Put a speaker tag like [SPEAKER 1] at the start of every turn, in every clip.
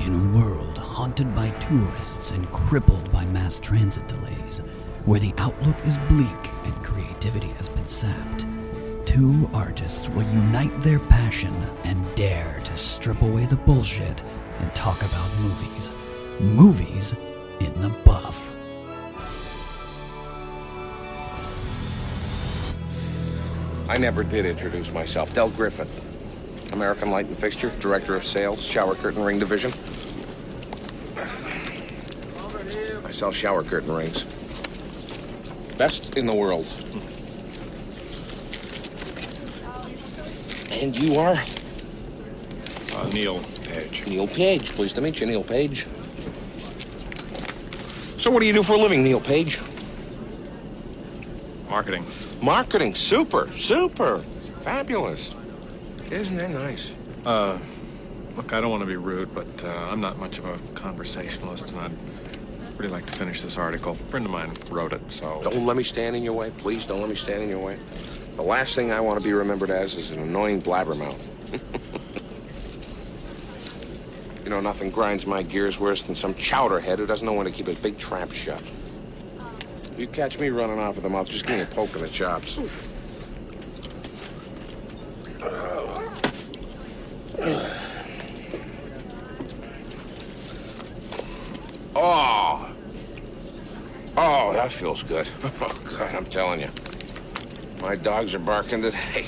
[SPEAKER 1] In a world haunted by tourists and crippled by mass transit delays, where the outlook is bleak and creativity has been sapped, two artists will unite their passion and dare to strip away the bullshit and talk about movies. Movies in the buff.
[SPEAKER 2] I never did introduce myself. Del Griffith, American Light and Fixture, Director of Sales, Shower Curtain Ring Division. I sell shower curtain rings. Best in the world. And you are?
[SPEAKER 3] Uh, Neil Page.
[SPEAKER 2] Neil Page. Pleased to meet you, Neil Page. So, what do you do for a living, Neil Page?
[SPEAKER 3] Marketing.
[SPEAKER 2] Marketing. Super, super. Fabulous. Isn't that nice?
[SPEAKER 3] Uh, look, I don't want to be rude, but uh, I'm not much of a conversationalist, and I'd really like to finish this article. A friend of mine wrote it, so.
[SPEAKER 2] Don't let me stand in your way. Please don't let me stand in your way. The last thing I want to be remembered as is an annoying blabbermouth. you know, nothing grinds my gears worse than some chowderhead who doesn't know when to keep his big trap shut. If you catch me running off with the mouth, just give me a poke in the chops. Oh. Oh, that feels good. Oh, God, I'm telling you. My dogs are barking today.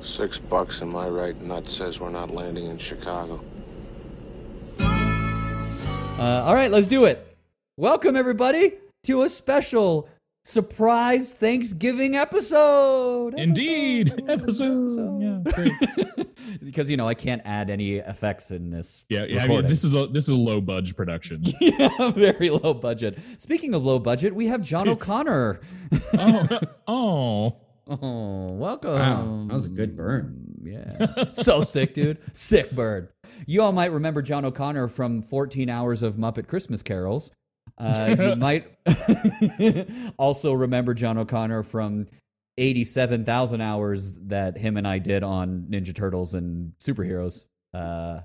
[SPEAKER 2] Six bucks in my right nut says we're not landing in Chicago.
[SPEAKER 4] Uh, all right, let's do it. Welcome, everybody, to a special surprise Thanksgiving episode.
[SPEAKER 5] Indeed, episode. Yeah, great.
[SPEAKER 4] because you know I can't add any effects in this.
[SPEAKER 5] Yeah, yeah. I mean, this is a this is a low budge production.
[SPEAKER 4] yeah, very low budget. Speaking of low budget, we have John O'Connor.
[SPEAKER 5] oh, oh,
[SPEAKER 4] Oh, welcome.
[SPEAKER 6] Wow, that was a good burn.
[SPEAKER 4] Yeah. so sick, dude. Sick bird. You all might remember John O'Connor from 14 Hours of Muppet Christmas Carols. Uh, you might also remember John O'Connor from 87,000 hours that him and I did on Ninja Turtles and superheroes, uh,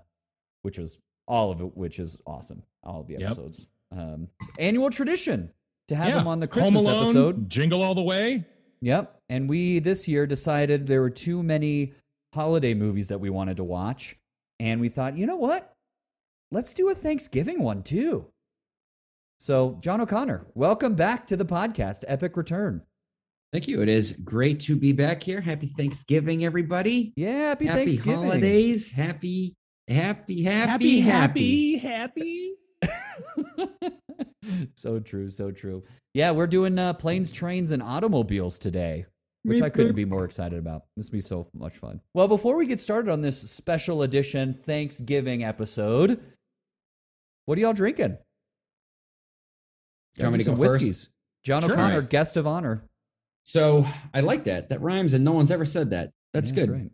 [SPEAKER 4] which was all of it, which is awesome. All of the
[SPEAKER 5] Yep.
[SPEAKER 4] episodes. Um, annual tradition to have
[SPEAKER 5] yeah.
[SPEAKER 4] him on the Christmas
[SPEAKER 5] Alone,
[SPEAKER 4] episode.
[SPEAKER 5] Jingle All the Way.
[SPEAKER 4] Yep. And we this year decided there were too many holiday movies that we wanted to watch. And we thought, you know what? Let's do a Thanksgiving one too. So, John O'Connor, welcome back to the podcast, Epic Return.
[SPEAKER 6] Thank you. It is great to be back here. Happy Thanksgiving, everybody.
[SPEAKER 4] Yeah, happy, Thanksgiving.
[SPEAKER 6] Happy
[SPEAKER 4] Thanksgiving.
[SPEAKER 6] holidays. Happy, happy, happy, happy.
[SPEAKER 5] happy.
[SPEAKER 4] so true, so true. Yeah, we're doing uh, planes, trains, and automobiles today, which I couldn't be more excited about. This will be so much fun. Well, before we get started on this special edition Thanksgiving episode, what are y'all drinking?
[SPEAKER 6] Do you want me to
[SPEAKER 4] Some
[SPEAKER 6] go first?
[SPEAKER 4] whiskeys. John
[SPEAKER 6] Sure.
[SPEAKER 4] O'Connor,
[SPEAKER 6] Alright.
[SPEAKER 4] guest of honor.
[SPEAKER 6] So I like that. That rhymes, and no one's ever said that. That's
[SPEAKER 4] Yeah,
[SPEAKER 6] good.
[SPEAKER 4] right.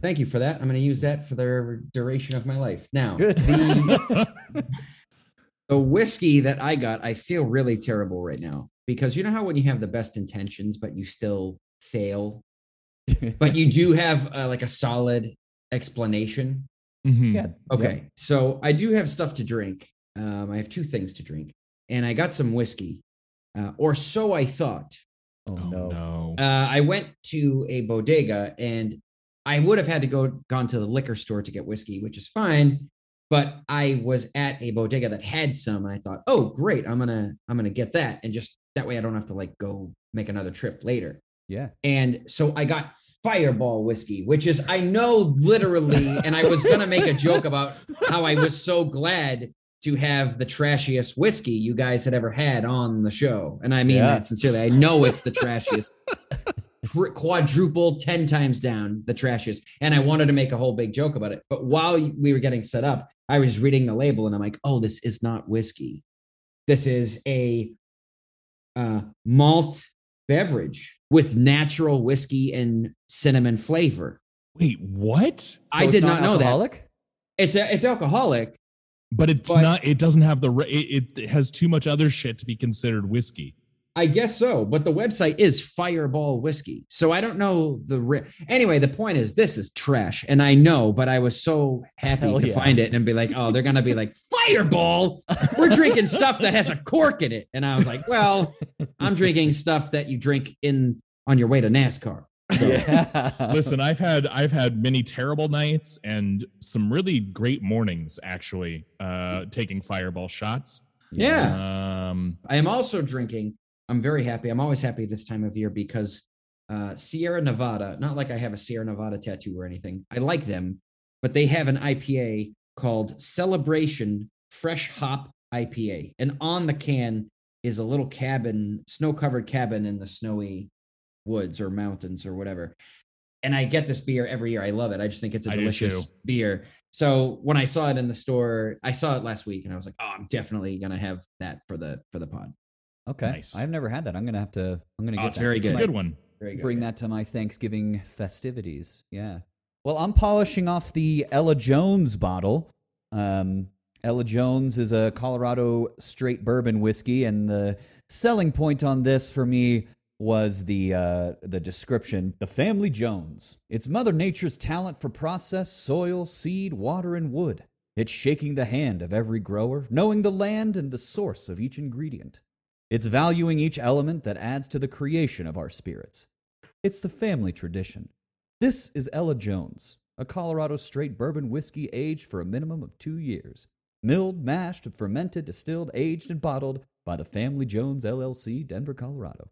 [SPEAKER 6] Thank you for that. I'm going to use that for the duration of my life. Now, the, the whiskey that I got, I feel really terrible right now because you know how when you have the best intentions, but you still fail, but you do have uh, like a solid explanation.
[SPEAKER 5] Mhm.
[SPEAKER 4] yeah.
[SPEAKER 6] Okay, so I do have stuff to drink. Um, I have two things to drink, and I got some whiskey, uh, or so I thought.
[SPEAKER 4] Oh,
[SPEAKER 5] Oh
[SPEAKER 4] no.
[SPEAKER 5] no.
[SPEAKER 6] Uh, I went to a bodega, and I would have had to go gone to the liquor store to get whiskey, which is fine. But I was at a bodega that had some, and I thought, oh, great, I'm gonna I'm gonna get that, and just that way I don't have to like go make another trip later.
[SPEAKER 4] Yeah.
[SPEAKER 6] And so I got Fireball whiskey, which is, I know literally, and I was going to make a joke about how I was so glad to have the trashiest whiskey you guys had ever had on the show. And I mean
[SPEAKER 4] Yeah.
[SPEAKER 6] that sincerely. I know it's the trashiest. Quadruple 10 times down the trashiest. And I wanted to make a whole big joke about it. But while we were getting set up, I was reading the label and I'm like, oh, this is not whiskey. This is a uh, malt beverage with natural whiskey and cinnamon flavor.
[SPEAKER 5] Wait, what?
[SPEAKER 4] So
[SPEAKER 6] I did not know that. It's a, it's alcoholic.
[SPEAKER 5] But it's
[SPEAKER 6] But-
[SPEAKER 5] not. It doesn't have the. It, it has too much other shit to be considered whiskey.
[SPEAKER 6] I guess so, but the website is Fireball Whiskey. So I don't know the ri- anyway. The point is, this is trash, and I know, but I was so happy
[SPEAKER 4] Hell
[SPEAKER 6] to
[SPEAKER 4] yeah.
[SPEAKER 6] find it and be like, oh, they're gonna be like Fireball. We're drinking stuff that has a cork in it, and I was like, well, I'm drinking stuff that you drink in on your way to NASCAR. So
[SPEAKER 4] Yeah.
[SPEAKER 5] Listen, I've had I've had many terrible nights and some really great mornings actually uh taking fireball shots.
[SPEAKER 6] yeah,
[SPEAKER 5] Um
[SPEAKER 6] I am also drinking. I'm very happy. I'm always happy this time of year because uh, Sierra Nevada, not like I have a Sierra Nevada tattoo or anything. I like them, but they have an IPA called Celebration Fresh Hop IPA. And on the can is a little cabin, snow covered cabin in the snowy woods or mountains or whatever. And I get this beer every year. I love it. I just think it's a
[SPEAKER 5] I
[SPEAKER 6] delicious beer. So when I saw it in the store, I saw it last week and I was like, oh, I'm definitely gonna have that for the for the pod.
[SPEAKER 4] Okay.
[SPEAKER 5] Nice.
[SPEAKER 4] I've never had that. I'm gonna have to. I'm gonna
[SPEAKER 6] Oh,
[SPEAKER 4] get
[SPEAKER 6] it's
[SPEAKER 4] that.
[SPEAKER 6] very
[SPEAKER 5] it's a
[SPEAKER 6] good.
[SPEAKER 5] good one.
[SPEAKER 6] Very good.
[SPEAKER 4] Bring that to my Thanksgiving festivities. Yeah. Well, I'm polishing off the Ella Jones bottle. Um, Ella Jones is a Colorado straight bourbon whiskey, and the selling point on this for me was the uh, the description: the family Jones. It's Mother Nature's talent for process, soil, seed, water, and wood. It's shaking the hand of every grower, knowing the land and the source of each ingredient. It's valuing each element that adds to the creation of our spirits. It's the family tradition. This is Ella Jones, a Colorado straight bourbon whiskey aged for a minimum of two years. Milled, mashed, fermented, distilled, aged, and bottled by the Family Jones LLC, Denver, Colorado.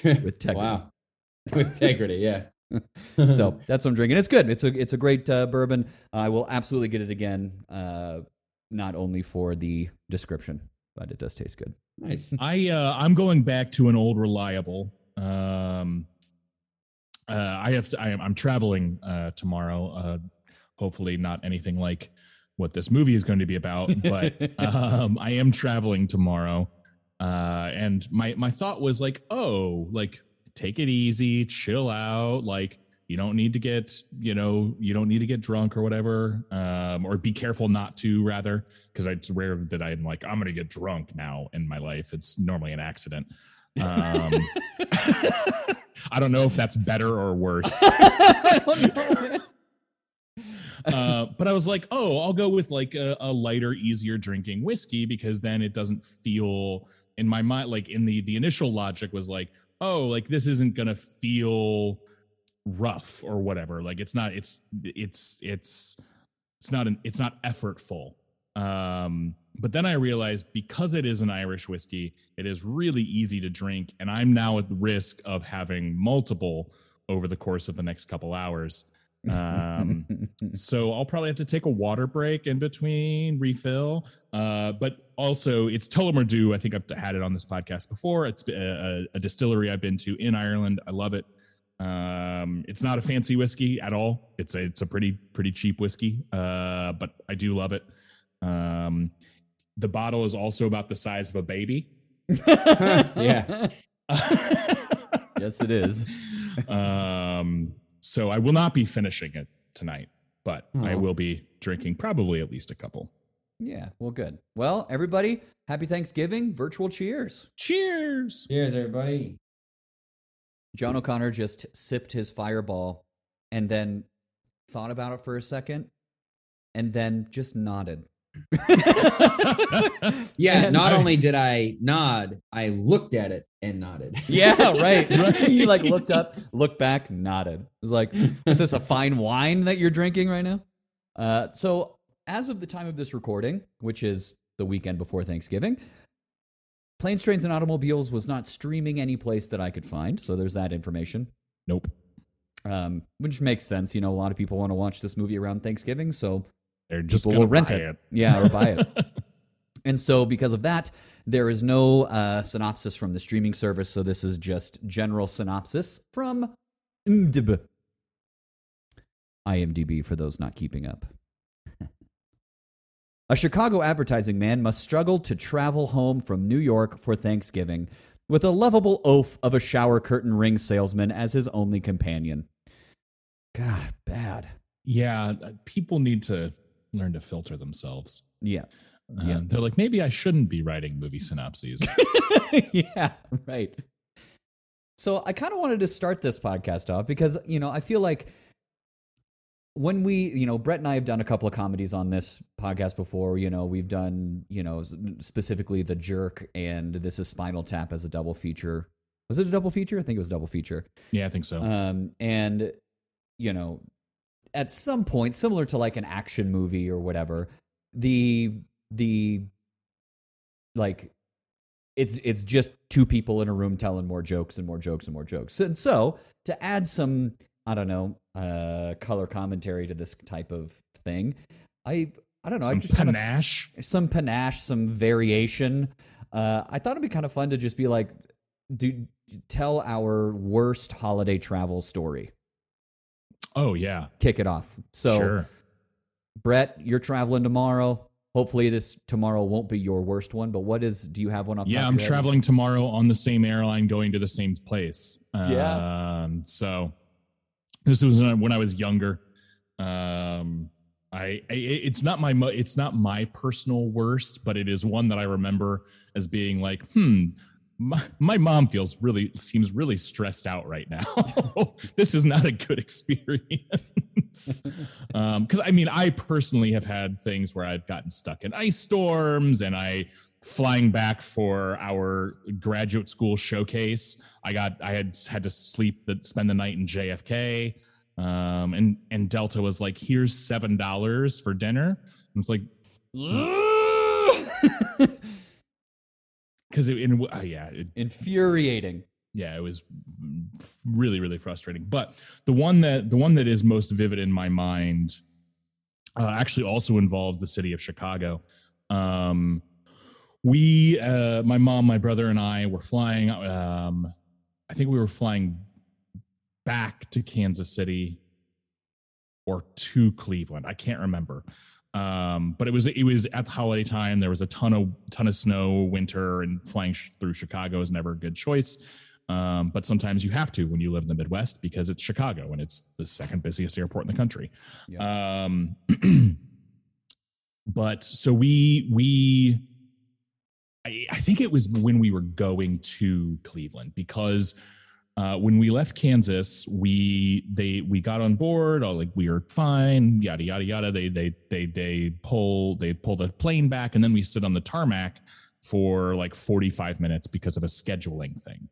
[SPEAKER 4] With integrity.
[SPEAKER 6] wow. With integrity, yeah.
[SPEAKER 4] So that's what I'm drinking. It's good. It's a it's a great uh, bourbon. I will absolutely get it again. Uh, not only for the description, but it does taste good.
[SPEAKER 6] nice.
[SPEAKER 5] I uh, I'm going back to an old reliable. Um, uh, I have to, I am I'm traveling uh, tomorrow. Uh, hopefully not anything like what this movie is going to be about, but um, I am traveling tomorrow. Uh, and my my thought was like, oh, like take it easy, chill out, like. You don't need to get, you know, you don't need to get drunk or whatever, um, or be careful not to, rather, because it's rare that I'm like, I'm gonna get drunk now in my life. It's normally an accident. Um, I don't know if that's better or worse. uh, but I was like, oh, I'll go with like a, a lighter, easier drinking whiskey because then it doesn't feel in my mind like in the the initial logic was like, oh, like this isn't gonna feel rough or whatever. Like it's not. It's it's it's it's not an it's not effortful. Um, but then I realized because it is an Irish whiskey, it is really easy to drink, and I'm now at risk of having multiple over the course of the next couple hours. Um, so I'll probably have to take a water break in between, refill. Uh, but also, it's Tullamore I think I've had it on this podcast before. It's a, a, a distillery I've been to in Ireland. I love it. Um, it's not a fancy whiskey at all. It's a it's a pretty pretty cheap whiskey, uh, but I do love it. Um, the bottle is also about the size of a baby.
[SPEAKER 6] yeah.
[SPEAKER 4] yes, it is.
[SPEAKER 5] um, so I will not be finishing it tonight, but I
[SPEAKER 6] hmm.
[SPEAKER 5] will be drinking probably at least a couple.
[SPEAKER 4] Yeah, well, good. Well, everybody, happy Thanksgiving. Virtual cheers.
[SPEAKER 5] Cheers.
[SPEAKER 6] Cheers, everybody.
[SPEAKER 4] John O'Connor just sipped his fireball and then thought about it for a second and then just nodded.
[SPEAKER 6] Yeah,
[SPEAKER 4] And
[SPEAKER 6] not
[SPEAKER 4] I-
[SPEAKER 6] only did I nod, I looked at it and nodded.
[SPEAKER 4] Yeah, right. he like looked up, looked back, nodded. It was like, is this a fine wine that you're drinking right now? Uh, so, as of the time of this recording, which is the weekend before Thanksgiving, Planes, Trains, and Automobiles was not streaming any place that I could find. So, there's that information.
[SPEAKER 5] Nope.
[SPEAKER 4] Um, which makes sense. You know, a lot of people want to watch this movie around Thanksgiving. So,
[SPEAKER 5] They're just
[SPEAKER 4] People
[SPEAKER 5] gonna
[SPEAKER 4] rent
[SPEAKER 5] buy
[SPEAKER 4] it. Yeah, or buy it. And so, because of that, there is no uh, synopsis from the streaming service. So, this is just general synopsis from IMDb. IMDb for those not keeping up. A Chicago advertising man must struggle to travel home from New York for Thanksgiving with a lovable oaf of a shower curtain ring salesman as his only companion. God, bad.
[SPEAKER 5] yeah, people need to learn to filter themselves.
[SPEAKER 4] Yeah.
[SPEAKER 5] Uh,
[SPEAKER 4] Yeah.
[SPEAKER 5] They're like, maybe I shouldn't be writing movie synopses.
[SPEAKER 4] yeah, right. So I kind of wanted to start this podcast off because, you know, I feel like when we, you know, Brett and I have done a couple of comedies on this podcast before. You know, we've done, you know, specifically The Jerk and This is Spinal Tap as a double feature. Was it a double feature? I think it was a double feature.
[SPEAKER 5] yeah, I think so.
[SPEAKER 4] Um, and you know, at some point, similar to like an action movie or whatever, the the like it's it's just two people in a room telling more jokes and more jokes and more jokes. And so to add some, I don't know, uh, color commentary to this type of thing, I I don't know, I
[SPEAKER 5] Some
[SPEAKER 4] just kind of
[SPEAKER 5] panache.
[SPEAKER 4] some panache, some variation. Uh, I thought it'd be kind of fun to just be like, do tell our worst holiday travel story.
[SPEAKER 5] Oh yeah,
[SPEAKER 4] Kick it off. So,
[SPEAKER 5] sure.
[SPEAKER 4] Brett, you're traveling tomorrow. Hopefully, this tomorrow won't be your worst one. But what is? Do you have one off?
[SPEAKER 5] Yeah, I'm traveling tomorrow on the same airline, going to the same place.
[SPEAKER 4] Yeah.
[SPEAKER 5] Um, so this was when I was younger. Um, I, I it's not my mo- it's not my personal worst, but it is one that I remember as being like, hmm. My, my mom feels really seems really stressed out right now. this is not a good experience. um because i mean i personally have had things where i've gotten stuck in ice storms and i flying back for our graduate school showcase i got i had had to sleep that spend the night in jfk um and and delta was like here's seven dollars for dinner i was like because it in, uh, yeah it,
[SPEAKER 4] Infuriating.
[SPEAKER 5] yeah it was really really frustrating. But the one that the one that is most vivid in my mind uh, actually also involves the city of chicago. Um we uh my mom my brother and i were flying um i think we were flying back to kansas city or to cleveland. I can't remember um but it was it was at the holiday time. There was a ton of ton of snow winter and flying sh- through chicago is never a good choice. Um, but sometimes you have to when you live in the Midwest because it's Chicago and it's the second busiest airport in the country. Um, but so we we I, I think it was when we were going to Cleveland because uh, when we left Kansas, we they we got on board, all like we are fine, yada yada yada. They they they they pull they pull the plane back, and then we sit on the tarmac for like 45 minutes because of a scheduling thing.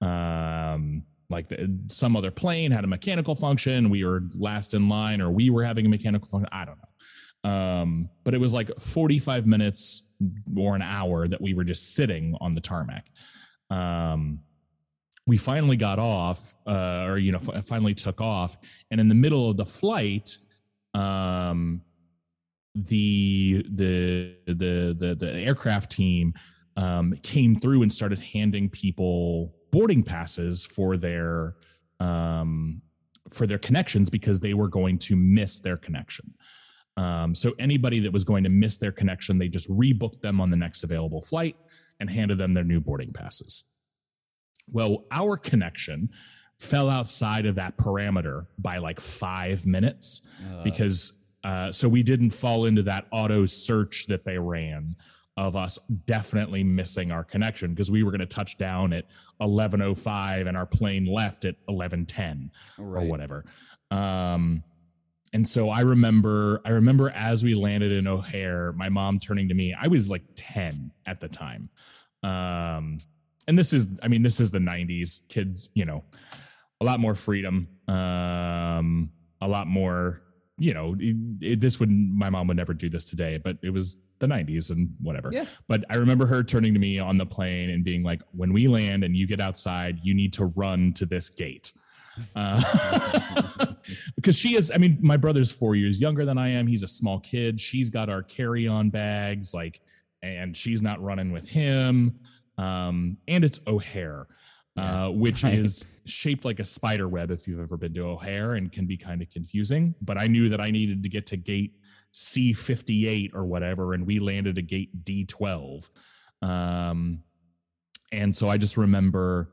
[SPEAKER 5] Um like the, some other plane had a mechanical function. We were last in line or we were having a mechanical function. I don't know. Um but it was like 45 minutes or an hour that we were just sitting on the tarmac. Um we finally got off uh or you know f- finally took off and in the middle of the flight um the the the the, the aircraft team um, came through and started handing people boarding passes for their um, for their connections because they were going to miss their connection. Um, so anybody that was going to miss their connection, they just rebooked them on the next available flight and handed them their new boarding passes. Well, our connection fell outside of that parameter by like five minutes because uh, so we didn't fall into that auto search that they ran of us definitely missing our connection because we were going to touch down at 11:05 and our plane left at 11:10 or whatever. Um, and so I remember, I remember as we landed in O'Hare, my mom turning to me. I was like 10 at the time. Um, and this is, I mean, this is the 90s. Kids, you know, a lot more freedom, um, a lot more, you know, it, it- this would, my mom would never do this today, but it was the 90s and whatever.
[SPEAKER 4] Yeah.
[SPEAKER 5] But I remember her turning to me on the plane and being like, when we land and you get outside, you need to run to this gate. Uh, because she is, I mean, my brother's four years younger than I am. He's a small kid. She's got our carry on bags, like, and she's not running with him. Um, and it's O'Hare, uh, which
[SPEAKER 4] right.
[SPEAKER 5] is shaped like a spider web if you've ever been to O'Hare and can be kind of confusing. But I knew that I needed to get to gate C58 or whatever, and we landed at gate D12. Um, and so I just remember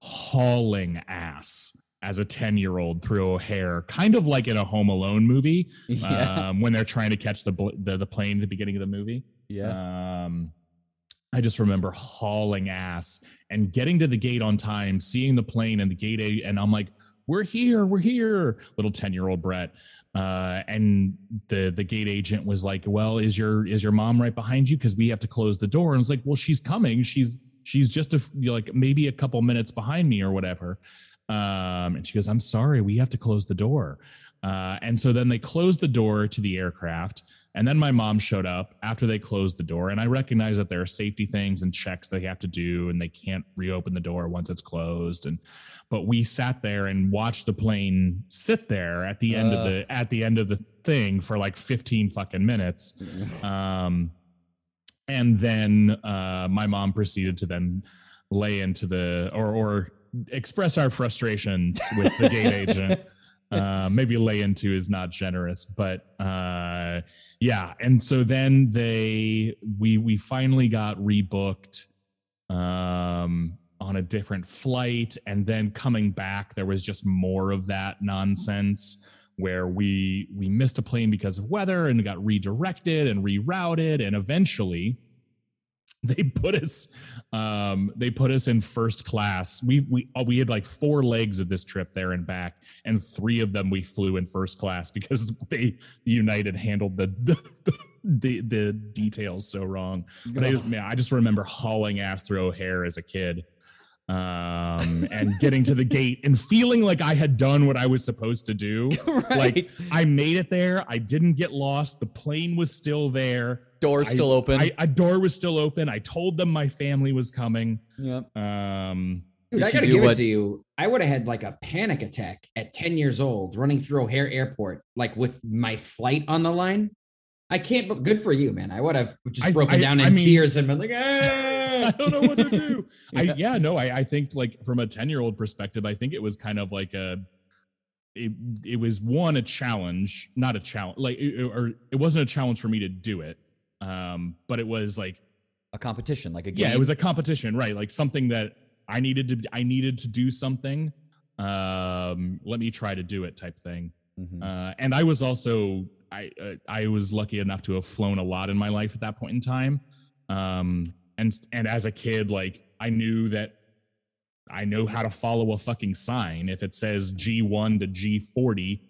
[SPEAKER 5] hauling ass as a 10 year old through O'Hare, kind of like in a Home Alone movie
[SPEAKER 4] Yeah.
[SPEAKER 5] um, when they're trying to catch the, bl- the the plane at the beginning of the movie.
[SPEAKER 4] yeah.
[SPEAKER 5] Um, I just remember hauling ass and getting to the gate on time, seeing the plane and the gate, and I'm like, "We're here, we're here!" Little ten year old Brett, uh, and the the gate agent was like, "Well, is your is your mom right behind you? Because we have to close the door." And I was like, "Well, she's coming. She's she's just a like maybe a couple minutes behind me or whatever." Um, and she goes, "I'm sorry, we have to close the door." Uh, and so then they closed the door to the aircraft. And then my mom showed up after they closed the door. And I recognize that there are safety things and checks they have to do, and they can't reopen the door once it's closed. And but we sat there and watched the plane sit there at the end of the at the end of the thing for like 15 fucking minutes. Um, and then uh, my mom proceeded to then lay into the or or express our frustrations with the gate agent. Uh, maybe lay into is not generous, but uh, yeah. And so then they we we finally got rebooked um, on a different flight, and then coming back, there was just more of that nonsense where we we missed a plane because of weather and got redirected and rerouted, and eventually they put us um they put us in first class. We we uh, we had like four legs of this trip there and back and three of them we flew in first class because they united handled the the the, the details so wrong. But i just man, i just remember hauling ass through o'hare as a kid um and getting to the gate and feeling like i had done what i was supposed to do
[SPEAKER 4] right.
[SPEAKER 5] like i made it there i didn't get lost the plane was still there
[SPEAKER 4] Door's
[SPEAKER 5] I-
[SPEAKER 4] still open.
[SPEAKER 5] I, a door was still open. I told them my family was coming.
[SPEAKER 4] yep.
[SPEAKER 5] Um,
[SPEAKER 6] Dude, I gotta give
[SPEAKER 4] what-
[SPEAKER 6] it to you. I would have had like a panic attack at 10 years old running through O'Hare Airport, like with my flight on the line. I can't, but good for you, man. I would have just broken
[SPEAKER 5] I-
[SPEAKER 6] down
[SPEAKER 5] I
[SPEAKER 6] in
[SPEAKER 5] mean-
[SPEAKER 6] tears and been like, ah!
[SPEAKER 5] I don't know what to do. I,
[SPEAKER 6] Yeah.
[SPEAKER 5] yeah, no, I, I think like from a 10 year old perspective, I think it was kind of like a, it, it was one, a challenge, not a challenge, like, it, or it wasn't a challenge for me to do it. Um, but it was like,
[SPEAKER 4] A competition, like a game.
[SPEAKER 5] yeah, it was a competition, right? Like something that I needed to, I needed to do something. Um, let me try to do it type thing.
[SPEAKER 4] Mhm.
[SPEAKER 5] Uh, and I was also I uh, I was lucky enough to have flown a lot in my life at that point in time. Um, and and as a kid, like I knew that I know how to follow a fucking sign. If it says G1 to G40,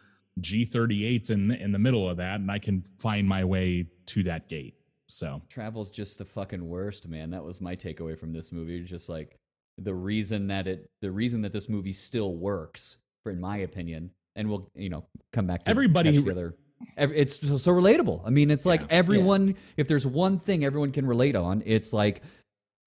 [SPEAKER 5] G38's in the, in the middle of that, and I can find my way to that gate. So
[SPEAKER 4] Travel's just the fucking worst, man. That was my takeaway from this movie. Just like the reason that it, the reason that this movie still works, for in my opinion, and we'll you know come back to
[SPEAKER 5] Everybody who-
[SPEAKER 4] the other. Ev- It's so, so relatable. I mean, it's like
[SPEAKER 5] Yeah.
[SPEAKER 4] everyone. If there's one thing everyone can relate on, it's like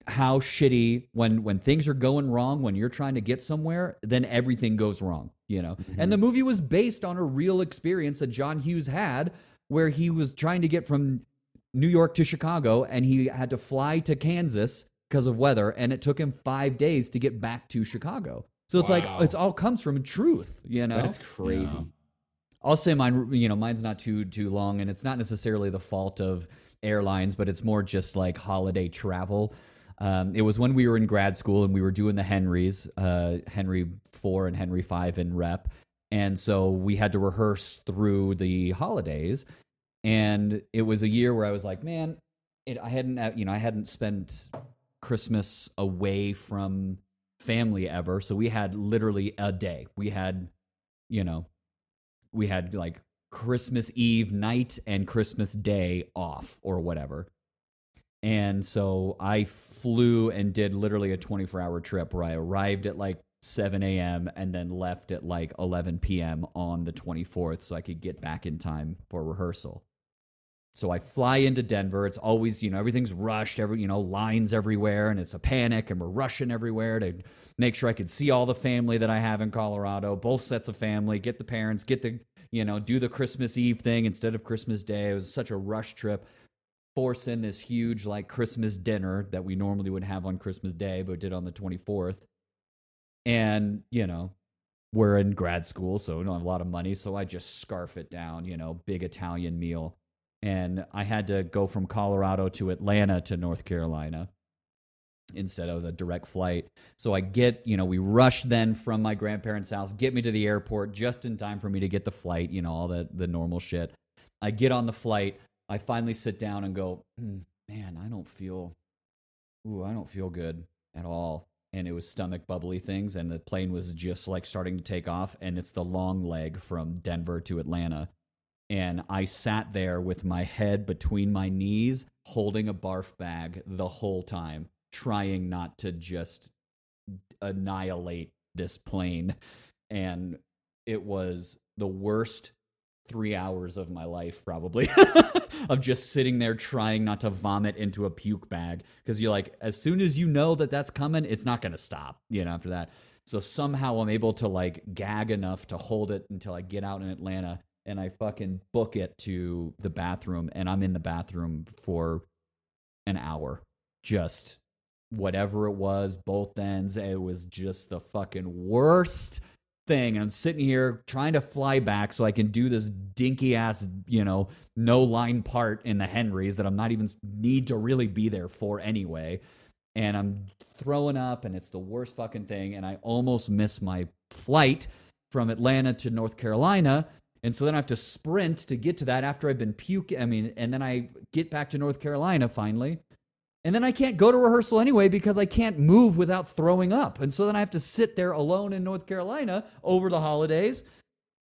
[SPEAKER 4] how shitty when when things are going wrong when you're trying to get somewhere then everything goes wrong you know mm-hmm. and the movie was based on a real experience that john hughes had where he was trying to get from new york to chicago and he had to fly to kansas because of weather and it took him five days to get back to chicago so it's
[SPEAKER 5] Wow.
[SPEAKER 4] like it's all comes from truth you know
[SPEAKER 6] That's crazy.
[SPEAKER 4] I'll say mine, you know, mine's not too too long, and it's not necessarily the fault of airlines, but it's more just like holiday travel. Um, it was when we were in grad school and we were doing the Henrys, uh, Henry four and Henry five in rep, and so we had to rehearse through the holidays. And it was a year where I was like, man, it, I hadn't, uh, you know, I hadn't spent Christmas away from family ever, so we had literally a day. We had, you know, we had like Christmas Eve night and Christmas Day off or whatever. And so I flew and did literally a 24 hour trip where I arrived at like 7 a.m. and then left at like 11 p.m. on the 24th so I could get back in time for rehearsal. So I fly into Denver. It's always, you know, everything's rushed, every, you know, lines everywhere, and it's a panic, and we're rushing everywhere to make sure I could see all the family that I have in Colorado, both sets of family, get the parents, get the, you know, do the Christmas Eve thing instead of Christmas Day. It was such a rush trip. Force in this huge, like, Christmas dinner that we normally would have on Christmas Day, but did on the 24th. And, you know, we're in grad school, so we don't have a lot of money. So I just scarf it down, you know, big Italian meal and I had to go from Colorado to Atlanta to North Carolina. instead of the direct flight. So I get, you know, we rush then from my grandparents' house, get me to the airport just in time for me to get the flight, you know, all the the normal shit. I get on the flight, I finally sit down and go, "Hmm, man, I don't feel ooh, I don't feel good at all. And it was stomach bubbly things and the plane was just like starting to take off and it's the long leg from Denver to Atlanta. And I sat there with my head between my knees, holding a barf bag the whole time, trying not to just annihilate this plane. And it was the worst three hours of my life, probably, of just sitting there trying not to vomit into a puke bag. Because you're like, as soon as you know that that's coming, it's not to stop, you know, after that. So somehow I'm able to like gag enough to hold it until I get out in Atlanta and I fucking book it to the bathroom. And I'm in the bathroom for an hour, just whatever it was, both ends. It was just the fucking worst thing. And I'm sitting here trying to fly back so I can do this dinky ass, you know, no line part in the Henrys that I'm not even need to really be there for anyway. And I'm throwing up and it's the worst fucking thing. And I almost miss my flight from Atlanta to North Carolina. And so then I have to sprint to get to that after I've been puke. I mean, and then I get back to North Carolina finally. And then I can't go to rehearsal anyway because I can't move without throwing up. And so then I have to sit there alone in North Carolina over the holidays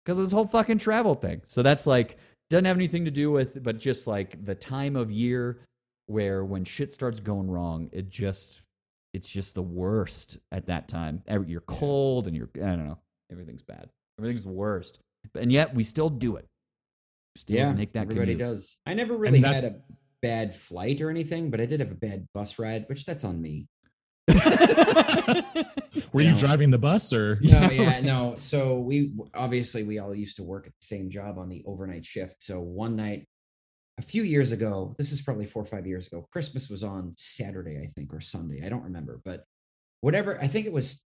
[SPEAKER 4] because of this whole fucking travel thing. So that's like, doesn't have anything to do with, but just like the time of year where when shit starts going wrong, it just, it's just the worst at that time. You're cold and you're, I don't know, everything's bad. Everything's worst. And yet we still do it. Still
[SPEAKER 6] yeah,
[SPEAKER 4] make that
[SPEAKER 6] everybody
[SPEAKER 4] commute.
[SPEAKER 6] does. I never really had a bad flight or anything, but I did have a bad bus ride, which that's on me.
[SPEAKER 5] Were you
[SPEAKER 6] No.
[SPEAKER 5] driving the bus or?
[SPEAKER 6] No, yeah, no. So we obviously we all used to work at the same job on the overnight shift. So one night, a few years ago, this is probably four or five years ago. Christmas was on Saturday, I think, or Sunday. I don't remember, but whatever. I think it was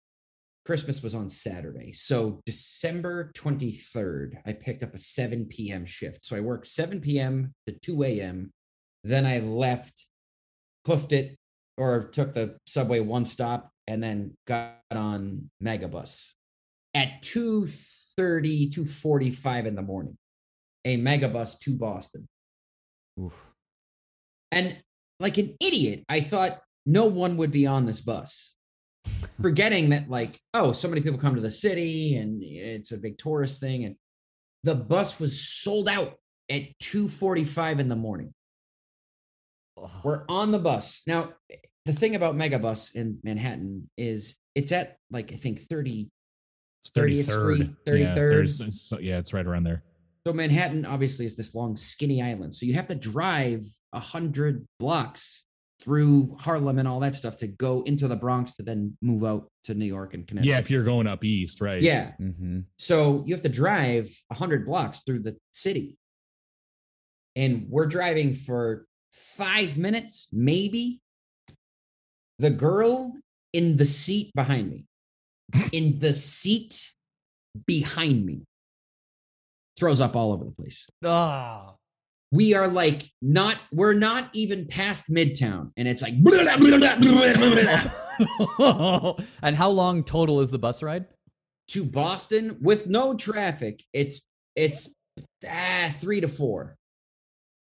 [SPEAKER 6] Christmas was on Saturday. So December 23rd, I picked up a 7 p.m. shift. So I worked 7 p.m. to 2 a.m. Then I left, hoofed it, or took the subway one stop, and then got on Megabus at 2.30, 2.45 in the morning. A Megabus to Boston.
[SPEAKER 4] Oof.
[SPEAKER 6] And like an idiot, I thought no one would be on this bus. Forgetting that, like, oh, so many people come to the city and it's a big tourist thing. And the bus was sold out at 2:45 in the morning. We're on the bus. Now, the thing about Megabus in Manhattan is it's at like I think 30
[SPEAKER 5] It's
[SPEAKER 6] 30th
[SPEAKER 5] 33rd.
[SPEAKER 6] Street, 33rd.
[SPEAKER 5] there's- it's- so- yeah, it's right around there.
[SPEAKER 6] So Manhattan obviously is this long, skinny island. So you have to drive a hundred blocks through Harlem and all that stuff to go into the Bronx to then move out to New York and Connecticut.
[SPEAKER 5] Yeah, if you're going up east, right?
[SPEAKER 6] yeah.
[SPEAKER 4] Mm-hmm.
[SPEAKER 6] So you have to drive a hundred blocks through the city, and we're driving for five minutes, maybe. The girl in the seat behind me, in the seat behind me, throws up all over the place.
[SPEAKER 4] Ah.
[SPEAKER 6] We are like not we're not even past midtown and it's like
[SPEAKER 4] and how long total is the bus ride?
[SPEAKER 6] to boston with no traffic it's it's ah, three to four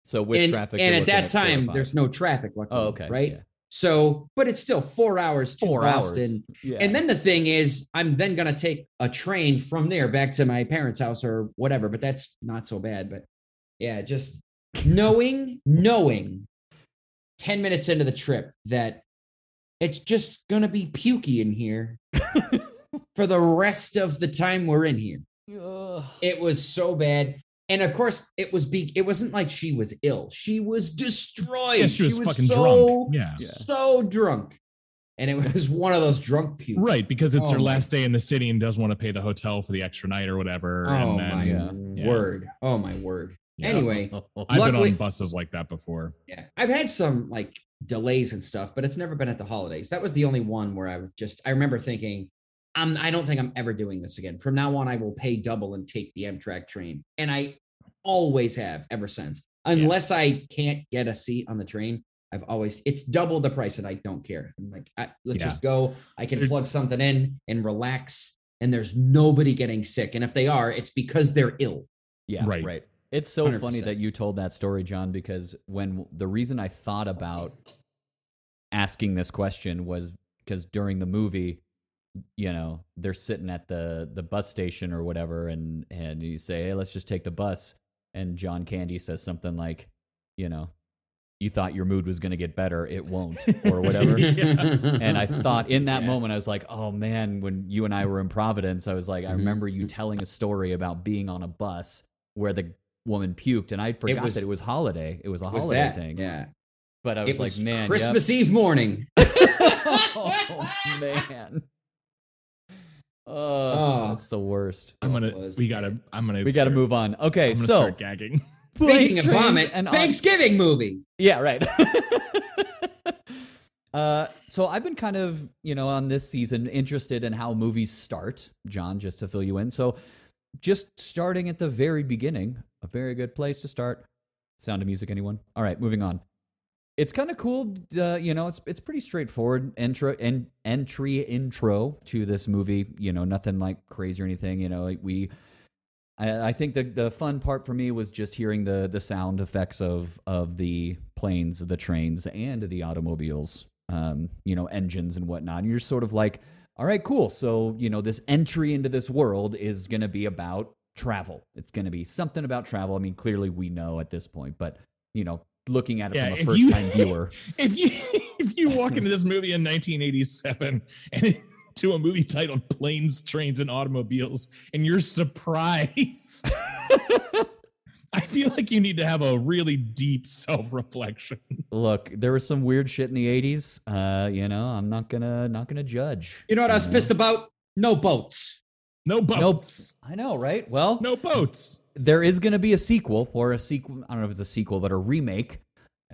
[SPEAKER 4] So with
[SPEAKER 6] and,
[SPEAKER 4] traffic,
[SPEAKER 6] and at that
[SPEAKER 4] or
[SPEAKER 6] time there's no traffic luckily,
[SPEAKER 4] Oh, okay,
[SPEAKER 6] right
[SPEAKER 4] yeah.
[SPEAKER 6] so but it's still four hours to
[SPEAKER 4] four
[SPEAKER 6] boston
[SPEAKER 4] hours. Yeah.
[SPEAKER 6] and then the thing is i'm then gonna take a train from there back to my parents house or whatever but that's not so bad but yeah just knowing knowing 10 minutes into the trip that it's just gonna be pukey in here for the rest of the time we're in here
[SPEAKER 4] Ugh.
[SPEAKER 6] it was so bad and of course it was be it wasn't like she was ill she was destroyed
[SPEAKER 5] Yeah, she was fucking drunk. Yeah.
[SPEAKER 6] so drunk and it was one of those drunk pukes
[SPEAKER 5] Right, because it's
[SPEAKER 6] Oh
[SPEAKER 5] her last day in the city and doesn't want to pay the hotel for the extra night or whatever.
[SPEAKER 6] oh
[SPEAKER 5] and then,
[SPEAKER 6] my.
[SPEAKER 4] Yeah.
[SPEAKER 6] word oh my word
[SPEAKER 5] Yeah.
[SPEAKER 6] anyway
[SPEAKER 5] I've been on buses like that before.
[SPEAKER 6] Yeah, I've had some like delays and stuff, but it's never been at the holidays. That was the only one where I would just I remember thinking, I'm I don't think I'm ever doing this again. From now on, I will pay double and take the Amtrak train, and I always have ever since. Unless I can't get a seat on the train, I've always it's double the price and I don't care. I'm like, I, let's
[SPEAKER 5] Yeah.
[SPEAKER 6] just go. I can plug something in and relax, and there's nobody getting sick. And if they are, it's because they're ill.
[SPEAKER 4] Yeah, right.
[SPEAKER 5] Right.
[SPEAKER 4] It's so funny
[SPEAKER 6] 100%.
[SPEAKER 4] that you told that story, John, because when the reason I thought about asking this question was because during the movie, you know, they're sitting at the the bus station or whatever, and and you say, "Hey, let's just take the bus," and John Candy says something like, you know, you thought your mood was going to get better, it won't, or whatever. And I thought in that
[SPEAKER 6] Yeah.
[SPEAKER 4] moment, I was like, oh man, when you and I were in Providence, I was like, I
[SPEAKER 6] Mhm.
[SPEAKER 4] remember you telling a story about being on a bus where the woman puked, and I forgot
[SPEAKER 6] was-
[SPEAKER 4] that it was holiday. It was a
[SPEAKER 6] was
[SPEAKER 4] holiday
[SPEAKER 6] that
[SPEAKER 4] thing.
[SPEAKER 6] Yeah,
[SPEAKER 4] But I was,
[SPEAKER 6] it was
[SPEAKER 4] like, man,
[SPEAKER 6] Christmas Eve morning.
[SPEAKER 4] Oh man. Oh,
[SPEAKER 6] Oh.
[SPEAKER 4] that's the worst.
[SPEAKER 5] I'm gonna. We gotta. I'm gonna.
[SPEAKER 4] We got to move on. Okay,
[SPEAKER 5] I'm gonna
[SPEAKER 4] so
[SPEAKER 5] start gagging.
[SPEAKER 6] Speaking of vomit,
[SPEAKER 4] and
[SPEAKER 6] Thanksgiving movie.
[SPEAKER 4] Yeah, right. uh, so I've been kind of, you know, on this season interested in how movies start, John, just to fill you in. So just starting at the very beginning, a very good place to start. Sound of music, anyone? All right, moving on. It's kind of cool, uh, you know. It's it's pretty straightforward intro and entry intro to this movie. You know, nothing like crazy or anything. You know, we I, I think the the fun part for me was just hearing the the sound effects of of the planes, the trains, and the automobiles. Um, you know, engines and whatnot. And you're sort of like, all right, cool. So you know, this entry into this world is going to be about travel. It's going to be something about travel. I mean, clearly we know at this point, but you know, looking at it
[SPEAKER 5] Yeah,
[SPEAKER 4] from a first time viewer,
[SPEAKER 5] if you if you walk into this movie in 1987 and to a movie titled Planes, Trains, and Automobiles, and you're surprised. I feel like you need to have a really deep self-reflection.
[SPEAKER 4] look, there was some weird shit in the '80s. Uh, you know, I'm not gonna not gonna judge.
[SPEAKER 6] You know what I was
[SPEAKER 4] know?
[SPEAKER 6] pissed about? No boats.
[SPEAKER 5] No boats.
[SPEAKER 4] I know, right? Well,
[SPEAKER 5] No boats.
[SPEAKER 4] there is going to be a sequel or a sequel. I don't know if it's a sequel, but a remake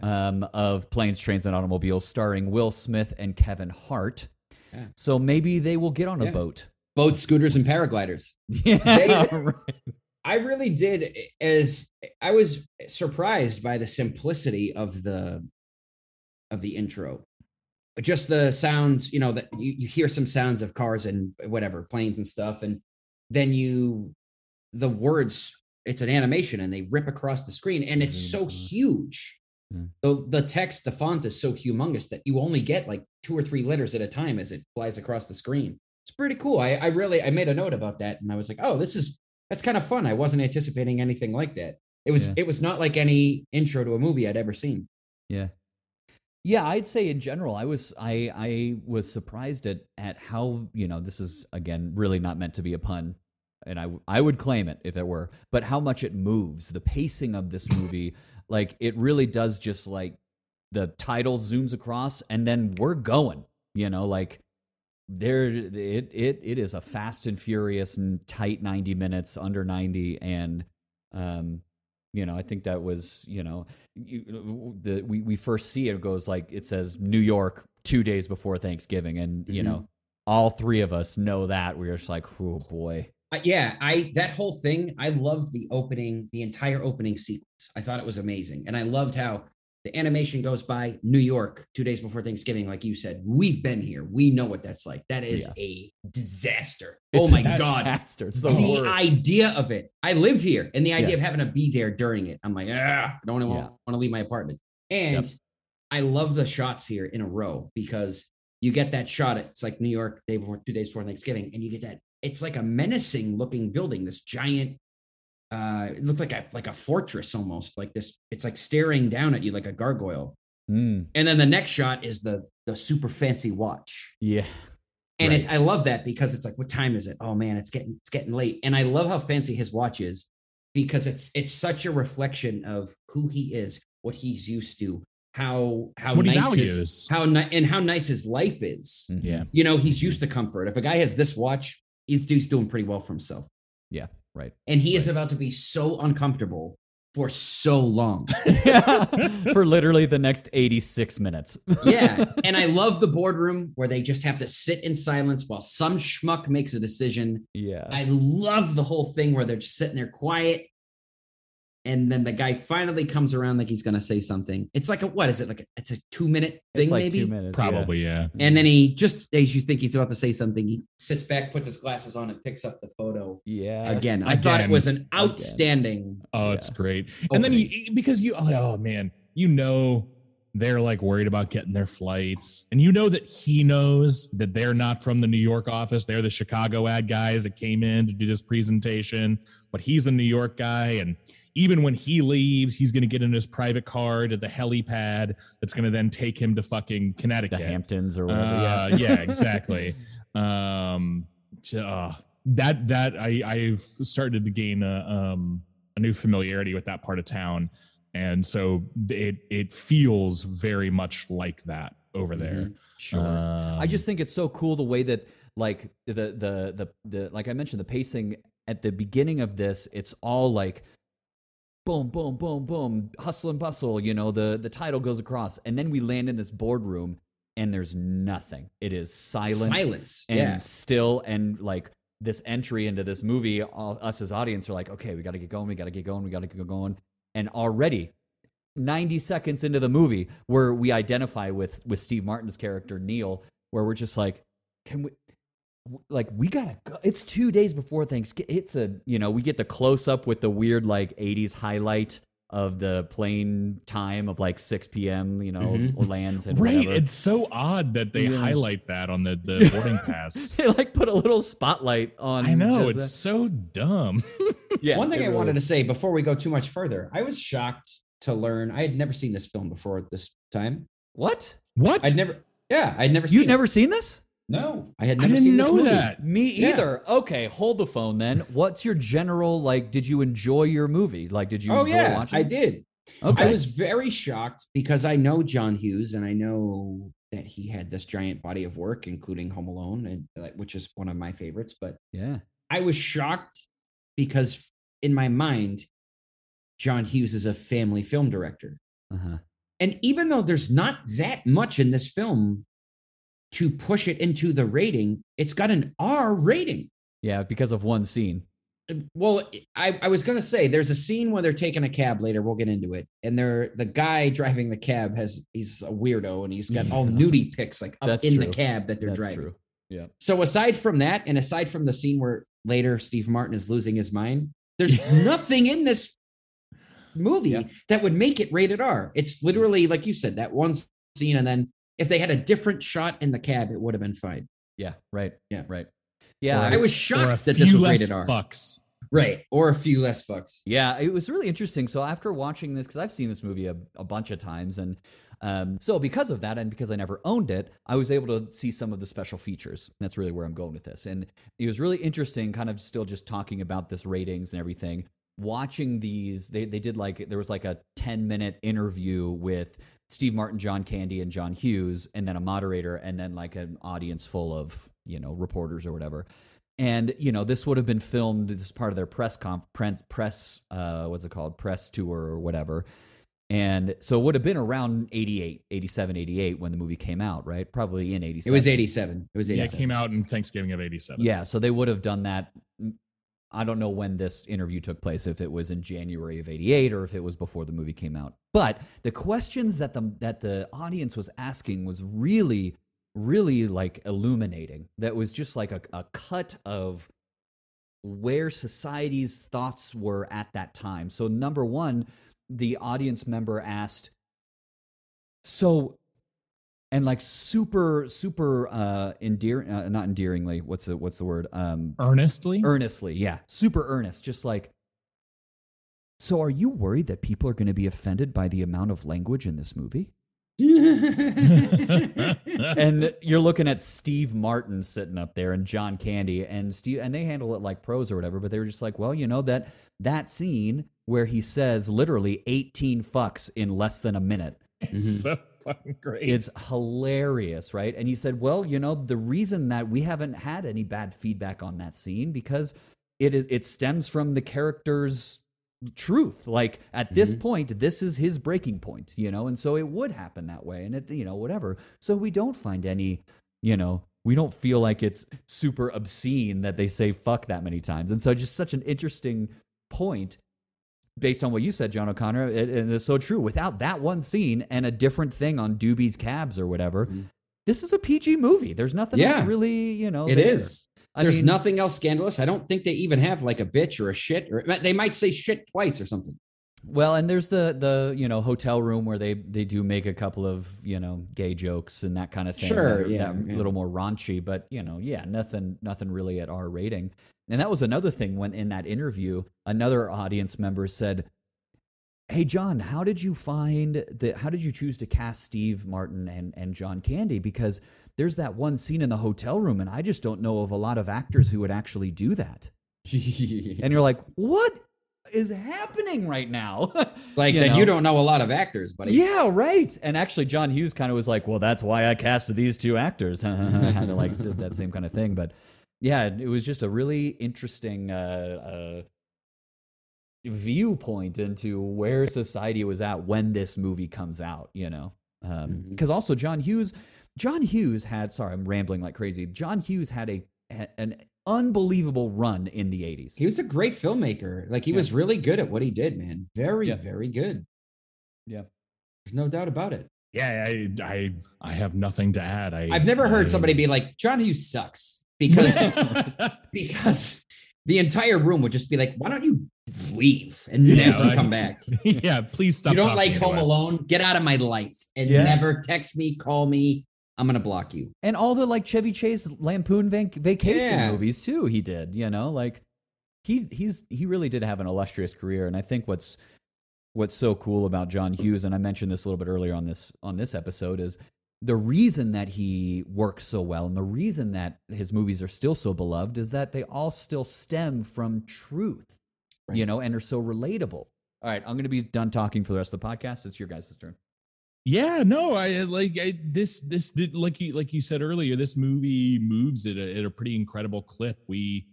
[SPEAKER 4] um, of Planes, Trains, and Automobiles starring Will Smith and Kevin Hart.
[SPEAKER 6] Yeah.
[SPEAKER 4] So maybe they will get on a
[SPEAKER 6] Yeah.
[SPEAKER 4] boat.
[SPEAKER 6] Boats, scooters, and paragliders.
[SPEAKER 4] Yeah,
[SPEAKER 6] They-
[SPEAKER 4] right.
[SPEAKER 6] I really did as I was surprised by the simplicity of the of the intro. Just the sounds, you know, that you, you hear some sounds of cars and whatever, planes and stuff, and then you the words, it's an animation and they rip across the screen and it's so mm-hmm. huge. Mm.
[SPEAKER 4] Yeah.
[SPEAKER 6] The, the text, the font is so humongous that you only get like two or three letters at a time as it flies across the screen. It's pretty cool. I, I really I made a note about that and I was like, oh, this is that's kind of fun. I wasn't anticipating anything like that. It was
[SPEAKER 4] Yeah.
[SPEAKER 6] it was not like any intro to a movie I'd ever seen.
[SPEAKER 4] Yeah. Yeah, I'd say in general, I was I I was surprised at at how you know this is again really not meant to be a pun, and I I would claim it if it were, but how much it moves, the pacing of this movie, like it really does just like the title zooms across and then we're going, you know, like there it it it is a fast and furious and tight 90 minutes under 90 and um you know i think that was you know you, the we, we first see it goes like it says new york two days before thanksgiving and you
[SPEAKER 6] Mhm.
[SPEAKER 4] know all three of us know that we're just like oh boy
[SPEAKER 6] Uh, yeah, I that whole thing, I loved the opening, the entire opening sequence. I thought it was amazing. And I loved how the animation goes by New York two days before Thanksgiving, like you said. We've been here. We know what that's like. That is a disaster. oh my God.
[SPEAKER 4] disaster. it's the,
[SPEAKER 6] The, idea of it. I live here, and the idea
[SPEAKER 4] Yeah.
[SPEAKER 6] of having to be there during it. I'm like, ah, I don't want
[SPEAKER 4] Yeah.
[SPEAKER 6] to leave my apartment. And I love the shots here in a row because you get that shot. It's like New York, day before, two days before Thanksgiving, and you get that. It's like a menacing looking building. This giant. Uh, it looked like a like a fortress almost. Like this. It's like staring down at you like a gargoyle.
[SPEAKER 4] Mm,
[SPEAKER 6] And then the next shot is the the super fancy watch.
[SPEAKER 4] yeah
[SPEAKER 6] And it's I love that because it's like, what time is it? Oh man, it's getting it's getting late. And I love how fancy his watch is because it's it's such a reflection of who he is, what he's used to, how how
[SPEAKER 5] What he
[SPEAKER 6] nice his, how ni- and how nice his life is.
[SPEAKER 5] Yeah.
[SPEAKER 6] You know, he's used to comfort. If a guy has this watch, he's, he's doing pretty well for himself.
[SPEAKER 4] yeah right
[SPEAKER 6] And he is about to be so uncomfortable for so long.
[SPEAKER 4] for literally the next 86 minutes
[SPEAKER 6] yeah. And I love the boardroom where they just have to sit in silence while some schmuck makes a decision
[SPEAKER 4] yeah
[SPEAKER 6] I love the whole thing where they're just sitting there quiet. And then the guy finally comes around like he's gonna say something. It's like a what is it like? A, it's a two minute thing,
[SPEAKER 4] It's like
[SPEAKER 6] maybe.
[SPEAKER 4] two minutes.
[SPEAKER 5] Probably, yeah.
[SPEAKER 6] And then he just as you think he's about to say something, he sits back, puts his glasses on, and picks up the photo
[SPEAKER 4] Yeah.
[SPEAKER 6] again. I thought it was an outstanding.
[SPEAKER 5] Oh, it's great. And then you because you oh, oh man, you know they're like worried about getting their flights. And you know that he knows that they're not from the New York office. They're the Chicago ad guys that came in to do this presentation, but he's the New York guy and even when he leaves, he's going to get in his private car to the helipad that's going to then take him to fucking Connecticut, The.
[SPEAKER 4] Hamptons or whatever.
[SPEAKER 5] Uh,
[SPEAKER 4] yeah.
[SPEAKER 5] yeah, exactly. um, uh, that that I I've started to gain a um a new familiarity with that part of town, and so it it feels very much like that over there.
[SPEAKER 4] Sure.
[SPEAKER 5] Um,
[SPEAKER 4] I just think it's so cool the way that like the the the the like I mentioned the pacing at the beginning of this it's all like boom boom boom boom hustle and bustle you know the the title goes across and then we land in this boardroom and there's nothing it is silent
[SPEAKER 6] Silence.
[SPEAKER 4] and
[SPEAKER 6] yeah.
[SPEAKER 4] still and like this entry into this movie all, us as audience are like okay we got to get going we got to get going we got to get going and already 90 seconds into the movie where we identify with with Steve Martin's character Neil where we're just like can we like we gotta go it's two days before Thanksgiving it's a you know we get the close up with the weird like 80s highlight of the plane time of like 6 p.m you know
[SPEAKER 6] Mhm.
[SPEAKER 4] lands and
[SPEAKER 5] right.
[SPEAKER 4] whatever.
[SPEAKER 5] It's so odd that they
[SPEAKER 4] Yeah.
[SPEAKER 5] highlight that on the the boarding pass.
[SPEAKER 4] they like put a little spotlight on
[SPEAKER 5] I know
[SPEAKER 4] just
[SPEAKER 5] it's
[SPEAKER 4] that.
[SPEAKER 5] so dumb.
[SPEAKER 4] yeah
[SPEAKER 6] One thing
[SPEAKER 4] it
[SPEAKER 6] I
[SPEAKER 4] really
[SPEAKER 6] wanted to say before we go too much further, I was shocked to learn I had never seen this film before at this time.
[SPEAKER 4] what
[SPEAKER 5] what?
[SPEAKER 6] I'd never, yeah, I'd never seen.
[SPEAKER 4] you've
[SPEAKER 6] it.
[SPEAKER 4] never seen this
[SPEAKER 6] No, I had
[SPEAKER 5] I didn't
[SPEAKER 6] seen this
[SPEAKER 5] know
[SPEAKER 6] movie.
[SPEAKER 5] that.
[SPEAKER 4] Me
[SPEAKER 6] Yeah.
[SPEAKER 4] either. Okay, hold the phone then. What's your general like? Did you enjoy your movie? Like, did you
[SPEAKER 6] Oh
[SPEAKER 4] enjoy
[SPEAKER 6] yeah,
[SPEAKER 4] watching?
[SPEAKER 6] I did.
[SPEAKER 4] Okay.
[SPEAKER 6] I was very shocked because I know John Hughes and I know that he had this giant body of work, including Home Alone, and like, which is one of my favorites. But
[SPEAKER 4] yeah.
[SPEAKER 6] I was shocked because in my mind, John Hughes is a family film director.
[SPEAKER 4] Uh-huh.
[SPEAKER 6] And even though there's not that much in this film to push it into the rating, it's got an R rating.
[SPEAKER 4] Yeah, because of one scene.
[SPEAKER 6] Uh, well, I, I was gonna say there's a scene where they're taking a cab later. We'll get into it, and they're the guy driving the cab has he's a weirdo and he's got all nudie pics like up
[SPEAKER 4] That's
[SPEAKER 6] in the cab that they're
[SPEAKER 4] That's
[SPEAKER 6] driving.
[SPEAKER 4] true. Yeah.
[SPEAKER 6] So aside from that, and aside from the scene where later Steve Martin is losing his mind, there's nothing in this movie
[SPEAKER 4] Yeah.
[SPEAKER 6] that would make it rated R. It's literally like you said that one scene, and then if they had a different shot in the cab, it would have been fine.
[SPEAKER 4] Yeah. Right.
[SPEAKER 6] Yeah.
[SPEAKER 4] Right. Yeah.
[SPEAKER 6] I was shocked that this was
[SPEAKER 5] less
[SPEAKER 6] rated R.
[SPEAKER 5] fucks.
[SPEAKER 6] Right, or a few less fucks.
[SPEAKER 4] Yeah, it was really interesting. So after watching this, because I've seen this movie a, a bunch of times, and um, so because of that, and because I never owned it, I was able to see some of the special features. That's really where I'm going with this, and it was really interesting. Kind of still just talking about this ratings and everything. Watching these, they they did like there was like a 10 minute interview with Steve Martin, John Candy, and John Hughes, and then a moderator, and then like an audience full of you know reporters or whatever. And you know this would have been filmed as part of their press conf press, press uh what's it called? Press tour or whatever. And so it would have been around 88 87 88 when the movie came out right? Probably in 87
[SPEAKER 6] It was 87. It was
[SPEAKER 5] Yeah, it came out in Thanksgiving of '87.
[SPEAKER 4] yeah so they would have done that i don't know when this interview took place if it was in january of 88 or if it was before the movie came out. But the questions that the that the audience was asking was really really like illuminating. That was just like a, a cut of where society's thoughts were at that time. So number one the audience member asked so and like super super uh endearing uh, not endearingly what's the what's the word um
[SPEAKER 5] Earnestly.
[SPEAKER 4] earnestly yeah super earnest just like so are you worried that people are going to be offended by the amount of language in this movie and you're looking at Steve Martin sitting up there and John Candy and Steve and they handle it like pros or whatever, but they were just like, well, you know that that scene where he says literally 18 fucks in less than a minute.
[SPEAKER 5] It's so fucking great.
[SPEAKER 4] It's hilarious, right? And he said, well, you know, the reason that we haven't had any bad feedback on that scene because it is it stems from the character's truth. Like at this mm-hmm. point, this is his breaking point, you know, and so it would happen that way, and it, you know, whatever. So we don't find any, you know, we don't feel like it's super obscene that they say fuck that many times, and so just such an interesting point. Based on what you said, John O'Connor, it, and it's so true. Without that one scene and a different thing on Doobie's cabs or whatever,
[SPEAKER 6] Mhm.
[SPEAKER 4] this is a PG movie. There's nothing
[SPEAKER 6] Yeah.
[SPEAKER 4] else really, you know.
[SPEAKER 6] It
[SPEAKER 4] there.
[SPEAKER 6] is.
[SPEAKER 4] I
[SPEAKER 6] There's
[SPEAKER 4] mean,
[SPEAKER 6] nothing else scandalous. I don't think they even have like a bitch or a shit, or they might say shit twice or something.
[SPEAKER 4] Well, and there's the the you know hotel room where they they do make a couple of you know gay jokes and that kind of thing.
[SPEAKER 6] Sure,
[SPEAKER 4] that
[SPEAKER 6] yeah,
[SPEAKER 4] that
[SPEAKER 6] yeah.
[SPEAKER 4] a little more raunchy, but you know, yeah, nothing nothing really at R rating. And that was another thing when in that interview, another audience member said, "Hey, John, how did you find the? How did you choose to cast Steve Martin and and John Candy? Because there's that one scene in the hotel room, and I just don't know of a lot of actors who would actually do that." And you're like, "What is happening right now?"
[SPEAKER 6] like
[SPEAKER 4] you
[SPEAKER 6] then
[SPEAKER 4] know?
[SPEAKER 6] you don't know a lot of actors, buddy.
[SPEAKER 4] Yeah, right. And actually, John Hughes kind of was like, "Well, that's why I casted these two actors," kind of like said that same kind of thing. But yeah, it was just a really interesting uh, uh, viewpoint into where society was at when this movie comes out. You know, because also John Hughes, John Hughes had. Sorry, I'm rambling like crazy. John Hughes had a an unbelievable run in the 80s.
[SPEAKER 6] He was a great filmmaker. Like he
[SPEAKER 4] Yeah.
[SPEAKER 6] was really good at what he did, man. Very,
[SPEAKER 4] Yeah.
[SPEAKER 6] very good.
[SPEAKER 4] Yeah.
[SPEAKER 6] There's no doubt about it.
[SPEAKER 5] Yeah, I I I have nothing to add. I
[SPEAKER 6] I've never heard
[SPEAKER 5] I-
[SPEAKER 6] somebody be like, John Hughes sucks. Because because the entire room would just be like, why don't you leave and never
[SPEAKER 5] like-
[SPEAKER 6] come back?
[SPEAKER 5] yeah, please stop.
[SPEAKER 6] you don't like Home. Alone? Get out of my life and
[SPEAKER 4] Yeah.
[SPEAKER 6] never text me, call me. I'm gonna block you.
[SPEAKER 4] and all the like Chevy Chase Lampoon vac- vacation
[SPEAKER 6] Yeah.
[SPEAKER 4] movies too. He did, you know, like he he's he really did have an illustrious career. And I think what's what's so cool about John Hughes, and I mentioned this a little bit earlier on this on this episode, is the reason that he works so well and the reason that his movies are still so beloved is that they all still stem from truth,
[SPEAKER 6] Right.
[SPEAKER 4] you know, and are so relatable. All right, I'm going to be done talking for the rest of the podcast. It's your guys' turn.
[SPEAKER 5] Yeah, no, I uh, like I, this. This did like you like you said earlier. This movie moves at a, at a pretty incredible clip. We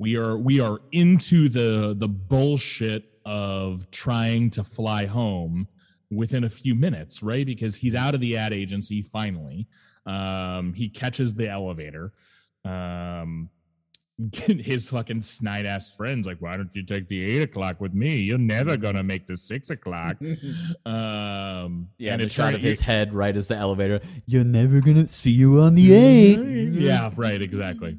[SPEAKER 5] we are we are into the the bullshit of trying to fly home within a few minutes, right? Because he's out of the ad agency finally. Um, he catches the elevator. Um, his fucking snide ass friends like, why don't you take the eight o'clock with me? You're never gonna make the six o'clock. Um,
[SPEAKER 4] Yeah,
[SPEAKER 5] and
[SPEAKER 4] the
[SPEAKER 5] it
[SPEAKER 4] shot of his head right as the elevator. You're never gonna see you on the eight.
[SPEAKER 5] Yeah, right, exactly.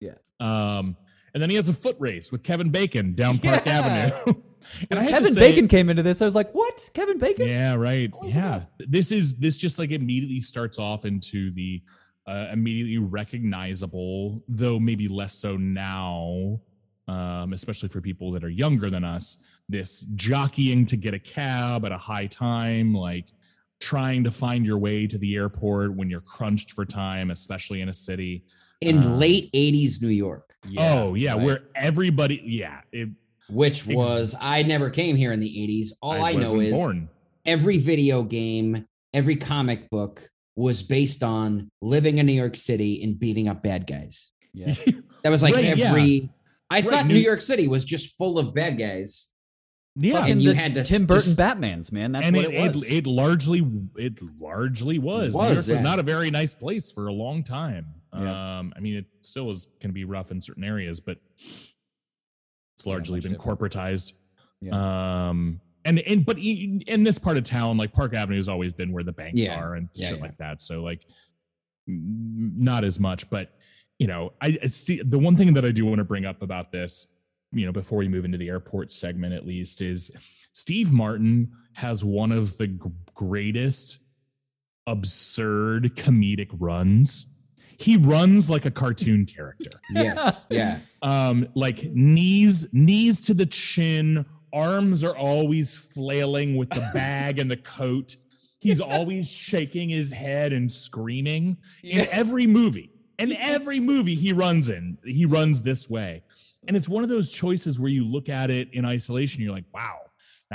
[SPEAKER 4] Yeah.
[SPEAKER 5] Um, and then he has a foot race with Kevin Bacon down Park
[SPEAKER 4] Yeah.
[SPEAKER 5] Avenue. and I
[SPEAKER 4] When
[SPEAKER 5] have to
[SPEAKER 4] Kevin
[SPEAKER 5] say-
[SPEAKER 4] Bacon came into this. I was like, "What? Kevin Bacon?"
[SPEAKER 5] Yeah, right.
[SPEAKER 4] Oh,
[SPEAKER 5] yeah. This is this just like immediately starts off into the uh, immediately recognizable, though maybe less so now, um, especially for people that are younger than us. This jockeying to get a cab at a high time, like trying to find your way to the airport when you're crunched for time, especially in a city.
[SPEAKER 6] In
[SPEAKER 5] Um,
[SPEAKER 6] late 80s New York,
[SPEAKER 5] oh yeah,
[SPEAKER 4] right.
[SPEAKER 5] where everybody, yeah, it,
[SPEAKER 6] which
[SPEAKER 5] Ex-
[SPEAKER 6] was I never came here in the 80s. All I, know is
[SPEAKER 5] born.
[SPEAKER 6] every video game, every comic book was based on living in New York City and beating up bad guys.
[SPEAKER 4] Yeah.
[SPEAKER 6] That was like
[SPEAKER 5] Right, yeah.
[SPEAKER 6] every. I
[SPEAKER 5] Right,
[SPEAKER 6] thought New
[SPEAKER 5] New-
[SPEAKER 6] York City was just full of bad guys.
[SPEAKER 5] yeah,
[SPEAKER 4] Fucking
[SPEAKER 6] And you had to
[SPEAKER 4] Tim Burton
[SPEAKER 6] just-
[SPEAKER 4] Batman's man. That's
[SPEAKER 5] and
[SPEAKER 4] what
[SPEAKER 5] it,
[SPEAKER 4] it,
[SPEAKER 5] it,
[SPEAKER 4] was.
[SPEAKER 5] it largely it largely was. New
[SPEAKER 6] was,
[SPEAKER 5] York was not a very nice place for a long time.
[SPEAKER 4] Yeah.
[SPEAKER 5] Um, I mean, it still is can be rough in certain areas, but it's largely
[SPEAKER 4] much
[SPEAKER 5] been
[SPEAKER 4] different.
[SPEAKER 5] corporatized.
[SPEAKER 4] Yeah.
[SPEAKER 5] Um, and and but in this part of town, like Park Avenue has always been where the banks
[SPEAKER 6] Yeah.
[SPEAKER 5] are and
[SPEAKER 6] Yeah,
[SPEAKER 5] shit
[SPEAKER 6] yeah.
[SPEAKER 5] like that. So like, not as much, but you know, I I see the one thing that I do want to bring up about this, you know, before we move into the airport segment, at least, is Steve Martin has one of the g- greatest absurd comedic runs. He runs like a cartoon character
[SPEAKER 6] Yes. yeah.
[SPEAKER 5] um like knees knees to the chin arms are always flailing with the bag and the coat he's always shaking his head and screaming in every movie in every movie he runs in he runs this way and it's one of those choices where you look at it in isolation you're like wow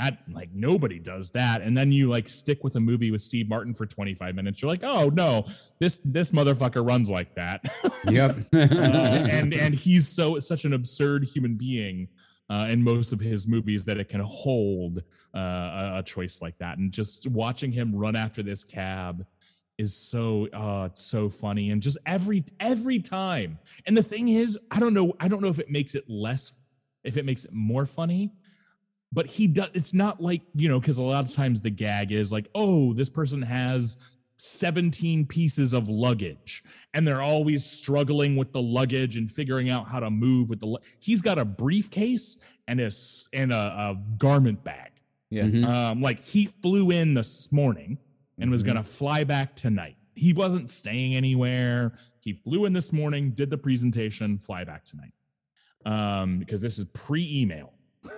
[SPEAKER 5] that like nobody does that and then you like stick with a movie with steve martin for 25 minutes you're like oh no this this motherfucker runs like that
[SPEAKER 6] Yep.
[SPEAKER 5] uh, and and he's so such an absurd human being uh, in most of his movies that it can hold uh, a, a choice like that. And just watching him run after this cab is so uh, so funny, and just every every time. And the thing is, I don't know, I don't know if it makes it less, if it makes it more funny. But he does it's not like you know because a lot of times the gag is like oh this person has 17 pieces of luggage and they're always struggling with the luggage and figuring out how to move with the lu- he's got a briefcase and a s- and a, a garment bag
[SPEAKER 4] Yeah.
[SPEAKER 6] Mhm.
[SPEAKER 5] um like he flew in this morning and was
[SPEAKER 4] Mhm.
[SPEAKER 5] going to fly back tonight he wasn't staying anywhere he flew in this morning did the presentation fly back tonight um because this is pre-email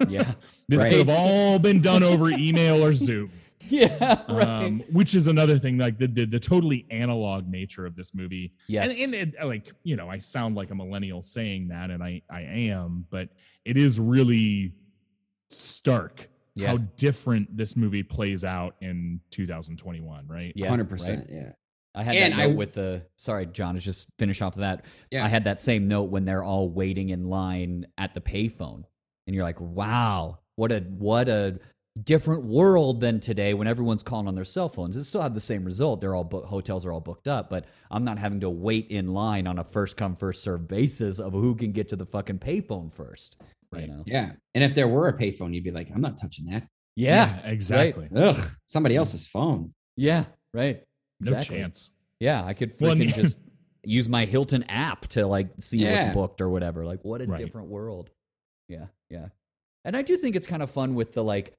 [SPEAKER 4] Yeah.
[SPEAKER 5] this
[SPEAKER 6] Right.
[SPEAKER 5] could have all been done over email or zoom
[SPEAKER 4] yeah. Right.
[SPEAKER 5] um, which is another thing like the, the the totally analog nature of this movie
[SPEAKER 4] yes.
[SPEAKER 5] and, and it, like you know i sound like a millennial saying that and i i am but it is really stark
[SPEAKER 4] Yeah.
[SPEAKER 5] how different this movie plays out in 2021 right
[SPEAKER 4] yeah.
[SPEAKER 6] Hundred
[SPEAKER 4] right.
[SPEAKER 6] percent. Yeah.
[SPEAKER 4] I had
[SPEAKER 6] And
[SPEAKER 4] that
[SPEAKER 6] I-
[SPEAKER 4] with the sorry, John, to just finish off of that.
[SPEAKER 6] Yeah.
[SPEAKER 4] I had that same note when they're all waiting in line at the payphone. And you're like, wow, what a what a different world than today when everyone's calling on their cell phones. It still had the same result. They're all book hotels are all booked up, but I'm not having to wait in line on a first come, first serve basis of who can get to the fucking payphone first.
[SPEAKER 5] Right.
[SPEAKER 4] You know?
[SPEAKER 6] Yeah. And if there were a payphone, you'd be like, I'm not touching that.
[SPEAKER 4] Yeah.
[SPEAKER 5] exactly
[SPEAKER 6] Ugh. Somebody else's phone.
[SPEAKER 4] Yeah. Right.
[SPEAKER 5] no
[SPEAKER 4] Exactly.
[SPEAKER 5] chance
[SPEAKER 4] Yeah, I could freaking
[SPEAKER 5] and-
[SPEAKER 4] just use my Hilton app to like see
[SPEAKER 6] Yeah.
[SPEAKER 4] what's booked or whatever. Like, what a
[SPEAKER 5] Right.
[SPEAKER 4] different world. Yeah, yeah. And I do think it's kind of fun with the like,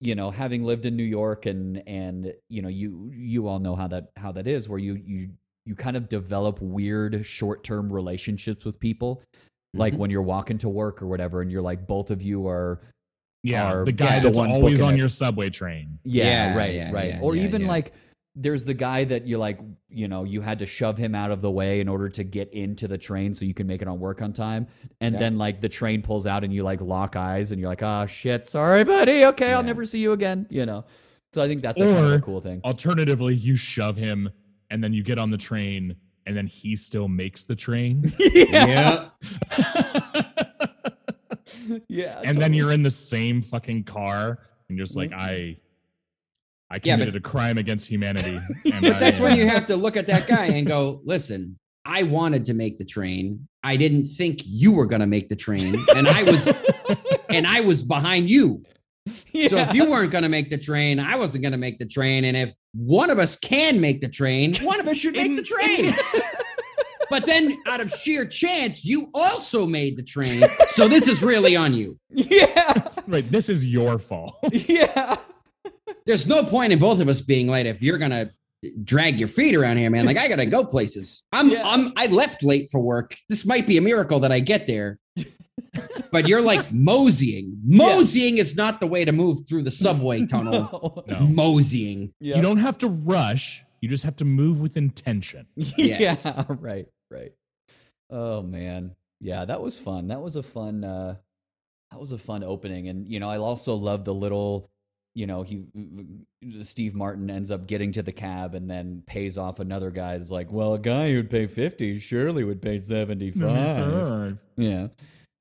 [SPEAKER 4] you know, having lived in New York and and you know, you you all know how that how that is, where you you you kind of develop weird short term relationships with people. Like
[SPEAKER 6] Mhm.
[SPEAKER 4] when you're walking to work or whatever, and you're like, both of you are
[SPEAKER 5] yeah
[SPEAKER 4] Are
[SPEAKER 5] the guy
[SPEAKER 4] the
[SPEAKER 5] that's
[SPEAKER 4] one
[SPEAKER 5] always on
[SPEAKER 4] it.
[SPEAKER 5] your subway train
[SPEAKER 4] Yeah,
[SPEAKER 6] Yeah,
[SPEAKER 4] right,
[SPEAKER 6] yeah,
[SPEAKER 4] right.
[SPEAKER 6] yeah,
[SPEAKER 4] or
[SPEAKER 6] yeah,
[SPEAKER 4] even
[SPEAKER 6] yeah.
[SPEAKER 4] like there's the guy that you like, you know, you had to shove him out of the way in order to get into the train so you can make it on work on time. And
[SPEAKER 6] Yeah.
[SPEAKER 4] then like the train pulls out and you like lock eyes and you're like, oh shit, sorry, buddy. Okay, I'll never see you again. You know. So I think that's a kind of a cool thing.
[SPEAKER 5] alternatively you shove him and then you get on the train and then he still makes the train
[SPEAKER 6] Yeah.
[SPEAKER 4] yeah.
[SPEAKER 5] and then you're in the same fucking car and you're just like mm-hmm. i i
[SPEAKER 6] Yeah, but-
[SPEAKER 5] committed a crime against humanity and
[SPEAKER 6] But
[SPEAKER 5] I
[SPEAKER 6] that's when you uh, have to look at that guy and go, listen, I wanted to make the train. I didn't think you were going to make the train. And I was, and I was behind you. So if you weren't going to make the train, I wasn't going to make the train. And if one of us can make the train, one of us should make the train. but then out of sheer chance, you also made the train. So this is really on you.
[SPEAKER 4] yeah.
[SPEAKER 5] right this is your fault
[SPEAKER 4] Yeah.
[SPEAKER 6] There's no point in both of us being late if you're going to drag your feet around here, man. Like I got to go places. I'm,
[SPEAKER 4] Yeah.
[SPEAKER 6] I'm, I left late for work. This might be a miracle that I get there. but you're like moseying. Moseying is not the way to move through the subway tunnel.
[SPEAKER 5] no
[SPEAKER 6] Moseying.
[SPEAKER 4] Yeah.
[SPEAKER 5] you don't have to rush you just have to move with intention
[SPEAKER 6] Yes.
[SPEAKER 4] Yeah, right, right. Oh man. Yeah, that was fun. That was a fun uh that was a fun opening and you know, I also love the little you know, he Steve Martin ends up getting to the cab and then pays off another guy that's like, "Well, a guy who'd pay 50 surely would pay 75." Yeah.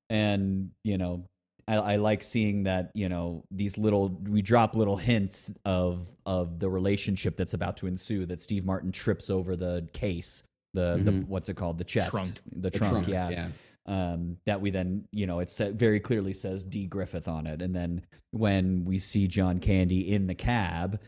[SPEAKER 4] And, you know, I, I like seeing that, you know, these little we drop little hints of of the relationship that's about to ensue that Steve Martin trips over the case, the the
[SPEAKER 6] Mhm.
[SPEAKER 4] what's it called? The chest.
[SPEAKER 5] Trunk.
[SPEAKER 4] The,
[SPEAKER 6] The
[SPEAKER 4] trunk, yeah.
[SPEAKER 6] Yeah.
[SPEAKER 4] Um that we then, you know, it very clearly says D Griffith on it. And then when we see John Candy in the cab,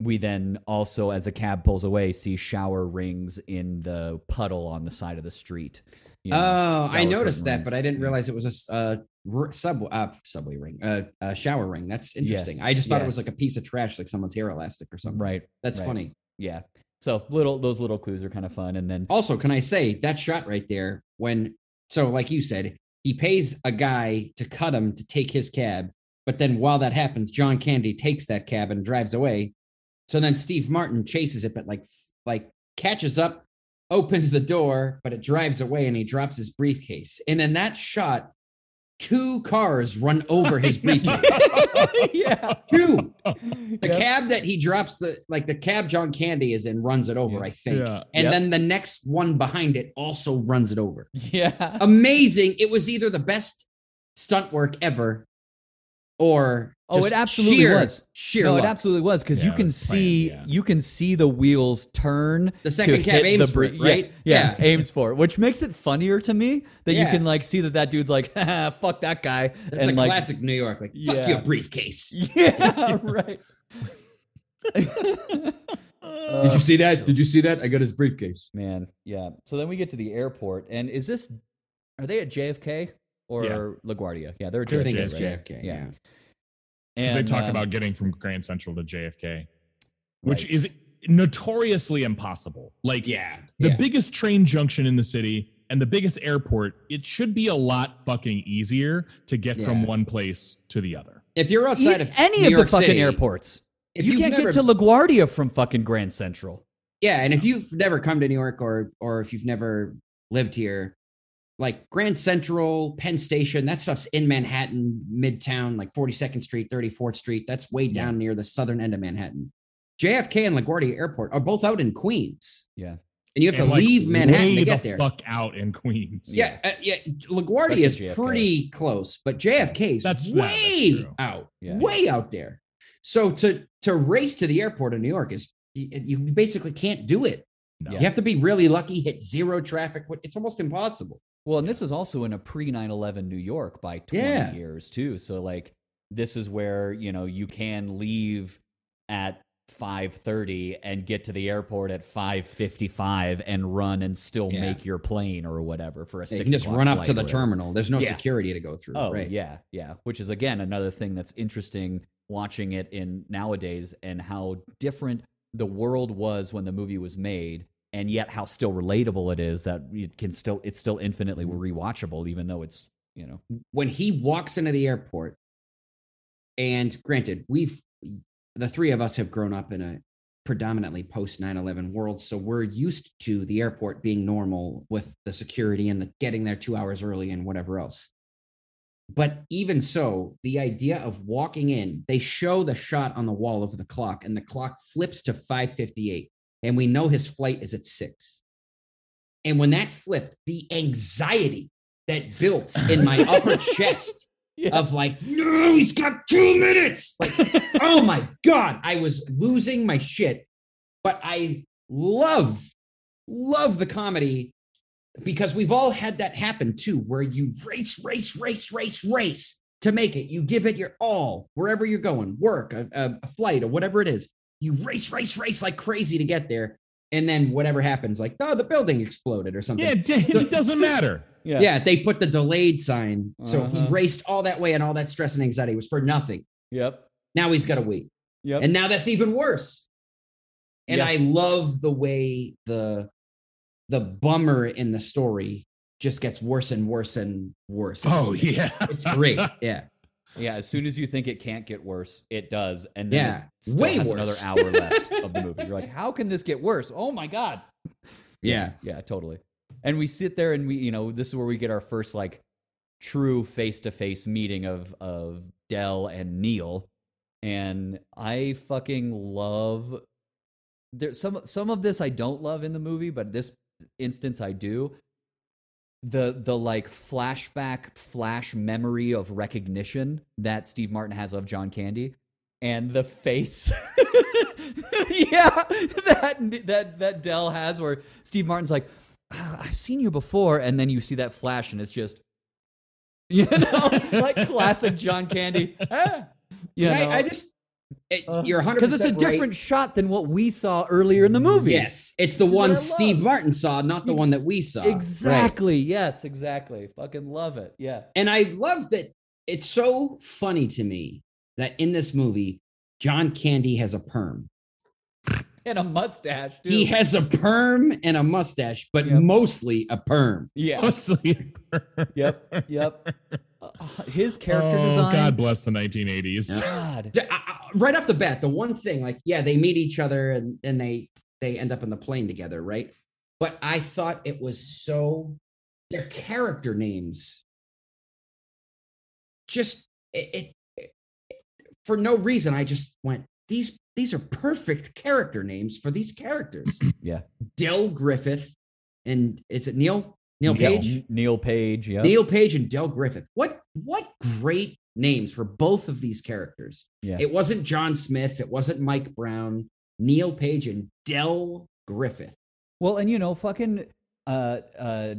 [SPEAKER 4] we then also as a cab pulls away see shower rings in the puddle on the side of the street. you know.
[SPEAKER 6] Oh, I noticed that,
[SPEAKER 4] rings.
[SPEAKER 6] but I didn't realize it was a uh, r- sub uh, subway ring, uh, a shower ring. That's interesting. I just thought
[SPEAKER 4] Yeah.
[SPEAKER 6] it was like a piece of trash, like someone's hair elastic or something.
[SPEAKER 4] Right.
[SPEAKER 6] That's
[SPEAKER 4] right.
[SPEAKER 6] funny.
[SPEAKER 4] Yeah. So little those little clues are kind of fun, and then
[SPEAKER 6] Also, can I say that shot right there when so like you said, he pays a guy to cut him to take his cab, but then while that happens, John Candy takes that cab and drives away. So then Steve Martin chases it, but like like catches up, opens the door, but it drives away and he drops his briefcase. And in that shot, two cars run over his briefcase.
[SPEAKER 4] yeah,
[SPEAKER 6] two. The
[SPEAKER 4] Yep.
[SPEAKER 6] cab that he drops the like the cab John Candy is in runs it over,
[SPEAKER 4] Yeah.
[SPEAKER 6] I think.
[SPEAKER 5] Yeah.
[SPEAKER 6] And
[SPEAKER 4] Yep.
[SPEAKER 6] then the next one behind it also runs it over.
[SPEAKER 4] yeah,
[SPEAKER 6] Amazing. It was either the best stunt work ever or
[SPEAKER 4] Oh, it absolutely
[SPEAKER 6] sheer,
[SPEAKER 4] was.
[SPEAKER 6] sheer
[SPEAKER 4] no,
[SPEAKER 6] luck.
[SPEAKER 4] it absolutely was because
[SPEAKER 5] Yeah,
[SPEAKER 4] you can
[SPEAKER 5] was planned,
[SPEAKER 4] see
[SPEAKER 5] yeah.
[SPEAKER 4] you can see the wheels turn.
[SPEAKER 6] The second
[SPEAKER 4] to
[SPEAKER 6] cab
[SPEAKER 4] hit
[SPEAKER 6] aims
[SPEAKER 4] the
[SPEAKER 6] for it,
[SPEAKER 4] br- yeah,
[SPEAKER 6] right?
[SPEAKER 4] Yeah,
[SPEAKER 6] Yeah.
[SPEAKER 4] aims for it, which makes it funnier to me that you can like see that that dude's like, fuck that guy,
[SPEAKER 6] That's
[SPEAKER 4] and
[SPEAKER 6] a
[SPEAKER 4] like,
[SPEAKER 6] classic New York. Like, fuck
[SPEAKER 4] Yeah.
[SPEAKER 6] your briefcase.
[SPEAKER 4] yeah, right.
[SPEAKER 6] Did you see that? Did you see that? I got his briefcase.
[SPEAKER 4] Man, yeah. So then we get to the airport, and is this? Are they at JFK or
[SPEAKER 5] Yeah.
[SPEAKER 4] LaGuardia? Yeah, they're at
[SPEAKER 6] I
[SPEAKER 4] JFK.
[SPEAKER 6] think it's
[SPEAKER 4] right?
[SPEAKER 6] JFK.
[SPEAKER 4] Yeah.
[SPEAKER 6] Yeah.
[SPEAKER 5] 'Cause they talk
[SPEAKER 4] um,
[SPEAKER 5] about getting from Grand Central to JFK, which
[SPEAKER 4] right.
[SPEAKER 5] is notoriously impossible. Like,
[SPEAKER 6] Yeah.
[SPEAKER 5] the
[SPEAKER 6] yeah.
[SPEAKER 5] biggest train junction in the city and the biggest airport, it should be a lot fucking easier to get from one place to the other.
[SPEAKER 6] if you're outside of
[SPEAKER 4] any
[SPEAKER 6] New
[SPEAKER 4] of
[SPEAKER 6] York
[SPEAKER 4] the fucking
[SPEAKER 6] City,
[SPEAKER 4] airports.
[SPEAKER 6] if
[SPEAKER 4] you can't
[SPEAKER 6] never-
[SPEAKER 4] get to LaGuardia from fucking Grand Central.
[SPEAKER 6] Yeah, and if you've never come to New York or or if you've never lived here, like Grand Central, Penn Station, that stuff's in Manhattan, Midtown, like 42nd Street, 34th Street. That's way down near the southern end of Manhattan. JFK and LaGuardia Airport are both out in Queens,
[SPEAKER 4] Yeah.
[SPEAKER 6] and you have to
[SPEAKER 5] like,
[SPEAKER 6] leave Manhattan
[SPEAKER 5] way
[SPEAKER 6] to get
[SPEAKER 5] the
[SPEAKER 6] there.
[SPEAKER 5] fuck out in Queens.
[SPEAKER 6] Yeah, uh, yeah. LaGuardia is pretty close, but JFK is
[SPEAKER 5] That's- that- that's
[SPEAKER 6] way out,
[SPEAKER 4] Yeah.
[SPEAKER 6] way out there. So to to race to the airport in New York is you you basically can't do it.
[SPEAKER 5] No.
[SPEAKER 6] You have to be really lucky, hit zero traffic. It's almost impossible.
[SPEAKER 4] Well, and this is also in a pre 9 11 New York by 20
[SPEAKER 6] Yeah.
[SPEAKER 4] years, too. So, like, this is where, you know, you can leave at 5.30 and get to the airport at 5.55 and run and still
[SPEAKER 6] Yeah.
[SPEAKER 4] make your plane or whatever for a
[SPEAKER 6] You
[SPEAKER 4] six
[SPEAKER 6] can just run up to the terminal. There's no
[SPEAKER 4] Yeah.
[SPEAKER 6] security to go through.
[SPEAKER 4] Oh
[SPEAKER 6] right.
[SPEAKER 4] yeah, yeah. Which is again another thing that's interesting watching it in nowadays and how different the world was when the movie was made, and yet how still relatable it is that it can still it's still infinitely
[SPEAKER 6] Mm-hmm.
[SPEAKER 4] rewatchable, even though it's you know.
[SPEAKER 6] When he walks into the airport, and granted, we've the three of us have grown up in a predominantly post 9-11 world so we're used to the airport being normal with the security and the getting there two hours early and whatever else. But even so the idea of walking in they show the shot on the wall of the clock and the clock flips to 558 and we know his flight is at six and when that flipped the anxiety that built in my upper chest of like, no, he's got two minutes. Like, oh my God, I was losing my shit. But I love, love the comedy because we've all had that happen too, where you race, race, race, race, race to make it. You give it your all wherever you're going, work, a, a flight, or whatever it is. You race, race, race like crazy to get there. And then whatever happens, like, oh, the building exploded or something.
[SPEAKER 5] Yeah, it, it doesn't matter.
[SPEAKER 4] yeah
[SPEAKER 6] Yeah, they put the delayed sign. So
[SPEAKER 4] Uh-huh.
[SPEAKER 6] he raced all that way and all that stress and anxiety was for nothing.
[SPEAKER 4] yep
[SPEAKER 6] Now he's got to wait.
[SPEAKER 4] yep
[SPEAKER 6] And now that's even worse. And
[SPEAKER 4] Yeah.
[SPEAKER 6] I love the way the the bummer in the story just gets worse and worse and worse. It's,
[SPEAKER 5] Oh yeah,
[SPEAKER 6] it's great. Yeah.
[SPEAKER 4] Yeah. As soon as you think it can't get worse, it does, and then
[SPEAKER 6] Yeah, way
[SPEAKER 4] has
[SPEAKER 6] worse.
[SPEAKER 4] another hour left of the movie. You're like, how can this get worse? Oh my god.
[SPEAKER 6] Yeah.
[SPEAKER 4] Yeah, totally. And we sit there and we, you know, this is where we get our first like true face to face meeting of of Del and Neil. And I fucking love there's some some of this I don't love in the movie, but this instance I do. The the like flashback flash memory of recognition that Steve Martin has of John Candy and the face. Yeah that that that Del has where Steve Martin's like "Ah, I've seen you before and then you see that flash and it's just you know like classic John Candy. Ah, you
[SPEAKER 6] Can
[SPEAKER 4] know?
[SPEAKER 6] I, I just it,
[SPEAKER 4] Uh,
[SPEAKER 6] you're 100
[SPEAKER 4] because it's a different shot than what we saw earlier in the movie
[SPEAKER 6] Yes, it's the
[SPEAKER 4] Which is
[SPEAKER 6] one
[SPEAKER 4] love.
[SPEAKER 6] Steve Martin saw, not the
[SPEAKER 4] Ex-
[SPEAKER 6] one that we saw. Right.
[SPEAKER 4] exactly yes exactly fucking love it yeah
[SPEAKER 6] And I love that it's so funny to me that in this movie, John Candy has a perm.
[SPEAKER 4] and a mustache too
[SPEAKER 6] He has a perm and a mustache, but
[SPEAKER 4] Yep.
[SPEAKER 6] mostly a perm.
[SPEAKER 4] yeah
[SPEAKER 5] Mostly.
[SPEAKER 4] perm. yep yep his character
[SPEAKER 5] oh,
[SPEAKER 4] design
[SPEAKER 5] God bless the 1980s.
[SPEAKER 4] God
[SPEAKER 6] D- I- I- right off the bat, the one thing, like, yeah, they meet each other and, and they they end up in the plane together, right? But I thought it was so their character names just it, it, it- for no reason. I just went these these are perfect character names for these characters.
[SPEAKER 4] Yeah.
[SPEAKER 6] Del Griffith and is it Neil Neil Page?
[SPEAKER 4] Neil Page yeah
[SPEAKER 6] Neil Page and Del Griffith. What what great names for both of these characters.
[SPEAKER 4] Yeah.
[SPEAKER 6] It wasn't John Smith, it wasn't Mike Brown, Neil Page, and Del Griffith.
[SPEAKER 4] Well, and you know, fucking uh, uh,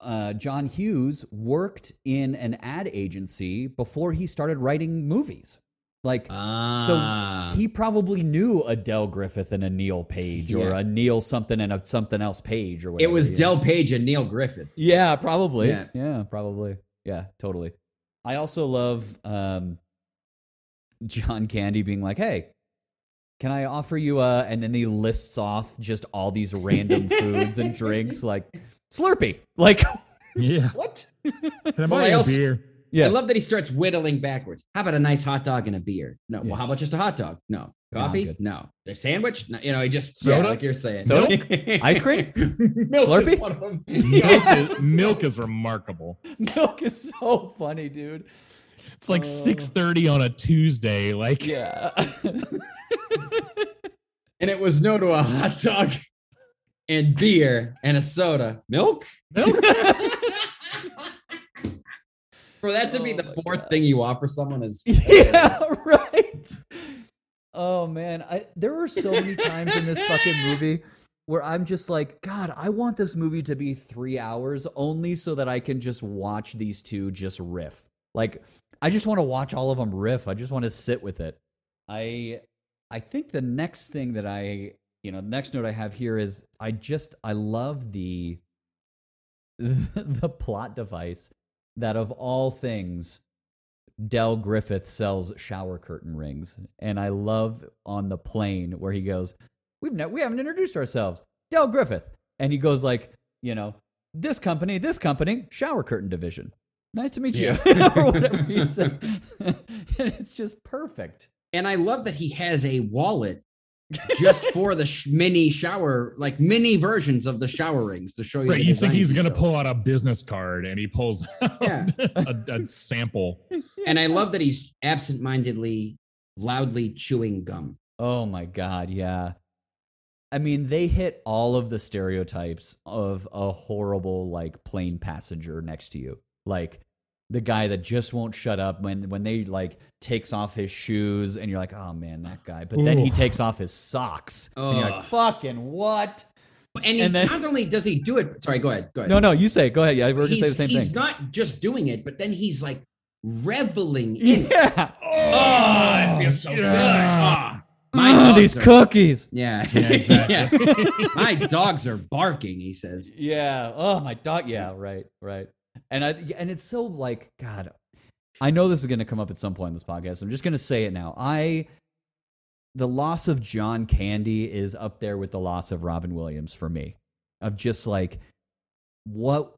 [SPEAKER 4] uh, John Hughes worked in an ad agency before he started writing movies. Like,
[SPEAKER 6] Ah.
[SPEAKER 4] so he probably knew a Del Griffith and a Neil Page, or
[SPEAKER 6] Yeah.
[SPEAKER 4] a Neil something and a something else Page, or whatever.
[SPEAKER 6] it was
[SPEAKER 4] you
[SPEAKER 6] Del? Page and Neil Griffith.
[SPEAKER 4] Yeah, probably.
[SPEAKER 6] Yeah.
[SPEAKER 4] Yeah. probably. Yeah, totally. I also love um, John Candy being like, "Hey, can I offer you a?" And then he lists off just all these random foods and drinks, like Slurpee. Like
[SPEAKER 5] Yeah.
[SPEAKER 4] what?
[SPEAKER 5] Can I
[SPEAKER 6] Well,
[SPEAKER 5] buy
[SPEAKER 6] I
[SPEAKER 5] a
[SPEAKER 6] also-
[SPEAKER 5] beer?
[SPEAKER 4] Yeah.
[SPEAKER 6] I love that he starts whittling backwards. How about a nice hot dog and a beer? No.
[SPEAKER 4] Yeah.
[SPEAKER 6] Well, how about just a hot dog? No. Coffee? No. A sandwich? No. You know, he just
[SPEAKER 5] Soda?
[SPEAKER 6] yeah, like you're saying.
[SPEAKER 4] Soda? Ice cream?
[SPEAKER 6] Milk
[SPEAKER 4] Slurpee?
[SPEAKER 6] is one of them.
[SPEAKER 5] Milk is, milk is remarkable.
[SPEAKER 4] Milk is so funny, dude.
[SPEAKER 5] It's like
[SPEAKER 4] oh.
[SPEAKER 5] six thirty on a Tuesday. Like
[SPEAKER 4] Yeah.
[SPEAKER 6] and it was no to a hot dog and beer and a soda. Milk?
[SPEAKER 5] milk.
[SPEAKER 6] For that to be
[SPEAKER 4] Oh
[SPEAKER 6] the fourth
[SPEAKER 4] God.
[SPEAKER 6] thing you offer someone is
[SPEAKER 4] yeah, right. Oh man, I there were so many times in this fucking movie where I'm just like, God, I want this movie to be three hours only so that I can just watch these two just riff. Like, I just want to watch all of them riff. I just want to sit with it. I I think the next thing that I you know, the next note I have here is I just I love the the plot device that of all things Del Griffith sells shower curtain rings, and I love on the plane where he goes, "We've ne- we haven't introduced ourselves, Del Griffith," and he goes like, you know, this company, this company, shower curtain division. Nice to meet you, or whatever he said. and it's just perfect.
[SPEAKER 6] and I love that he has a wallet just for the sh- mini shower, like mini versions of the shower rings to show you.
[SPEAKER 5] Right, you think he's gonna pull out a business card and he pulls out
[SPEAKER 6] Yeah.
[SPEAKER 5] a, a sample.
[SPEAKER 6] And I love that he's absent-mindedly, loudly chewing gum.
[SPEAKER 4] Oh my god, yeah. I mean, they hit all of the stereotypes of a horrible like plane passenger next to you. Like the guy that just won't shut up when when they like takes off his shoes and you're like, "Oh man, that guy." But then he takes off his socks. And you're like, "Fucking what?"
[SPEAKER 6] And, he,
[SPEAKER 4] And then-
[SPEAKER 6] not only does he do it, sorry, go ahead. Go ahead.
[SPEAKER 4] No, no, you say. it. Go ahead. Yeah, we're going to say the same
[SPEAKER 6] he's
[SPEAKER 4] thing.
[SPEAKER 6] He's not just doing it, but then he's like reveling in it.
[SPEAKER 4] yeah.
[SPEAKER 6] Oh, it feels so good.
[SPEAKER 5] Yeah.
[SPEAKER 6] Ah, my
[SPEAKER 4] Ah, these
[SPEAKER 6] are-
[SPEAKER 4] cookies.
[SPEAKER 6] Yeah,
[SPEAKER 5] Yeah, exactly.
[SPEAKER 6] Yeah. My dogs are barking. He says.
[SPEAKER 4] Yeah. Oh my dog. Yeah. Right. Right. And I and it's so like God. I know this is going to come up at some point in this podcast. I'm just going to say it now. I the loss of John Candy is up there with the loss of Robin Williams for me. Of just like what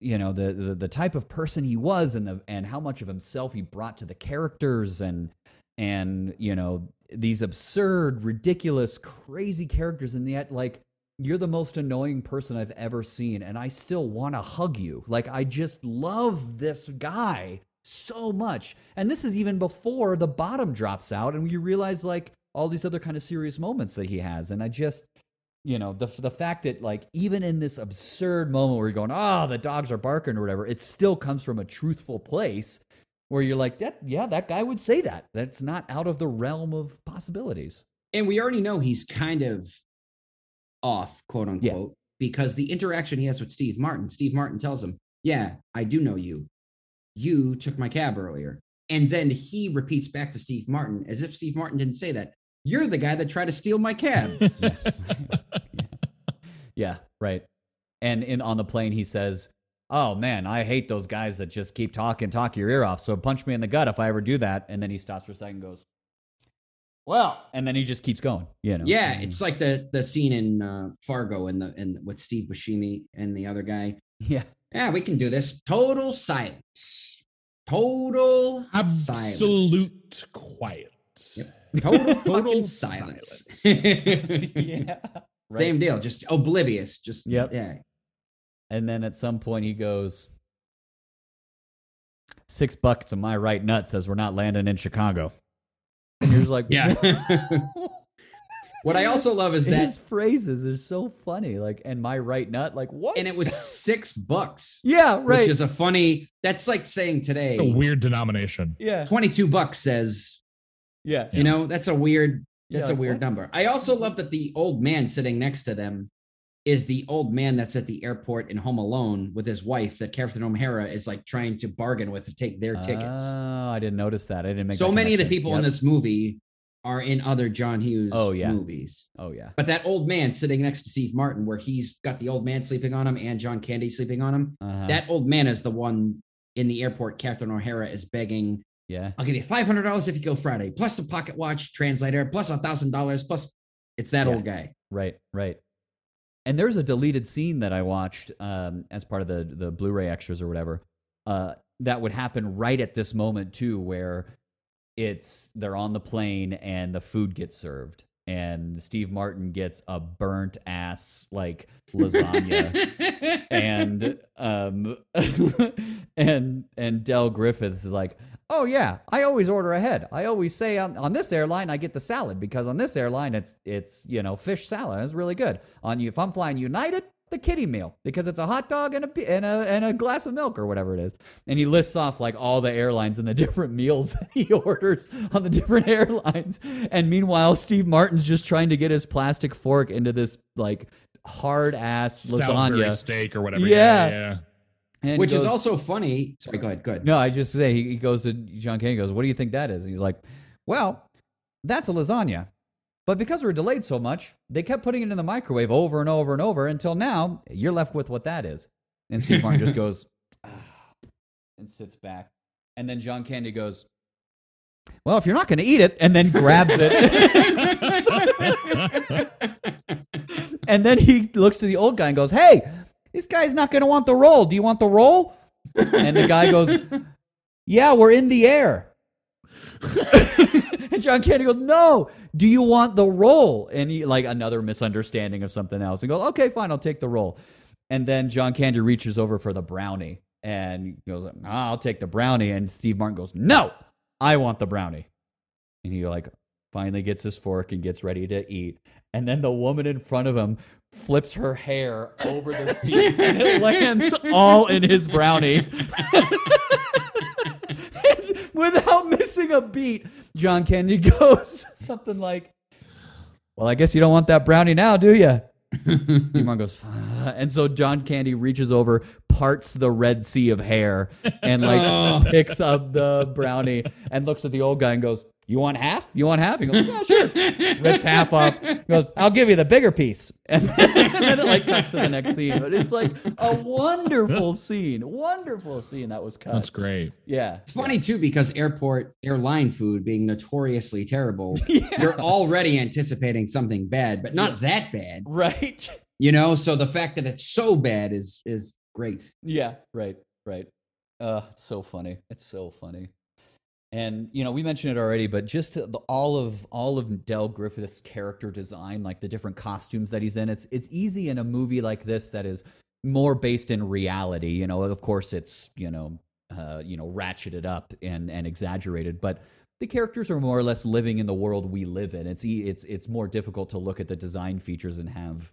[SPEAKER 4] you know the, the the type of person he was and the and how much of himself he brought to the characters and and you know these absurd ridiculous crazy characters and yet like you're the most annoying person I've ever seen and I still want to hug you. Like I just love this guy so much. And this is even before the bottom drops out and you realize like all these other kind of serious moments that he has. And I just you know the the fact that like even in this absurd moment where you're going oh the dogs are barking or whatever it still comes from a truthful place where you're like that yeah that guy would say that. That's not out of the realm of possibilities.
[SPEAKER 6] And we already know he's kind of off, quote unquote, because the interaction he has with Steve Martin, Steve Martin tells him, Yeah, I do know you. You took my cab earlier. And then he repeats back to Steve Martin as if Steve Martin didn't say that. You're the guy that tried to steal my cab.
[SPEAKER 4] yeah right and in on the plane he says oh man i hate those guys that just keep talking talk your ear off so punch me in the gut if i ever do that and then he stops for a second and goes well and then he just keeps going you know
[SPEAKER 6] yeah, it's like the the scene in uh, Fargo and the and with Steve Buscemi and the other guy.
[SPEAKER 4] yeah
[SPEAKER 6] Yeah, we can do this. Total silence. Total silence.
[SPEAKER 5] Absolute quiet.
[SPEAKER 6] Yep. Total,
[SPEAKER 5] Total
[SPEAKER 6] fucking silence.
[SPEAKER 4] yeah right.
[SPEAKER 6] Same deal, just oblivious. Just
[SPEAKER 4] Yep.
[SPEAKER 6] yeah.
[SPEAKER 4] And then at some point he goes, Six buckets of my right nut says we're not landing in Chicago. And you're just like,
[SPEAKER 6] Yeah. What I also love is that,
[SPEAKER 4] His phrases are so funny. Like, and my right nut, like what?
[SPEAKER 6] and it was six bucks,
[SPEAKER 4] yeah, right.
[SPEAKER 6] which is a funny. That's like saying today,
[SPEAKER 5] a weird denomination.
[SPEAKER 4] yeah,
[SPEAKER 6] twenty-two bucks says.
[SPEAKER 4] yeah,
[SPEAKER 6] You know, that's a weird.
[SPEAKER 4] Yeah,
[SPEAKER 6] That's
[SPEAKER 4] like,
[SPEAKER 6] a weird
[SPEAKER 4] what?
[SPEAKER 6] number. I also love that the old man sitting next to them is the old man that's at the airport in Home Alone with his wife that Catherine O'Hara is like trying to bargain with to take their tickets.
[SPEAKER 4] Oh, I didn't notice that. I didn't make
[SPEAKER 6] so many of the people in this movie are in other John Hughes
[SPEAKER 4] Oh, yeah.
[SPEAKER 6] movies.
[SPEAKER 4] Oh yeah.
[SPEAKER 6] But that old man sitting next to Steve Martin, where he's got the old man sleeping on him and John Candy sleeping on him,
[SPEAKER 4] Uh-huh.
[SPEAKER 6] that old man is the one in the airport. Catherine O'Hara is begging,
[SPEAKER 4] yeah.
[SPEAKER 6] I'll give you $500 if you go Friday, plus the pocket watch translator, plus a $1,000, plus it's that
[SPEAKER 4] Yeah.
[SPEAKER 6] old guy.
[SPEAKER 4] Right, right. And there's a deleted scene that I watched um, as part of the the Blu-ray extras or whatever. Uh, that would happen right at this moment too, where it's they're on the plane and the food gets served, and Steve Martin gets a burnt ass like lasagna. and um and and Del Griffiths is like, "Oh yeah, I always order ahead. I always say on, on this airline I get the salad because on this airline it's it's you know fish salad. It's really good. On you if I'm flying United, the kitty meal because it's a hot dog and a and a and a glass of milk or whatever it is. And he lists off like all the airlines and the different meals that he orders on the different airlines. And meanwhile, Steve Martin's just trying to get his plastic fork into this like hard ass
[SPEAKER 5] Salisbury
[SPEAKER 4] lasagna.
[SPEAKER 5] steak or whatever.
[SPEAKER 4] Yeah.
[SPEAKER 5] Yeah. yeah.
[SPEAKER 4] And he
[SPEAKER 6] Which is also funny. Sorry, go ahead. Go ahead.
[SPEAKER 4] no, I just say he, he goes to John Candy goes, "What do you think that is?" And he's like, "Well, that's a lasagna." But because we're delayed so much, they kept putting it in the microwave over and over and over until now you're left with what that is. And Steve Martin just goes "Ah," and sits back. And then John Candy goes, Well, if you're not going to eat it, and then grabs it. and then he looks to the old guy and goes, Hey, this guy's not going to want the roll. Do you want the roll? And the guy goes, Yeah, we're in the air. And John Candy goes, No, do you want the roll? And he, like, another misunderstanding of something else. And goes, Okay, fine, I'll take the roll. And then John Candy reaches over for the brownie and goes, "Ah, I'll take the brownie. And Steve Martin goes, No, I want the brownie. And he, like, finally gets his fork and gets ready to eat. And then the woman in front of him flips her hair over the seat and it lands all in his brownie. Without missing a beat, John Candy goes something like, Well, I guess you don't want that brownie now, do you? Steve goes, "Ah." and so John Candy reaches over, parts the Red Sea of hair, and like picks up the brownie and looks at the old guy and goes, "You want half? You want half?" He goes, "Yeah, sure." Rips half off. He goes, "I'll give you the bigger piece," and then, and then it like cuts to the next scene. But it's like a wonderful scene, wonderful scene that was cut.
[SPEAKER 5] That's great.
[SPEAKER 4] Yeah,
[SPEAKER 6] It's funny too because airport airline food being notoriously terrible, you're already anticipating something bad, but not that bad.
[SPEAKER 4] right.
[SPEAKER 6] You know, so the fact that it's so bad is is great.
[SPEAKER 4] Yeah, right, right. Uh, it's so funny. It's so funny. And you know, we mentioned it already, but just the, all of all of Del Griffith's character design, like the different costumes that he's in, it's it's easy in a movie like this that is more based in reality. You know, of course, it's you know, uh, you know, ratcheted up and and exaggerated, but the characters are more or less living in the world we live in. It's it's it's more difficult to look at the design features and have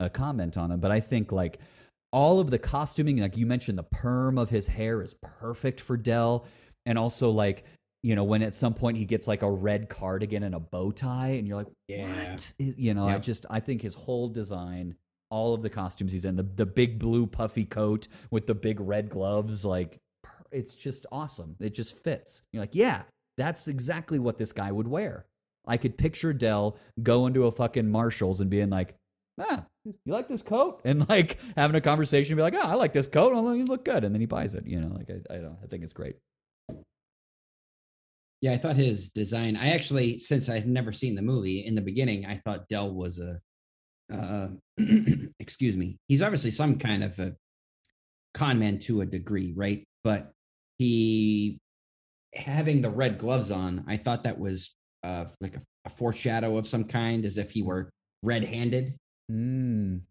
[SPEAKER 4] a comment on them. But I think like all of the costuming, like you mentioned, the perm of his hair is perfect for Del. And also, like, you know, when at some point he gets like a red cardigan and a bow tie, and you're like, what? You know, I just, I think his whole design, all of the costumes he's in, the, the big blue puffy coat with the big red gloves, like, it's just awesome. It just fits. You're like, yeah, that's exactly what this guy would wear. I could picture Del going to a fucking Marshalls and being like, ah, you like this coat? And like having a conversation, be like, oh, I like this coat. Oh, you look good. And then he buys it. You know, like I, I don't, I think it's great.
[SPEAKER 6] Yeah, I thought his design. I actually, since I've never seen the movie, in the beginning, I thought Del was a. Uh, excuse me. He's obviously some kind of a con man to a degree, right? But he having the red gloves on, I thought that was uh, like a, a foreshadow of some kind, as if he were red-handed.
[SPEAKER 4] Mm.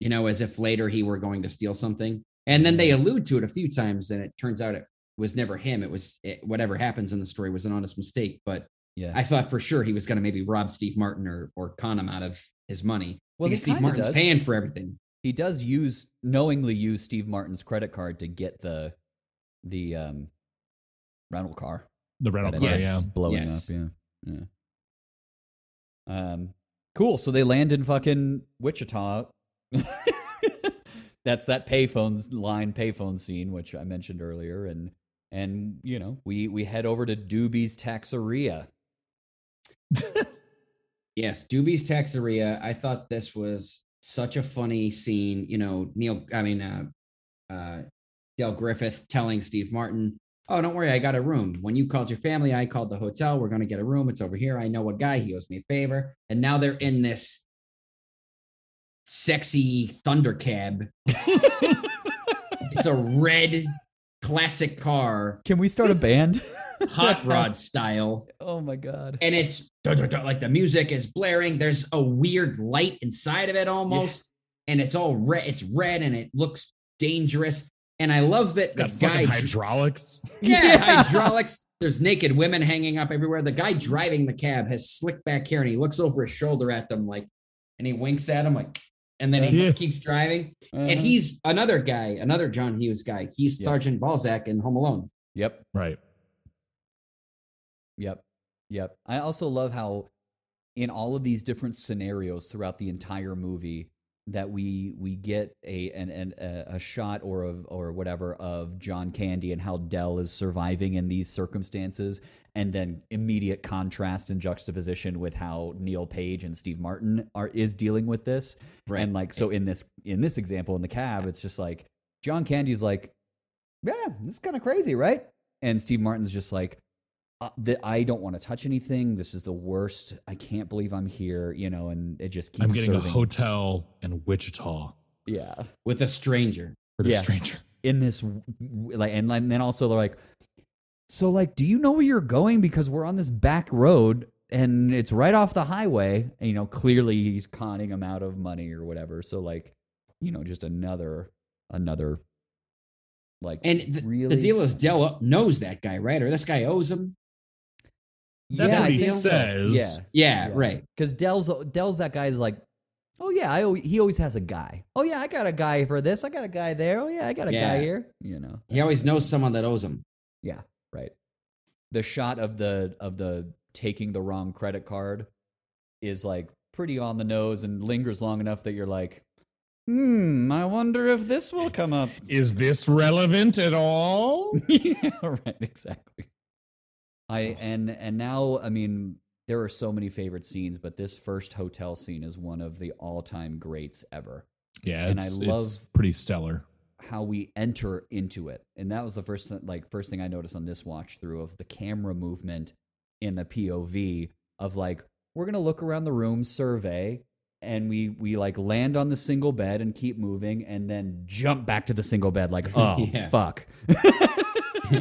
[SPEAKER 6] You know, as if later he were going to steal something. And then they allude to it a few times, and it turns out it was never him. It was it, whatever happens in the story was an honest mistake. But
[SPEAKER 4] Yeah.
[SPEAKER 6] I thought for sure he was going to maybe rob Steve Martin or or con him out of his money.
[SPEAKER 4] Well, he
[SPEAKER 6] because Steve Martin's
[SPEAKER 4] does.
[SPEAKER 6] paying for everything.
[SPEAKER 4] he does use knowingly use Steve Martin's credit card to get the the um rental car.
[SPEAKER 5] The rental car,
[SPEAKER 6] Yes.
[SPEAKER 5] yeah.
[SPEAKER 4] blowing
[SPEAKER 6] Yes.
[SPEAKER 4] up. Yeah, yeah. Um, cool. So they land in fucking Wichita. That's that payphone line, payphone scene, which I mentioned earlier, and and you know we we head over to Doobie's Taxeria.
[SPEAKER 6] Yes, Doobie's Taxeria. I thought this was such a funny scene. You know, Neil, I mean, uh, uh, Dale Griffith telling Steve Martin, Oh, don't worry, I got a room. When you called your family, I called the hotel. We're going to get a room. It's over here. I know a guy. He owes me a favor. And now they're in this sexy thunder cab. it's a red classic car,
[SPEAKER 4] Can we start a band?
[SPEAKER 6] hot rod style.
[SPEAKER 4] oh my god.
[SPEAKER 6] and it's like the music is blaring. There's a weird light inside of it almost, and it's all red. It's red and it looks dangerous. And I love that the guy,
[SPEAKER 5] hydraulics.
[SPEAKER 6] yeah,
[SPEAKER 4] Yeah.
[SPEAKER 6] hydraulics. There's naked women hanging up everywhere. The guy driving the cab has slick back hair, and he looks over his shoulder at them like, and he winks at him like, and then he
[SPEAKER 5] Yeah.
[SPEAKER 6] keeps driving. And
[SPEAKER 4] Uh-huh.
[SPEAKER 6] he's another guy, another John Hughes guy. He's
[SPEAKER 4] Yeah.
[SPEAKER 6] Sergeant Balzac in Home Alone.
[SPEAKER 4] Yep.
[SPEAKER 5] Right.
[SPEAKER 4] Yep. Yep. I also love how in all of these different scenarios throughout the entire movie that we we get a an, an a, shot or of or whatever of John Candy and how Del is surviving in these circumstances and then immediate contrast and juxtaposition with how Neil Page and Steve Martin are is dealing with this.
[SPEAKER 6] Right.
[SPEAKER 4] And like so in this in this example in the cab it's just like John Candy's like yeah, this is kind of crazy, right? And Steve Martin's just like uh, that I don't want to touch anything. This is the worst. I can't believe I'm here, you know, and it just keeps
[SPEAKER 5] I'm getting
[SPEAKER 4] serving.
[SPEAKER 5] a hotel in Wichita
[SPEAKER 4] yeah.
[SPEAKER 6] with a stranger.
[SPEAKER 5] for the
[SPEAKER 4] Yeah.
[SPEAKER 5] stranger.
[SPEAKER 4] In this w- w- like and, and then also they're like so like do you know where you're going because we're on this back road and it's right off the highway and you know clearly he's conning him out of money or whatever. So like you know just another another like
[SPEAKER 6] And th-
[SPEAKER 4] really
[SPEAKER 6] the deal is Del knows that guy, right? Or this guy owes him.
[SPEAKER 5] That's
[SPEAKER 4] Yeah,
[SPEAKER 5] what he
[SPEAKER 4] think
[SPEAKER 5] says.
[SPEAKER 4] Yeah.
[SPEAKER 6] Yeah,
[SPEAKER 4] Yeah.
[SPEAKER 6] right.
[SPEAKER 4] Because Del's Del's that guy is like, oh yeah, I al- he always has a guy. Oh yeah, I got a guy for this. I got a guy there. Oh yeah, I got a guy here. You know,
[SPEAKER 6] He always knows someone that owes him.
[SPEAKER 4] yeah, right. The shot of the of the taking the wrong credit card is like pretty on the nose and lingers long enough that you're like, hmm, I wonder if this will come up.
[SPEAKER 5] Is this relevant at all?
[SPEAKER 4] yeah, right, exactly. I and and now I mean there are so many favorite scenes, but this first hotel scene is one of the all-time greats ever.
[SPEAKER 5] Yeah,
[SPEAKER 4] And I love-
[SPEAKER 5] it's pretty stellar.
[SPEAKER 4] How we enter into it, and that was the first like first thing I noticed on this watch through of the camera movement in the POV of like we're gonna look around the room, survey, and we we like land on the single bed and keep moving, and then jump back to the single bed like oh
[SPEAKER 6] Yeah.
[SPEAKER 4] fuck.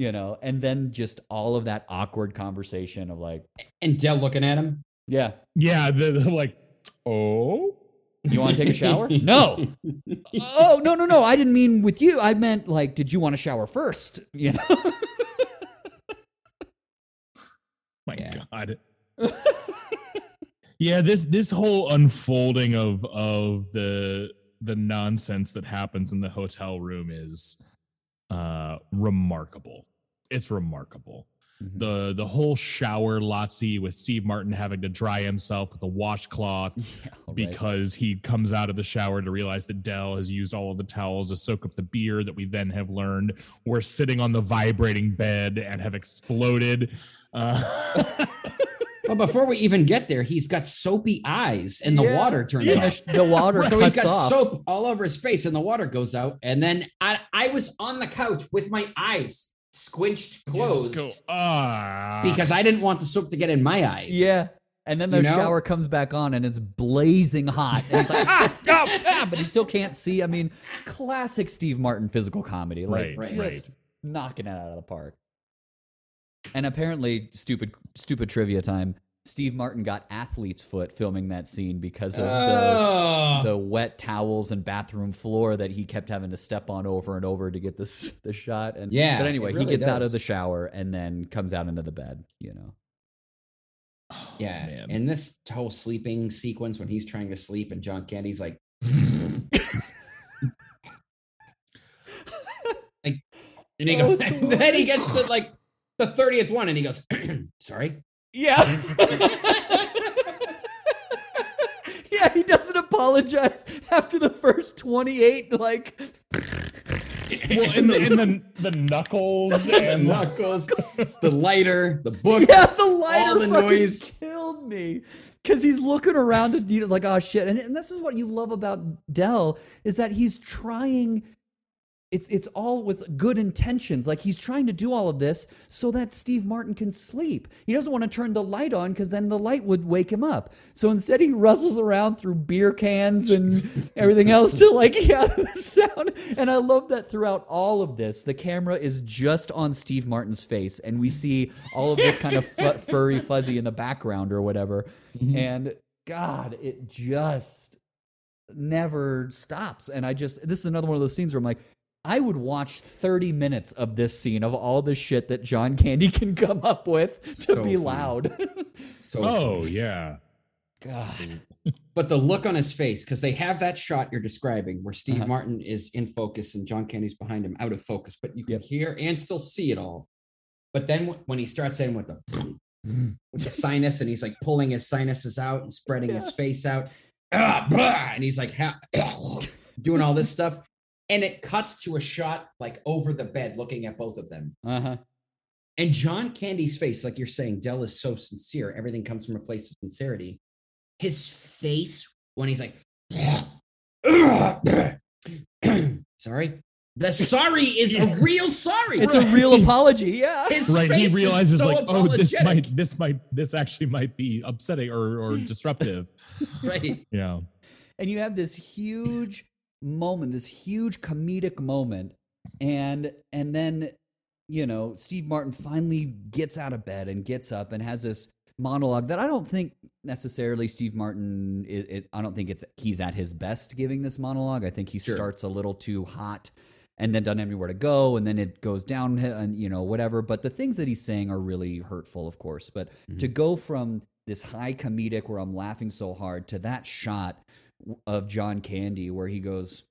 [SPEAKER 4] you know, and then just all of that awkward conversation of like,
[SPEAKER 6] And Del looking at him.
[SPEAKER 4] yeah,
[SPEAKER 5] Yeah, the, the like, oh,
[SPEAKER 4] you want to take a shower? no. Oh, no, no, no. I didn't mean with you. I meant like, did you want to shower first? You know?
[SPEAKER 5] my
[SPEAKER 6] Yeah.
[SPEAKER 5] god. yeah, this this whole unfolding of of the the nonsense that happens in the hotel room is uh remarkable. It's remarkable.
[SPEAKER 4] Mhm.
[SPEAKER 5] The the whole shower Lotsie with Steve Martin having to dry himself with a washcloth
[SPEAKER 4] Yeah, right.
[SPEAKER 5] because he comes out of the shower to realize that Del has used all of the towels to soak up the beer that we then have learned we're sitting on the vibrating bed and have exploded. Uh,
[SPEAKER 6] Well, before we even get there, he's got soapy eyes and the
[SPEAKER 4] Yeah.
[SPEAKER 6] water turns
[SPEAKER 4] And
[SPEAKER 6] off.
[SPEAKER 4] the, the water
[SPEAKER 6] So he's
[SPEAKER 4] cuts
[SPEAKER 6] got
[SPEAKER 4] off.
[SPEAKER 6] soap all over his face and the water goes out. And then I, I was on the couch with my eyes squinched closed
[SPEAKER 5] go, ah.
[SPEAKER 6] because I didn't want the soap to get in my eyes.
[SPEAKER 4] Yeah. And then the
[SPEAKER 6] You know?
[SPEAKER 4] shower comes back on and it's blazing hot. And he's like, ah, ah, ah, but he still can't see. I mean, classic Steve Martin physical comedy. Like,
[SPEAKER 5] Right, right,
[SPEAKER 4] just
[SPEAKER 5] right.
[SPEAKER 4] knocking it out of the park. And apparently, stupid, stupid trivia time. Steve Martin got athlete's foot filming that scene because of the
[SPEAKER 6] Oh.
[SPEAKER 4] the wet towels and bathroom floor that he kept having to step on over and over to get this the shot. And
[SPEAKER 6] Yeah,
[SPEAKER 4] but
[SPEAKER 6] it
[SPEAKER 4] anyway, he
[SPEAKER 6] really
[SPEAKER 4] gets out of the shower and then comes out into the bed. You know, oh, oh,
[SPEAKER 6] Yeah.
[SPEAKER 5] man.
[SPEAKER 6] And this whole sleeping sequence when he's trying to sleep and John Candy's like, like, and he
[SPEAKER 4] Oh,
[SPEAKER 6] goes,
[SPEAKER 4] it's
[SPEAKER 6] and then he gets to like the 30th one and he goes, sorry.
[SPEAKER 4] Yeah. yeah, he doesn't apologize after the first 28 like
[SPEAKER 5] well, and, the, and the, the knuckles
[SPEAKER 6] The
[SPEAKER 5] and
[SPEAKER 6] knuckles, the lighter, the book.
[SPEAKER 4] Yeah, the lighter
[SPEAKER 6] all the noise.
[SPEAKER 4] killed me. Cause he's looking around and he's like, oh shit. And, and this is what you love about Del is that he's trying it's it's all with good intentions. Like he's trying to do all of this so that Steve Martin can sleep. He doesn't want to turn the light on because then the light would wake him up. So instead he rustles around through beer cans and everything else to like yeah the sound. And I love that throughout all of this, the camera is just on Steve Martin's face, and we see all of this kind of fu- furry fuzzy in the background or whatever. Mm-hmm. And God, it just never stops. And I just this is another one of those scenes where I'm like, I would watch 30 minutes of this scene of all the shit that John Candy can come up with to
[SPEAKER 6] So
[SPEAKER 4] be
[SPEAKER 6] funny.
[SPEAKER 4] loud.
[SPEAKER 6] So
[SPEAKER 5] oh yeah.
[SPEAKER 4] God.
[SPEAKER 6] But the look on his face, because they have that shot you're describing where Steve
[SPEAKER 4] Uh-huh.
[SPEAKER 6] Martin is in focus and John Candy's behind him out of focus, but you can
[SPEAKER 4] Yep.
[SPEAKER 6] hear and still see it all. But then when he starts in with the with the sinus and he's like pulling his sinuses out and spreading his face out, ah, blah, and he's like ha- doing all this stuff, and it cuts to a shot like over the bed looking at both of them.
[SPEAKER 4] Uh-huh.
[SPEAKER 6] And John Candy's face, like you're saying, Del is so sincere. Everything comes from a place of sincerity. His face when he's like, sorry. The sorry is a real sorry.
[SPEAKER 4] It's a real apology, yeah.
[SPEAKER 6] His
[SPEAKER 5] Right. He
[SPEAKER 6] face is
[SPEAKER 5] realizes
[SPEAKER 6] so
[SPEAKER 5] like, oh, this might this might this actually might be upsetting or or disruptive.
[SPEAKER 6] right.
[SPEAKER 5] yeah.
[SPEAKER 4] and you have this huge moment this huge comedic moment and and then you know steve martin finally gets out of bed and gets up and has this monologue that i don't think necessarily steve martin it, it, i don't think it's he's at his best giving this monologue. I think he
[SPEAKER 6] Sure.
[SPEAKER 4] starts a little too hot and then doesn't have anywhere to go and then it goes down and you know whatever. But the things that he's saying are really hurtful of course. But to mm-hmm. go from this high comedic where i'm laughing so hard to that shot of john candy where he goes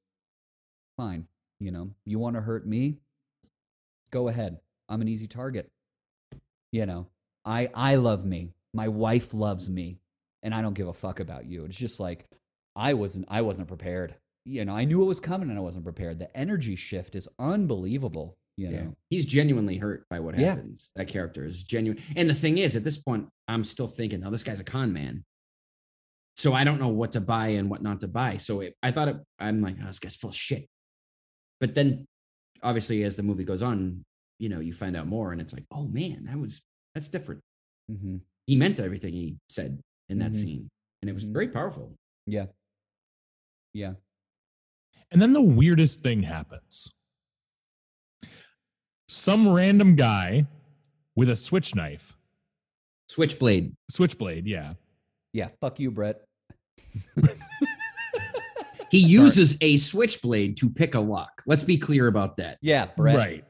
[SPEAKER 4] fine you know you want to hurt me? Go ahead. I'm an easy target. You know i i love me. My wife loves me and i don't give a fuck about you. It's just like i wasn't i wasn't prepared. You know i knew it was coming and i wasn't prepared. The energy shift is unbelievable you know?
[SPEAKER 6] He's genuinely hurt by what
[SPEAKER 4] Yeah.
[SPEAKER 6] happens. That character is genuine. And the thing is, at this point, I'm still thinking, oh, this guy's a con man. So I don't know what to buy and what not to buy. So it, I thought it, I'm like, oh, this guy's full of shit. But then obviously, as the movie goes on, you know, you find out more and it's like, oh man, that was, that's different.
[SPEAKER 4] hmm
[SPEAKER 6] He meant everything he said in that
[SPEAKER 4] Mhm.
[SPEAKER 6] scene. And it was
[SPEAKER 4] Mhm.
[SPEAKER 6] very powerful.
[SPEAKER 4] yeah yeah
[SPEAKER 5] And then the weirdest thing happens. Some random guy with a switch knife,
[SPEAKER 6] Switchblade.
[SPEAKER 5] switchblade, yeah.
[SPEAKER 4] yeah fuck you brett
[SPEAKER 6] He uses a switchblade to pick a lock. Let's be clear about that.
[SPEAKER 4] yeah brett
[SPEAKER 5] Right.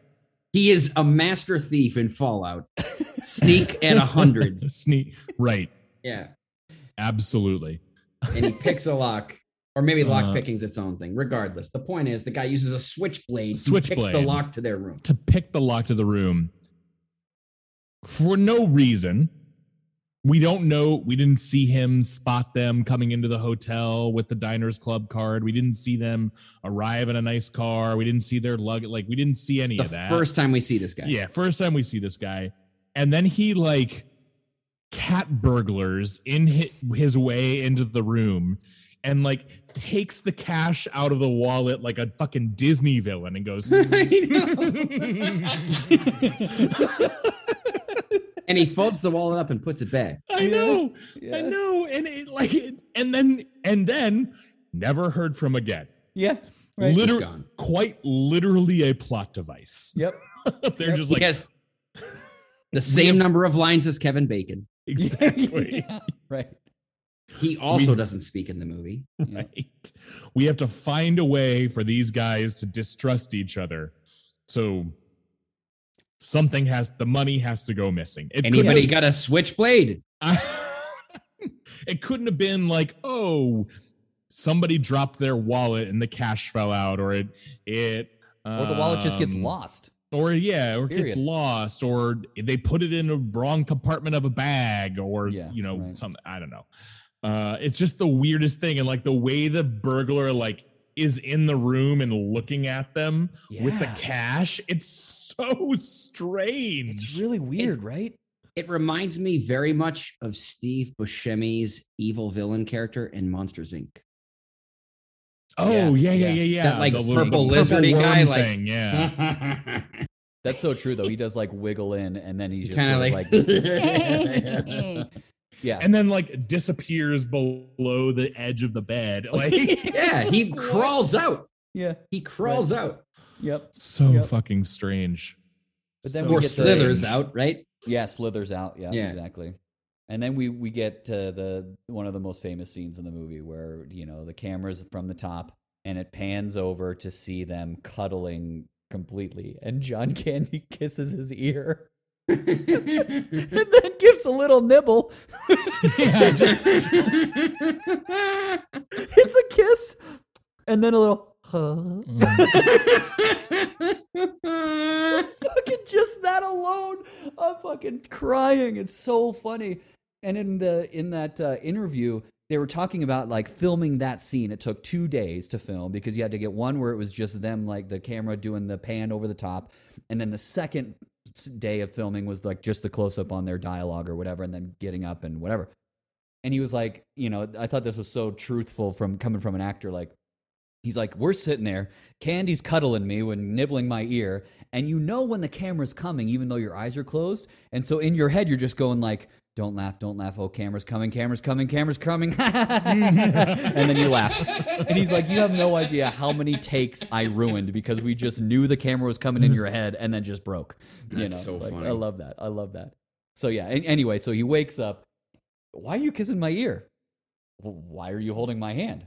[SPEAKER 6] He is a master thief in Fallout. Sneak at a hundred.
[SPEAKER 5] Sneak. Right.
[SPEAKER 6] Yeah.
[SPEAKER 5] Absolutely.
[SPEAKER 6] And he picks a lock. Or maybe lock
[SPEAKER 5] Uh,
[SPEAKER 6] picking's its own thing. Regardless, the point is the guy uses a switchblade to pick
[SPEAKER 5] Switchblade.
[SPEAKER 6] the lock to their room.
[SPEAKER 5] To pick the lock to the room for no reason. We don't know. We didn't see him spot them coming into the hotel with the diners club card. We didn't see them arrive in a nice car. We didn't see their luggage. Like we didn't see any of that.
[SPEAKER 6] first time we see this guy.
[SPEAKER 5] Yeah, first time we see this guy, and then he like cat burglars in his, his way into the room, and like takes the cash out of the wallet like a fucking Disney villain, and goes.
[SPEAKER 6] and he folds the wallet up and puts it back.
[SPEAKER 5] I know, I know, and it like, and then and then never heard from again.
[SPEAKER 4] yeah right
[SPEAKER 5] Liter- quite literally a plot device.
[SPEAKER 4] yep
[SPEAKER 5] They're
[SPEAKER 4] Yep.
[SPEAKER 5] just like
[SPEAKER 6] has the same number of lines as Kevin Bacon.
[SPEAKER 5] exactly.
[SPEAKER 4] Yeah, right
[SPEAKER 6] He also
[SPEAKER 5] We-
[SPEAKER 6] doesn't speak in the movie.
[SPEAKER 5] right? We have to find a way for these guys to distrust each other. So something has the money has to go missing. It
[SPEAKER 6] Anybody got a switchblade?
[SPEAKER 5] it couldn't have been like, oh, somebody dropped their wallet and the cash fell out, or it it
[SPEAKER 4] Or the wallet just gets
[SPEAKER 5] um,
[SPEAKER 4] lost.
[SPEAKER 5] or yeah, or gets lost, or they put it in a wrong compartment of a bag, or
[SPEAKER 4] Yeah,
[SPEAKER 5] you know
[SPEAKER 4] right.
[SPEAKER 5] something. I don't know. Uh, it's just the weirdest thing, and like the way the burglar like is in the room and looking at them with the cash. It's so strange.
[SPEAKER 4] It's really weird, right?
[SPEAKER 6] It reminds me very much of Steve Buscemi's evil villain character in Monsters Inc.
[SPEAKER 5] oh yeah, yeah,
[SPEAKER 4] yeah.
[SPEAKER 5] yeah, yeah.
[SPEAKER 6] That, like,
[SPEAKER 5] The
[SPEAKER 6] purple
[SPEAKER 5] the purple
[SPEAKER 6] lizardy guy,
[SPEAKER 5] worm
[SPEAKER 6] like-
[SPEAKER 5] thing, yeah.
[SPEAKER 4] That's so true though. He does like wiggle in and then he's just
[SPEAKER 6] Kind of
[SPEAKER 4] of
[SPEAKER 6] like,
[SPEAKER 4] like Yeah.
[SPEAKER 5] and then like disappears below the edge of the bed. Like
[SPEAKER 6] yeah, he crawls out.
[SPEAKER 4] yeah.
[SPEAKER 6] He crawls out.
[SPEAKER 4] Yep.
[SPEAKER 5] so
[SPEAKER 4] Yep.
[SPEAKER 5] fucking strange.
[SPEAKER 4] But then
[SPEAKER 5] So
[SPEAKER 4] we
[SPEAKER 6] Or
[SPEAKER 4] get
[SPEAKER 6] slithers
[SPEAKER 5] strange.
[SPEAKER 6] out, right?
[SPEAKER 4] Yeah, slithers out. Yeah,
[SPEAKER 6] Yeah.
[SPEAKER 4] exactly. And then we we get to the one of the most famous scenes in the movie where you know the camera's from the top and it pans over to see them cuddling completely, and John Candy kisses his ear and then gives a little nibble.
[SPEAKER 5] Yeah, just-
[SPEAKER 4] it's a kiss, and then a little. Huh. fucking just that alone, I'm fucking crying. It's so funny. And in the in that uh, interview, they were talking about like filming that scene. It took two days to film because you had to get one where it was just them, like the camera doing the pan over the top, and then the second day of filming was like just the close up on their dialogue or whatever, and then getting up and whatever. And he was like, you know, I thought this was so truthful from coming from an actor. Like, he's like, we're sitting there, Candy's cuddling me when nibbling my ear, and you know when the camera's coming, even though your eyes are closed. And so in your head, you're just going like, don't laugh, don't laugh. Oh, camera's coming, camera's coming, camera's coming. and then you laugh. And he's like, you have no idea how many takes I ruined because we just knew the camera was coming in your head and then just broke. You
[SPEAKER 6] That's
[SPEAKER 4] know,
[SPEAKER 6] so
[SPEAKER 4] like,
[SPEAKER 6] funny.
[SPEAKER 4] I love that. I love that. So yeah. an- Anyway, so he wakes up. Why are you kissing my ear? Why are you holding my hand?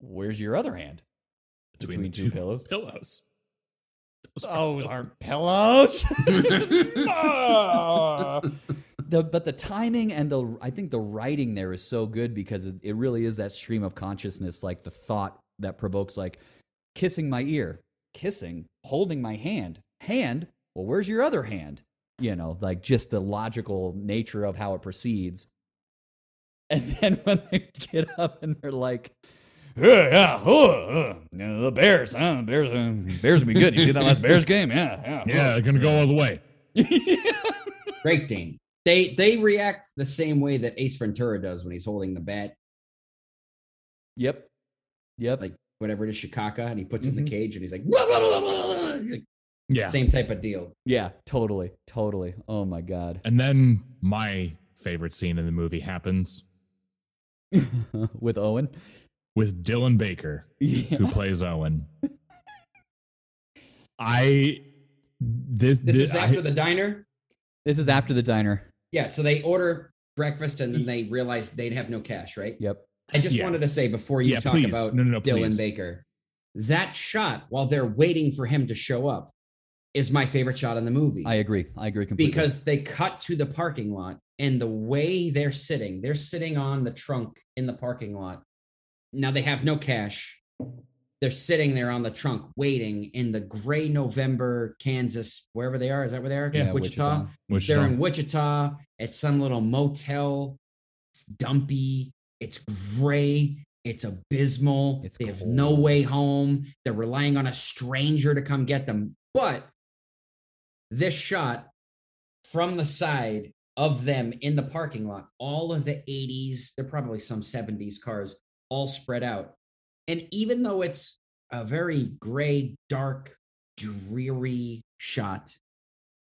[SPEAKER 4] Where's your other hand? Between, two, pillows.
[SPEAKER 5] Pillows.
[SPEAKER 4] Those aren't pillows. Ah. The, but the timing and the I think the writing there is so good because it, it really is that stream of consciousness, like the thought that provokes, like kissing my ear, kissing, holding my hand, hand. Well, where's your other hand? You know, like just the logical nature of how it proceeds. And then when they get up and they're like, yeah, yeah, oh, uh, yeah, the Bears, huh? Bears, uh, Bears will be good. You see that last Bears game? Yeah, yeah.
[SPEAKER 5] Yeah, gonna go all the way.
[SPEAKER 6] Great Dane. They they react the same way that Ace Ventura does when he's holding the bat,
[SPEAKER 4] Yep. Yep.
[SPEAKER 6] like whatever it is, Shikaka, and he puts it in the mm-hmm. cage and he's like, "Blah, blah, blah, blah, blah." Like,
[SPEAKER 5] Yeah.
[SPEAKER 6] same type of deal.
[SPEAKER 4] yeah, totally. Totally. Oh my God.
[SPEAKER 5] And then my favorite scene in the movie happens
[SPEAKER 4] With Owen.
[SPEAKER 5] with Dylan Baker,
[SPEAKER 4] Yeah.
[SPEAKER 5] who plays Owen. I this
[SPEAKER 6] This is
[SPEAKER 5] I-
[SPEAKER 6] after the diner.
[SPEAKER 4] This is after the diner.
[SPEAKER 6] Yeah, so they order breakfast and then they realize they'd have no cash, right?
[SPEAKER 4] Yep.
[SPEAKER 6] I just
[SPEAKER 5] Yeah.
[SPEAKER 6] wanted to say before you
[SPEAKER 5] Yeah,
[SPEAKER 6] talk
[SPEAKER 5] please.
[SPEAKER 6] about
[SPEAKER 5] No, no, no,
[SPEAKER 6] Dylan
[SPEAKER 5] please.
[SPEAKER 6] Baker, that shot while they're waiting for him to show up is my favorite shot in the movie.
[SPEAKER 4] I agree. I agree completely.
[SPEAKER 6] because they cut to the parking lot and the way they're sitting, they're sitting on the trunk in the parking lot. Now they have no cash. They're sitting there on the trunk waiting in the gray November, Kansas, wherever they are. Is that where they are?
[SPEAKER 5] Yeah,
[SPEAKER 6] Wichita.
[SPEAKER 5] Wichita.
[SPEAKER 6] They're in Wichita at some little motel. It's dumpy. It's gray. It's abysmal.
[SPEAKER 4] It's
[SPEAKER 6] they have no way home. They're relying on a stranger to come get them. But this shot from the side of them in the parking lot, all of the 80s, there are probably some 70s cars all spread out. And even though it's a very gray, dark, dreary shot,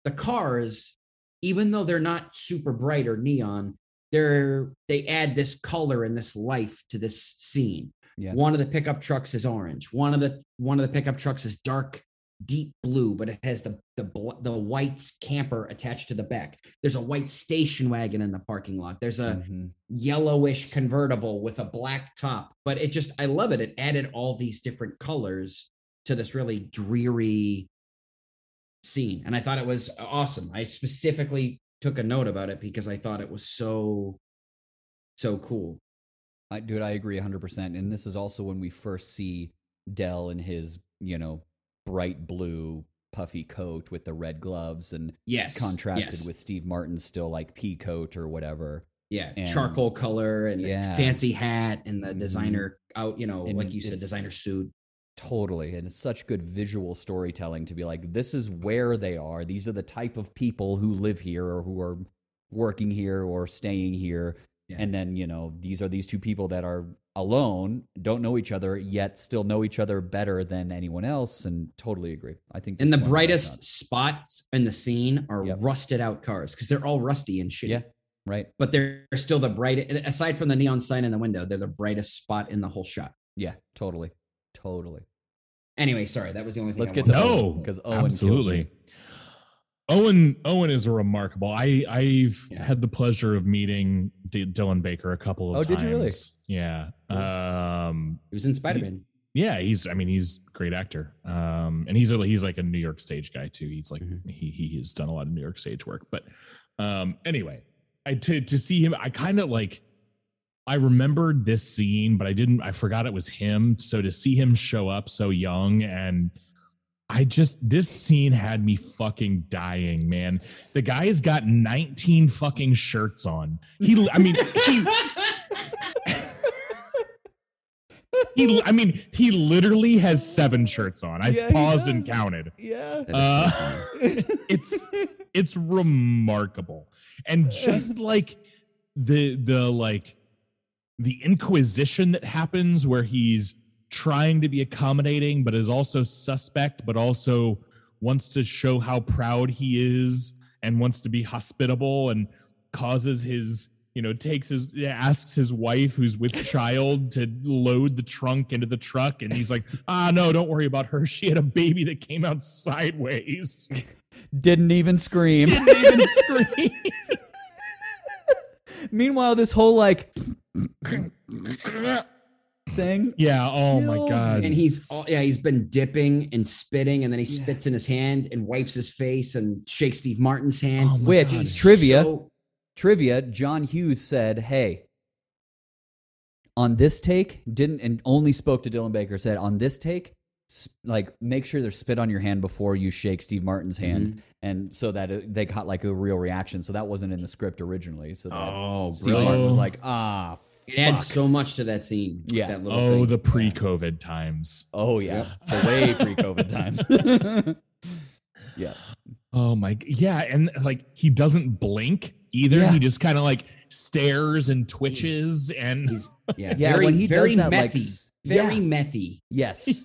[SPEAKER 6] the cars, even though they're not super bright or neon, they're they add this color and this life to this scene.
[SPEAKER 4] Yeah.
[SPEAKER 6] One of the pickup trucks is orange. One of the one of the pickup trucks is dark deep blue, but it has the the the white camper attached to the back. There's a white station wagon in the parking lot. There's a
[SPEAKER 4] Mhm.
[SPEAKER 6] yellowish convertible with a black top. But it just I love it. It added all these different colors to this really dreary scene, and I thought it was awesome. I specifically took a note about it because I thought it was so so cool.
[SPEAKER 4] I, dude, I agree 100%. And this is also when we first see Del in his, you know, bright blue puffy coat with the red gloves and
[SPEAKER 6] Yes,
[SPEAKER 4] contrasted
[SPEAKER 6] yes.
[SPEAKER 4] with Steve Martin's still like pea coat or whatever.
[SPEAKER 6] yeah
[SPEAKER 4] and-
[SPEAKER 6] charcoal color and
[SPEAKER 4] Yeah.
[SPEAKER 6] fancy hat and the
[SPEAKER 4] Mhm.
[SPEAKER 6] designer out. You know,
[SPEAKER 4] And
[SPEAKER 6] like you said, designer suit.
[SPEAKER 4] Totally. And it's such good visual storytelling to be like, this is where they are. These are the type of people who live here or who are working here or staying here.
[SPEAKER 6] Yeah.
[SPEAKER 4] And then, you know, these are these two people that are alone, don't know each other, yet still know each other better than anyone else. And totally agree. I think
[SPEAKER 6] And the
[SPEAKER 4] is one of my
[SPEAKER 6] brightest spots in the scene are
[SPEAKER 4] Yep.
[SPEAKER 6] rusted out cars because they're all rusty and shitty.
[SPEAKER 4] Yeah. Right.
[SPEAKER 6] But they're still the bright, aside from the neon sign in the window, they're the brightest spot in the whole shot.
[SPEAKER 4] Yeah. Totally. Totally.
[SPEAKER 6] Anyway, sorry, that was the only thing.
[SPEAKER 4] Let's
[SPEAKER 6] I
[SPEAKER 4] get to
[SPEAKER 6] wanted
[SPEAKER 5] No,
[SPEAKER 4] because Owen kills
[SPEAKER 5] absolutely. Owen Owen is a remarkable. I I've
[SPEAKER 6] Yeah.
[SPEAKER 5] had the pleasure of meeting D- Dylan Baker a couple of times.
[SPEAKER 4] Oh,
[SPEAKER 5] times.
[SPEAKER 4] did you really?
[SPEAKER 5] Yeah. Um
[SPEAKER 6] It was in Spider Man.
[SPEAKER 5] yeah, he's I mean he's a great actor. Um and he's a, he's like a New York stage guy too. He's like
[SPEAKER 6] Mhm.
[SPEAKER 5] he he has done a lot of New York stage work. But um anyway, I to to see him I kind of like I remembered this scene, but I didn't I forgot it was him. So to see him show up so young and I just this scene had me fucking dying, man. The guy's got 19 fucking shirts on. He I mean he he I mean he literally has seven shirts on. I
[SPEAKER 4] Yeah,
[SPEAKER 5] paused and counted.
[SPEAKER 4] Yeah.
[SPEAKER 6] That is so
[SPEAKER 5] Uh, it's it's remarkable and just like the the like the inquisition that happens where he's trying to be accommodating but is also suspect but also wants to show how proud he is and wants to be hospitable and causes his you know takes his asks his wife who's with child to load the trunk into the truck. And he's like ah no don't worry about her. She had a baby that came out sideways.
[SPEAKER 4] Didn't even scream.
[SPEAKER 5] didn't even scream.
[SPEAKER 4] Meanwhile, this whole like thing.
[SPEAKER 5] yeah oh my god
[SPEAKER 6] and he's all yeah, he's been dipping and spitting, and then he
[SPEAKER 4] Yeah.
[SPEAKER 6] spits in his hand and wipes his face and shakes Steve Martin's hand.
[SPEAKER 5] Oh
[SPEAKER 4] Which
[SPEAKER 5] God.
[SPEAKER 4] Trivia
[SPEAKER 6] so-
[SPEAKER 4] trivia, John Hughes said, "Hey, on this take, didn't and only spoke to Dylan Baker. Said on this take, like make sure there's spit on your hand before you shake Steve Martin's hand,
[SPEAKER 6] Mm-hmm.
[SPEAKER 4] and so that it, they got like a real reaction. So that wasn't in the script originally. So that
[SPEAKER 6] oh,
[SPEAKER 4] Steve Martin was
[SPEAKER 5] Oh.
[SPEAKER 4] like, ah,
[SPEAKER 6] It adds
[SPEAKER 4] fuck.
[SPEAKER 6] so much to that scene.
[SPEAKER 4] Yeah.
[SPEAKER 6] that little
[SPEAKER 5] oh
[SPEAKER 6] thing.
[SPEAKER 5] the pre-covid times
[SPEAKER 4] oh yeah, so way pre-COVID times. yeah,
[SPEAKER 5] oh my yeah and like he doesn't blink either
[SPEAKER 4] Yeah.
[SPEAKER 5] he just kind of like stares and twitches and
[SPEAKER 6] He's yeah,
[SPEAKER 4] Yeah,
[SPEAKER 6] very,
[SPEAKER 4] when he does
[SPEAKER 6] very
[SPEAKER 4] that, like,
[SPEAKER 6] methy,
[SPEAKER 4] s-
[SPEAKER 6] very
[SPEAKER 4] yeah.
[SPEAKER 6] methy.
[SPEAKER 4] Yes.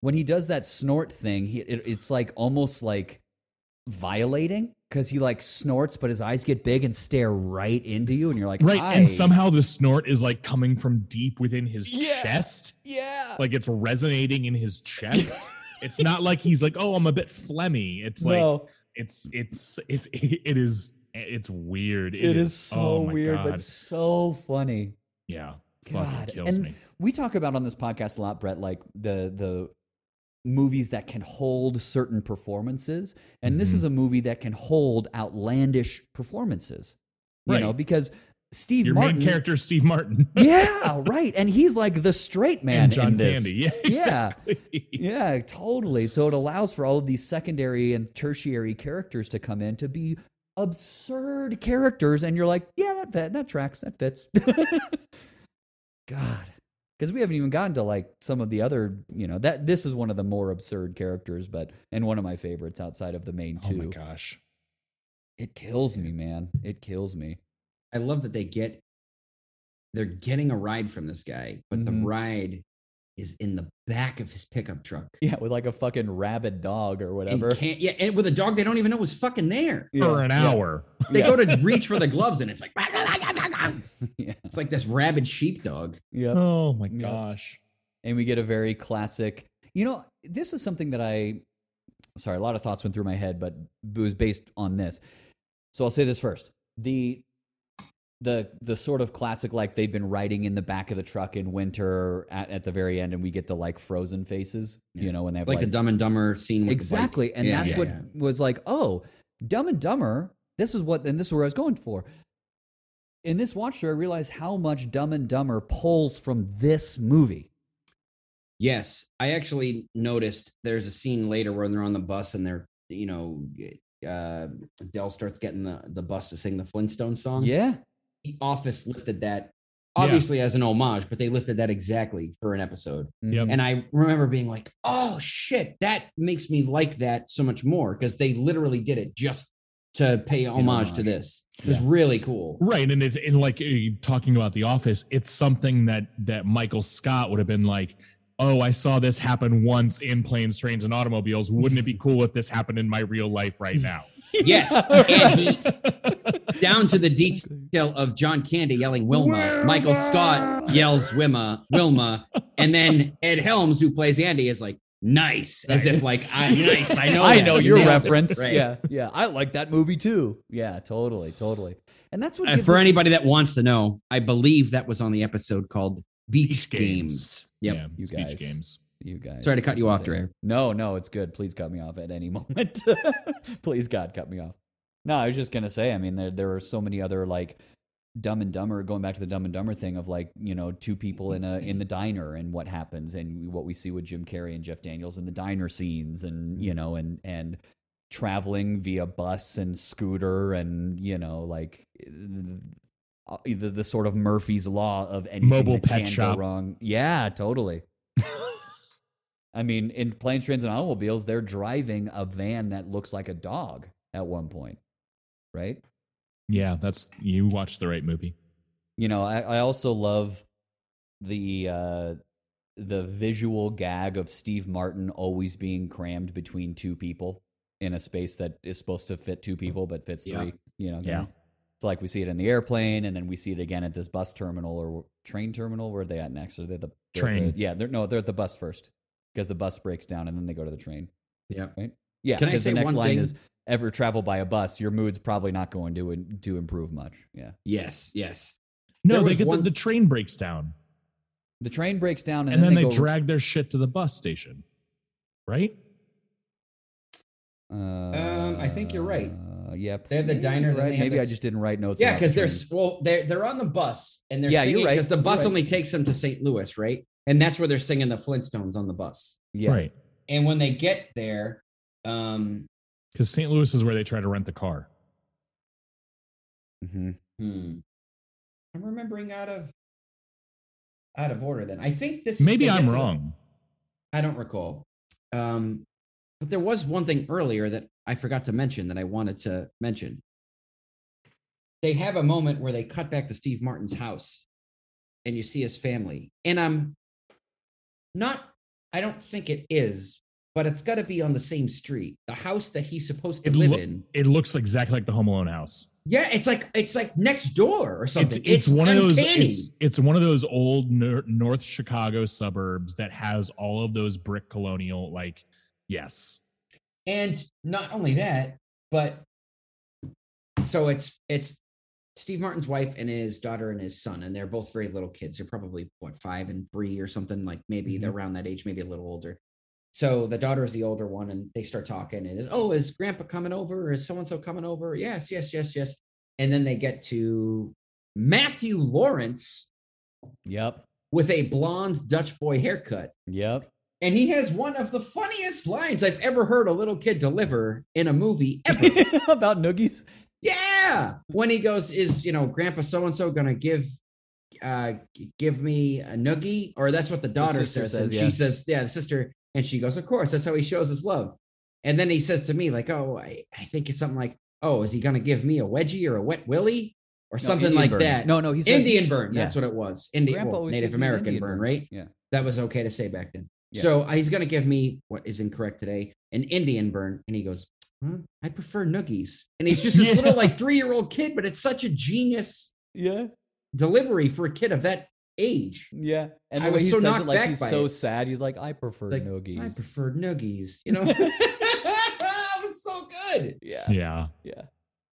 [SPEAKER 4] when he does that snort thing, he it, it's like almost like violating? Because he like snorts, but his eyes get big and stare right into you, and you're like,
[SPEAKER 5] right
[SPEAKER 4] I-
[SPEAKER 5] and somehow the snort is like coming from deep within his
[SPEAKER 4] Yeah.
[SPEAKER 5] chest.
[SPEAKER 4] Yeah,
[SPEAKER 5] like it's resonating in his chest. It's not like he's like oh i'm a bit phlegmy. It's like
[SPEAKER 4] no,
[SPEAKER 5] it's it's it's it is it's weird.
[SPEAKER 4] It is so
[SPEAKER 5] oh
[SPEAKER 4] weird,
[SPEAKER 5] God.
[SPEAKER 4] but so funny.
[SPEAKER 5] yeah.
[SPEAKER 4] God,
[SPEAKER 5] kills
[SPEAKER 4] and
[SPEAKER 5] me.
[SPEAKER 4] we talk about on this podcast a lot, Brett, like the the movies that can hold certain performances, and this
[SPEAKER 5] Mhm.
[SPEAKER 4] is a movie that can hold outlandish performances. You know, because Steve
[SPEAKER 5] your
[SPEAKER 4] Martin,
[SPEAKER 5] main character steve martin
[SPEAKER 4] yeah, right, and he's like the straight man
[SPEAKER 5] and john
[SPEAKER 4] in this.
[SPEAKER 5] candy yeah
[SPEAKER 4] Yeah.
[SPEAKER 5] exactly.
[SPEAKER 4] Yeah, totally. So it allows for all of these secondary and tertiary characters to come in to be absurd characters, and you're like, yeah, that fit, that tracks, that fits. God, because we haven't even gotten to like some of the other, you know, that this is one of the more absurd characters, but and one of my favorites outside of the main two.
[SPEAKER 5] oh my
[SPEAKER 4] two.
[SPEAKER 5] gosh
[SPEAKER 4] It kills me, man. It kills me.
[SPEAKER 6] I love that they get they're getting a ride from this guy, but the
[SPEAKER 4] Mhm.
[SPEAKER 6] ride is in the back of his pickup truck.
[SPEAKER 4] Yeah, with like a fucking rabid dog or
[SPEAKER 6] And
[SPEAKER 4] whatever.
[SPEAKER 6] can't yeah, and with a dog they don't even know was fucking there.
[SPEAKER 4] Yeah,
[SPEAKER 5] for an
[SPEAKER 4] yeah,
[SPEAKER 5] hour
[SPEAKER 6] They
[SPEAKER 4] Yeah.
[SPEAKER 6] go to reach for the gloves and it's like
[SPEAKER 4] Yeah.
[SPEAKER 6] it's like this rabid sheepdog.
[SPEAKER 4] Yeah.
[SPEAKER 5] oh my
[SPEAKER 4] Yep.
[SPEAKER 5] gosh
[SPEAKER 4] and we get a very classic you know this is something that i sorry a lot of thoughts went through my head but it was based on this so i'll say this first the the the sort of classic like they've been riding in the back of the truck in winter at, at the very end, and we get the like frozen faces, you know, when they have
[SPEAKER 6] like,
[SPEAKER 4] like,
[SPEAKER 6] the Dumb and Dumber scene. With the
[SPEAKER 4] exactly, and
[SPEAKER 6] Yeah,
[SPEAKER 4] that's
[SPEAKER 6] yeah,
[SPEAKER 4] what
[SPEAKER 6] yeah.
[SPEAKER 4] was like. Oh, Dumb and Dumber. This is what, and this is where I was going for. In this watch through, I realized how much Dumb and Dumber pulls from this movie.
[SPEAKER 6] Yes, I actually noticed there's a scene later where they're on the bus and they're, you know, uh, Del starts getting the, the bus to sing the Flintstone song.
[SPEAKER 4] Yeah,
[SPEAKER 6] The Office lifted that
[SPEAKER 5] Yeah.
[SPEAKER 6] obviously as an homage, but they lifted that exactly for an episode.
[SPEAKER 5] Yep.
[SPEAKER 6] And I remember being like, oh shit, that makes me like that so much more because they literally did it just to pay homage, to this. It was really cool.
[SPEAKER 5] Right, and it's in like uh, talking about The Office. It's something that that Michael Scott would have been like, "Oh, I saw this happen once in planes, trains, and automobiles. Wouldn't it be cool if this happened in my real life right now?"
[SPEAKER 6] Yes. and he down to the detail of John Candy yelling Wilma. Michael Scott yells Wilma, Wilma, and then Ed Helms, who plays Andy, is like nice, as if like I nice. I know.
[SPEAKER 4] I
[SPEAKER 6] that.
[SPEAKER 4] know your
[SPEAKER 6] nailed it.
[SPEAKER 4] reference.
[SPEAKER 6] Right.
[SPEAKER 4] Yeah, yeah. I like that movie too. Yeah, totally, totally. And that's what
[SPEAKER 6] Uh, for
[SPEAKER 4] us-
[SPEAKER 6] anybody that wants to know, I believe that was on the episode called Beach,
[SPEAKER 5] Beach
[SPEAKER 6] Games.
[SPEAKER 5] games.
[SPEAKER 6] Yep.
[SPEAKER 5] Yeah,
[SPEAKER 4] You
[SPEAKER 5] speech
[SPEAKER 4] guys.
[SPEAKER 5] games.
[SPEAKER 4] you guys.
[SPEAKER 6] Sorry to cut you
[SPEAKER 4] That's
[SPEAKER 6] off. Dre.
[SPEAKER 4] No, no, it's good. Please cut me off at any moment. Please, God, cut me off. No, I was just gonna say. I mean, there there are so many other like Dumb and Dumber. Going back to the Dumb and Dumber thing of like you know two people in a in the diner and what happens and what we see with Jim Carrey and Jeff Daniels in the diner scenes and you know and and traveling via bus and scooter and you know like uh, the, the sort of Murphy's law of anything
[SPEAKER 5] Mobile
[SPEAKER 4] that
[SPEAKER 5] pet
[SPEAKER 4] can
[SPEAKER 5] shop.
[SPEAKER 4] go wrong. Yeah, totally. I mean, in planes, trains, and automobiles, they're driving a van that looks like a dog at one point, right?
[SPEAKER 5] Yeah, that's you watched the right movie.
[SPEAKER 4] You know, I, I also love the uh, the visual gag of Steve Martin always being crammed between two people in a space that is supposed to fit two people but fits
[SPEAKER 6] Yeah.
[SPEAKER 4] three. You know,
[SPEAKER 5] Yeah.
[SPEAKER 4] It's like we see it in the airplane, and then we see it again at this bus terminal or train terminal. Where are they at next? Are they the they're
[SPEAKER 5] Train.
[SPEAKER 4] the- yeah, they're no, they're at the bus first because the bus breaks down, and then they go to the train.
[SPEAKER 6] Yeah.
[SPEAKER 4] right? Yeah,
[SPEAKER 6] Can I say
[SPEAKER 4] the next
[SPEAKER 6] one
[SPEAKER 4] line
[SPEAKER 6] thing?
[SPEAKER 4] is ever travel by a bus, your mood's probably not going to to improve much. Yeah.
[SPEAKER 6] Yes. Yes.
[SPEAKER 5] No,
[SPEAKER 6] There
[SPEAKER 5] they get
[SPEAKER 6] one-
[SPEAKER 5] the, the train breaks down,
[SPEAKER 4] The train breaks down and,
[SPEAKER 5] and, then, they,
[SPEAKER 4] go,
[SPEAKER 5] drag their shit to the bus station, right?
[SPEAKER 4] Uh,
[SPEAKER 6] Um, I think you're right.
[SPEAKER 4] yeah,
[SPEAKER 6] They have the diner,
[SPEAKER 4] Right?
[SPEAKER 6] they have
[SPEAKER 4] Maybe I just didn't write notes.
[SPEAKER 6] Yeah, because
[SPEAKER 4] the
[SPEAKER 6] they're well, they're they're on the bus and they're
[SPEAKER 4] Yeah, you're right.
[SPEAKER 6] because the bus
[SPEAKER 4] right.
[SPEAKER 6] only takes them to St. Louis, right? And that's where they're singing the Flintstones on the bus.
[SPEAKER 4] yeah.
[SPEAKER 5] Right.
[SPEAKER 6] And when they get there, um,
[SPEAKER 5] Because St. Louis is where they try to rent the car.
[SPEAKER 4] hmm
[SPEAKER 6] hmm, I'm remembering out of out of order. Then I think this.
[SPEAKER 5] Maybe I'm
[SPEAKER 6] to the-
[SPEAKER 5] wrong.
[SPEAKER 6] I don't recall. Um, but there was one thing earlier that I forgot to mention that I wanted to mention. They have a moment where they cut back to Steve Martin's house and you see his family. And I'm not, I don't think it is, but it's got to be on the same street. The house that he's supposed to
[SPEAKER 5] It,
[SPEAKER 6] live
[SPEAKER 5] loo-
[SPEAKER 6] in.
[SPEAKER 5] it looks exactly like the Home Alone house.
[SPEAKER 6] Yeah, it's like it's like next door or
[SPEAKER 5] It's,
[SPEAKER 6] something.
[SPEAKER 5] it's, one of those. It's, it's one of those old nor- North Chicago suburbs that has all of those brick colonial. Like, yes,
[SPEAKER 6] And not only that, but so it's it's Steve Martin's wife and his daughter and his son, and they're both very little kids. They're probably what five and three or something like maybe they're around that age, maybe a little older. So the daughter is the older one, and they start talking. And is oh, is Grandpa coming over? Is so and so coming over? Yes, yes, yes, yes. And then they get to Matthew Lawrence
[SPEAKER 4] Yep.
[SPEAKER 6] with a blonde Dutch boy haircut.
[SPEAKER 4] Yep.
[SPEAKER 6] And he has one of the funniest lines I've ever heard a little kid deliver in a movie ever.
[SPEAKER 4] About noogies.
[SPEAKER 6] yeah. When he goes, is, you know, Grandpa so and so going to give uh give me a noogie or that's what the daughter
[SPEAKER 4] sister
[SPEAKER 6] says,
[SPEAKER 4] says, yeah.
[SPEAKER 6] she says yeah the sister and she goes of course that's how he shows his love and then he says to me like oh i, I think it's something like oh is he going to give me a wedgie or a wet willy or
[SPEAKER 4] No,
[SPEAKER 6] something
[SPEAKER 4] Indian
[SPEAKER 6] like
[SPEAKER 4] burn.
[SPEAKER 6] that
[SPEAKER 4] No, no, he says
[SPEAKER 6] indian burn
[SPEAKER 4] yeah.
[SPEAKER 6] that's what it was indian well, native
[SPEAKER 4] gives me an
[SPEAKER 6] american
[SPEAKER 4] Indian
[SPEAKER 6] burn
[SPEAKER 4] burn.
[SPEAKER 6] right
[SPEAKER 4] Yeah.
[SPEAKER 6] that was okay to say back then.
[SPEAKER 4] Yeah.
[SPEAKER 6] So uh, he's gonna give me what is incorrect today, an Indian burn, and he goes, "Huh? "I prefer noogies." And he's just this
[SPEAKER 5] Yeah.
[SPEAKER 6] little like three year old kid, but it's such a genius
[SPEAKER 4] Yeah.
[SPEAKER 6] delivery for a kid of that age.
[SPEAKER 4] Yeah. And
[SPEAKER 6] I
[SPEAKER 4] the way
[SPEAKER 6] was
[SPEAKER 4] he
[SPEAKER 6] so
[SPEAKER 4] says
[SPEAKER 6] knocked
[SPEAKER 4] it like
[SPEAKER 6] back
[SPEAKER 4] he's
[SPEAKER 6] by
[SPEAKER 4] so
[SPEAKER 6] it.
[SPEAKER 4] sad. He's like, I prefer
[SPEAKER 6] Like,
[SPEAKER 4] noogies.
[SPEAKER 6] I prefer noogies. You know, it was so good.
[SPEAKER 4] yeah.
[SPEAKER 5] yeah.
[SPEAKER 4] Yeah.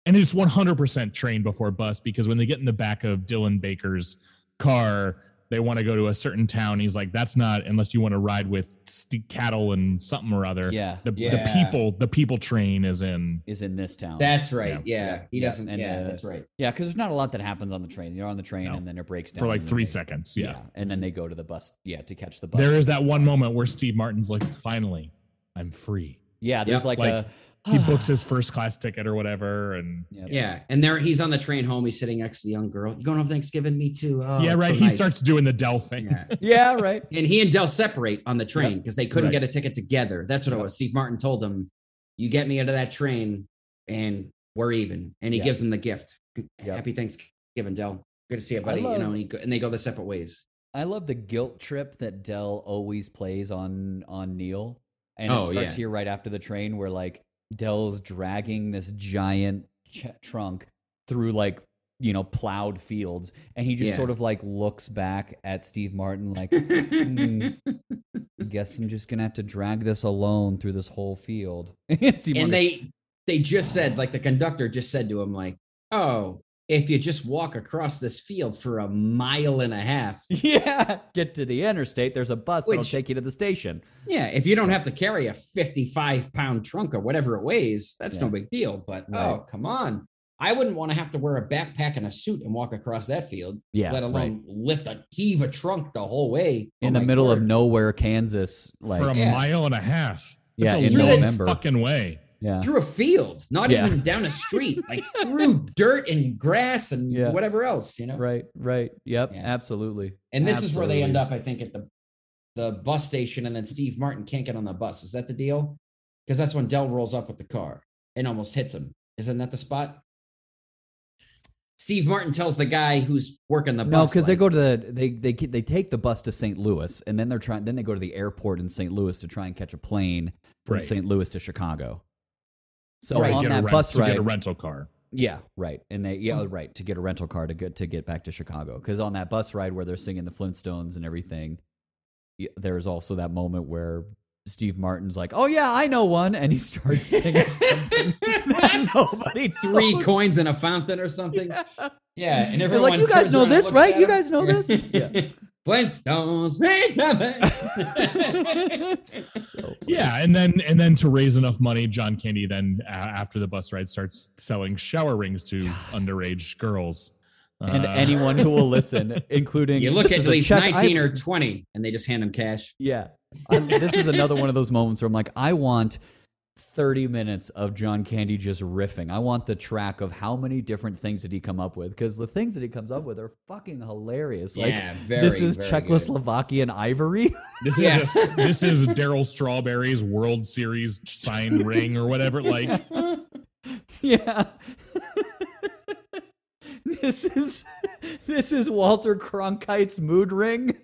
[SPEAKER 5] and it's 100% train before bus because when they get in the back of Dylan Baker's car, they want to go to a certain town. He's like, that's not unless you want to ride with st- cattle and something or other.
[SPEAKER 4] Yeah.
[SPEAKER 5] The, the people, the people train is in.
[SPEAKER 4] Is in this town.
[SPEAKER 6] That's right.
[SPEAKER 5] Yeah.
[SPEAKER 6] Yeah,
[SPEAKER 4] Yeah.
[SPEAKER 6] he
[SPEAKER 4] Yeah.
[SPEAKER 6] doesn't.
[SPEAKER 4] And,
[SPEAKER 6] yeah,
[SPEAKER 4] uh,
[SPEAKER 6] that's right.
[SPEAKER 4] yeah, because there's not a lot that happens on the train. You're on the train
[SPEAKER 5] No.
[SPEAKER 4] and then it breaks down
[SPEAKER 5] For like three
[SPEAKER 4] they-
[SPEAKER 5] seconds. Yeah.
[SPEAKER 4] and then they go to the bus. Yeah, to catch the bus.
[SPEAKER 5] There is that one moment where Steve Martin's like, finally, I'm free.
[SPEAKER 4] yeah, there's
[SPEAKER 6] Yeah,
[SPEAKER 4] like,
[SPEAKER 5] like,
[SPEAKER 4] a
[SPEAKER 5] He books his first class ticket or whatever. And
[SPEAKER 4] Yeah.
[SPEAKER 6] Yeah, and there he's on the train home. He's sitting next to the young girl. You going on Thanksgiving? Me too. Oh,
[SPEAKER 5] yeah, right.
[SPEAKER 6] so
[SPEAKER 5] he
[SPEAKER 6] nice.
[SPEAKER 5] starts doing the Del thing.
[SPEAKER 6] Yeah.
[SPEAKER 4] yeah, right.
[SPEAKER 6] And he and Del separate on the train because they couldn't
[SPEAKER 5] Right.
[SPEAKER 6] get a ticket together. That's what it was. Steve Martin told him, "You get me into that train, and we're even." And he
[SPEAKER 4] Yeah.
[SPEAKER 6] gives him the gift.
[SPEAKER 4] Yep.
[SPEAKER 6] Happy Thanksgiving, Del. Good to see you, buddy.
[SPEAKER 4] love-
[SPEAKER 6] you know, and, he go, and they go their separate ways.
[SPEAKER 4] I love the guilt trip that Del always plays on on Neil, and it
[SPEAKER 6] Oh,
[SPEAKER 4] starts
[SPEAKER 6] yeah.
[SPEAKER 4] here right after the train where like Del's dragging this giant ch- trunk through like you know plowed fields, and he just
[SPEAKER 6] Yeah.
[SPEAKER 4] sort of like looks back at Steve Martin like, "Hmm, guess I'm just gonna have to drag this alone through this whole field.
[SPEAKER 6] And they they just said like the conductor just said to him like oh if you just walk across this field for a mile and a half
[SPEAKER 4] yeah, get to the interstate. There's a bus that'll take you to the station.
[SPEAKER 6] yeah if you don't have to carry a 55 pound trunk or whatever it weighs that's no big deal but
[SPEAKER 4] Right.
[SPEAKER 6] oh come on i wouldn't want to have to wear a backpack and a suit and walk across that field
[SPEAKER 4] Yeah,
[SPEAKER 6] let
[SPEAKER 4] right.
[SPEAKER 6] alone lift a heave a trunk the whole way Oh
[SPEAKER 4] in the
[SPEAKER 6] my
[SPEAKER 4] middle of nowhere, Kansas. Like
[SPEAKER 5] for a
[SPEAKER 6] Yeah.
[SPEAKER 5] mile and a half.
[SPEAKER 4] Yeah,
[SPEAKER 5] a
[SPEAKER 4] in
[SPEAKER 5] long
[SPEAKER 4] November.
[SPEAKER 5] fucking way.
[SPEAKER 4] Yeah,
[SPEAKER 6] through a field not
[SPEAKER 4] Yeah.
[SPEAKER 6] even down a street like through dirt and grass and
[SPEAKER 4] Yeah.
[SPEAKER 6] whatever else you know
[SPEAKER 4] right, right. Yep,
[SPEAKER 6] Yeah.
[SPEAKER 4] absolutely.
[SPEAKER 6] And this is where they end up, I think, at the the bus station, and then Steve Martin can't get on the bus. Is that the deal? Because that's when Del rolls up with the car and almost hits him. Isn't that the spot? Steve Martin tells the guy who's working the
[SPEAKER 4] No,
[SPEAKER 6] bus.
[SPEAKER 4] because they go to the they they they take the bus to St. Louis, and then they're trying. Then they go to the airport in St. Louis to try and catch a plane from
[SPEAKER 5] Right.
[SPEAKER 4] St. Louis to Chicago. So
[SPEAKER 6] Right.
[SPEAKER 4] on that
[SPEAKER 5] rent-
[SPEAKER 4] bus
[SPEAKER 5] to get a rental car.
[SPEAKER 4] yeah, right, and they yeah, hmm. right to get a rental car to get to get back to Chicago. Because on that bus ride where they're singing the Flintstones and everything, there's also that moment where Steve Martin's like, "Oh yeah, I know one," and he starts singing nobody
[SPEAKER 6] three
[SPEAKER 4] knows.
[SPEAKER 6] coins in a fountain or something. Yeah, and
[SPEAKER 4] They're
[SPEAKER 6] everyone
[SPEAKER 4] like, "You guys know this, right? You guys know this?" Yeah.
[SPEAKER 6] Flintstones, make them-
[SPEAKER 4] So,
[SPEAKER 5] Yeah, and then and then to raise enough money, John Candy then uh, after the bus ride starts selling shower rings to underage girls.
[SPEAKER 4] and
[SPEAKER 5] Uh,
[SPEAKER 4] anyone who will listen, including
[SPEAKER 6] you look at
[SPEAKER 4] is
[SPEAKER 6] least
[SPEAKER 4] check
[SPEAKER 6] 19
[SPEAKER 4] I-
[SPEAKER 6] or 20, and they just hand him cash.
[SPEAKER 4] yeah. Um, this is another one of those moments where I'm like, I want 30 minutes of John Candy just riffing. I want the track of how many different things did he come up with because the things that he comes up with are fucking hilarious. Like
[SPEAKER 6] Yeah, very,
[SPEAKER 4] this is
[SPEAKER 6] very
[SPEAKER 4] Czechoslovakian ivory.
[SPEAKER 5] this is
[SPEAKER 6] Yeah.
[SPEAKER 5] a, this is Darryl Strawberry's World Series signed ring or whatever. Like
[SPEAKER 4] yeah. this is this is Walter Cronkite's mood ring.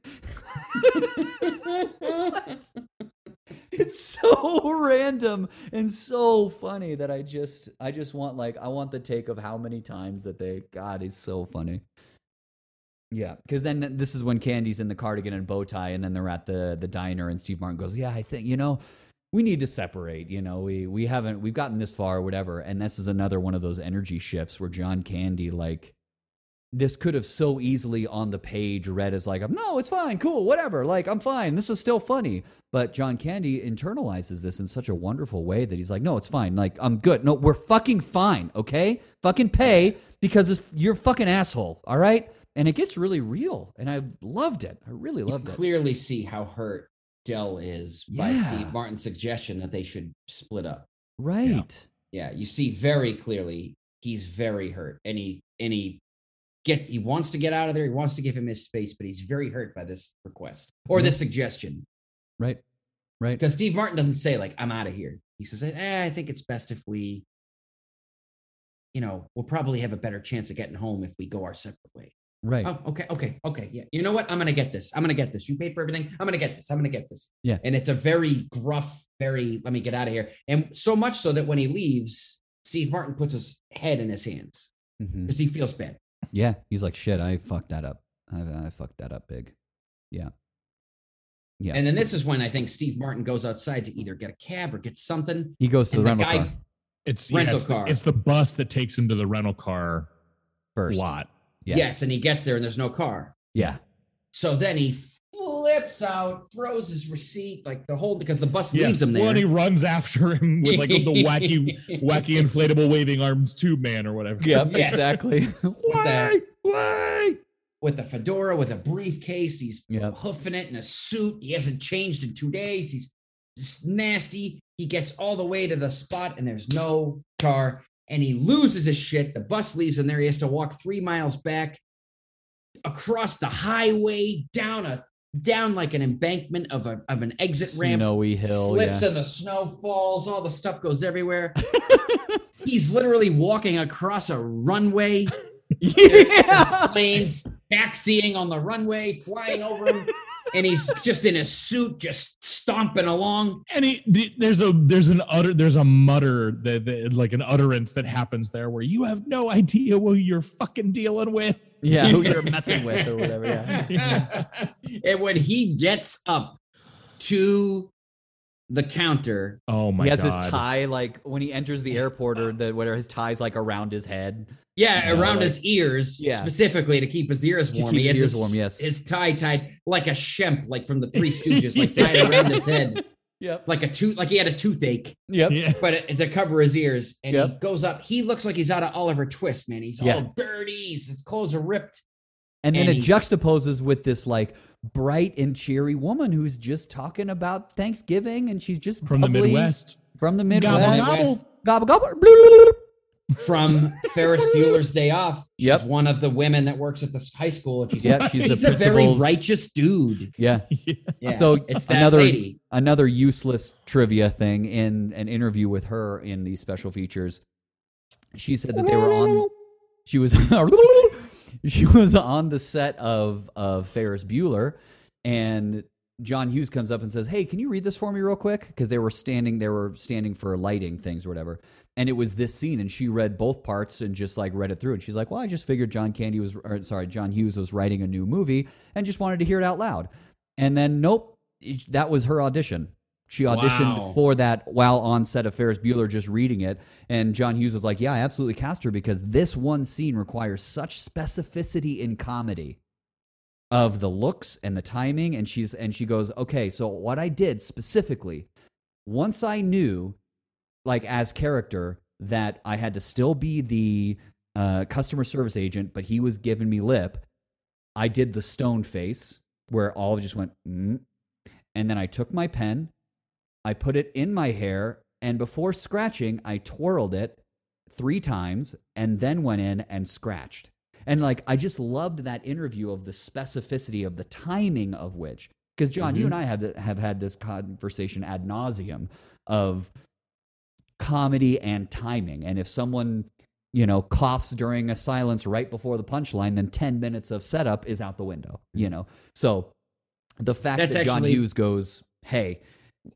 [SPEAKER 4] It's so random and so funny that I just I just want like I want the take of how many times that they God it's so funny. Yeah, because then this is when Candy's in the cardigan and bow tie, and then they're at the the diner, and Steve Martin goes, "Yeah, I think you know we need to separate. You know, we we haven't we've gotten this far, or whatever." And this is another one of those energy shifts where John Candy like this could have so easily on the page read as like, "No, it's fine, cool, whatever. Like I'm fine. This is still funny." But John Candy internalizes this in such a wonderful way that he's like, "No, it's fine. Like I'm good. No, we're fucking fine. Okay, fucking pay because it's, you're fucking asshole. All right." And it gets really real, and I loved it. I really
[SPEAKER 6] You
[SPEAKER 4] loved it.
[SPEAKER 6] clearly see how hurt Del is by Steve Martin's suggestion that they should split up.
[SPEAKER 4] Right.
[SPEAKER 6] Yeah, you see very clearly he's very hurt, Any, he get he wants to get out of there. He wants to give him his space, but he's very hurt by this request or this suggestion
[SPEAKER 4] Right. Right.
[SPEAKER 6] because Steve Martin doesn't say like I'm out of here. He says, eh, I think it's best if we, you know, we'll probably have a better chance of getting home if we go our separate way.
[SPEAKER 4] Right.
[SPEAKER 6] Oh, okay, okay, okay. Yeah. You know what? I'm gonna get this. I'm gonna get this. You paid for everything. I'm gonna get this. I'm gonna get this.
[SPEAKER 4] Yeah.
[SPEAKER 6] And it's a very gruff, very let me get out of here. And so much so that when he leaves, Steve Martin puts his head in his hands because he feels bad.
[SPEAKER 4] Yeah. He's like, shit, I fucked that up. I, I fucked that up big. Yeah. Yeah.
[SPEAKER 6] And then this is when I think Steve Martin goes outside to either get a cab or get something.
[SPEAKER 4] he goes to the
[SPEAKER 6] the
[SPEAKER 4] rental
[SPEAKER 6] guy
[SPEAKER 4] car.
[SPEAKER 5] It's
[SPEAKER 6] Rental
[SPEAKER 5] it's the-
[SPEAKER 6] car.
[SPEAKER 5] it's the bus that takes him to the rental car
[SPEAKER 4] First.
[SPEAKER 5] lot.
[SPEAKER 4] Yeah.
[SPEAKER 6] Yes, and he gets there and there's no car.
[SPEAKER 4] Yeah.
[SPEAKER 6] So then he flips out, throws his receipt, like the whole because the bus
[SPEAKER 5] Yeah.
[SPEAKER 6] leaves him there.
[SPEAKER 5] Well, and he runs after him with like the wacky, wacky inflatable waving arms tube man or whatever.
[SPEAKER 4] Yep.
[SPEAKER 6] Yes.
[SPEAKER 4] Exactly.
[SPEAKER 6] the-
[SPEAKER 4] Why?
[SPEAKER 6] with a fedora, with a briefcase. He's
[SPEAKER 4] Yep.
[SPEAKER 6] hoofing it in a suit. He hasn't changed in two days. He's just nasty. He gets all the way to the spot and there's no car and he loses his shit. The bus leaves him there. He has to walk three miles back across the highway down a down like an embankment of a of an exit ramp.
[SPEAKER 4] Snowy hill.
[SPEAKER 6] slips
[SPEAKER 4] yeah.
[SPEAKER 6] and the snow falls. All the stuff goes everywhere. He's literally walking across a runway
[SPEAKER 4] yeah.
[SPEAKER 6] planes taxiing on the runway, flying over him, and he's just in a suit, just stomping along.
[SPEAKER 5] And he, there's a there's an utter there's a mutter that, that like an utterance that happens there where you have no idea who you're fucking dealing with.
[SPEAKER 4] Yeah. Who you're messing with or whatever. Yeah.
[SPEAKER 6] and when he gets up to the counter,
[SPEAKER 5] Oh my
[SPEAKER 4] he has
[SPEAKER 5] god!
[SPEAKER 4] his tie like when he enters the airport or the whatever his tie's like around his head.
[SPEAKER 6] yeah,
[SPEAKER 4] No,
[SPEAKER 6] around
[SPEAKER 4] like-
[SPEAKER 6] his ears,
[SPEAKER 4] Yeah.
[SPEAKER 6] specifically to keep his ears
[SPEAKER 4] To
[SPEAKER 6] warm.
[SPEAKER 4] keep
[SPEAKER 6] he
[SPEAKER 4] his
[SPEAKER 6] has
[SPEAKER 4] ears warm, yes.
[SPEAKER 6] his tie tied like a shemp, like from the Three Stooges, like tied around his head,
[SPEAKER 4] Yep.
[SPEAKER 6] like a tooth, like he had a toothache.
[SPEAKER 4] Yep.
[SPEAKER 5] Yeah.
[SPEAKER 6] but it, to cover his ears. And he goes up. He looks like he's out of Oliver Twist, man. He's
[SPEAKER 4] Yeah.
[SPEAKER 6] all dirty. His clothes are ripped.
[SPEAKER 4] And then
[SPEAKER 6] And
[SPEAKER 4] it
[SPEAKER 6] he-
[SPEAKER 4] juxtaposes with this like bright and cheery woman who's just talking about Thanksgiving and she's just
[SPEAKER 5] from the
[SPEAKER 4] bubbly
[SPEAKER 5] Midwest.
[SPEAKER 4] From the
[SPEAKER 5] Gobble,
[SPEAKER 4] Midwest.
[SPEAKER 5] gobble.
[SPEAKER 4] Gobble gobble. Blah, blah, blah.
[SPEAKER 6] From Ferris Bueller's Day Off. She's
[SPEAKER 4] Yep.
[SPEAKER 6] one of the women that works at this high school. And she's
[SPEAKER 4] Yeah, she's the
[SPEAKER 6] he's a very righteous dude.
[SPEAKER 4] Yeah.
[SPEAKER 6] Yeah.
[SPEAKER 4] So
[SPEAKER 6] it's that
[SPEAKER 4] another
[SPEAKER 6] lady.
[SPEAKER 4] another useless trivia thing in an interview with her in these special features. She said that they were on. She was she was on the set of of Ferris Bueller, and John Hughes comes up and says, "Hey, can you read this for me real quick?" Because they were standing they were standing for lighting things or whatever, and it was this scene, and she read both parts and just like read it through, and she's like, "Well, I just figured John Candy was, or sorry, John Hughes was writing a new movie, and just wanted to hear it out loud." And then, nope, that was her audition. She auditioned
[SPEAKER 6] Wow.
[SPEAKER 4] for that while on set of Ferris Bueller, just reading it. And John Hughes was like, "Yeah, I absolutely cast her because this one scene requires such specificity in comedy of the looks and the timing." And she's and she goes, "Okay, so what I did specifically, once I knew, like as character, that I had to still be the uh, customer service agent, but he was giving me lip. I did the stone face where all just went, mm. and then I took my pen, I put it in my hair, and before scratching, I twirled it three times and then went in and scratched. And like, I just loved that interview of the specificity of the timing of which, because John, you mm-hmm. and I have have had this conversation ad nauseum of comedy and timing, and if someone you know coughs during a silence right before the punchline, then ten minutes of setup is out the window. You mm-hmm. know, so the fact
[SPEAKER 6] That's
[SPEAKER 4] that John
[SPEAKER 6] actually-
[SPEAKER 4] Hughes goes, "Hey,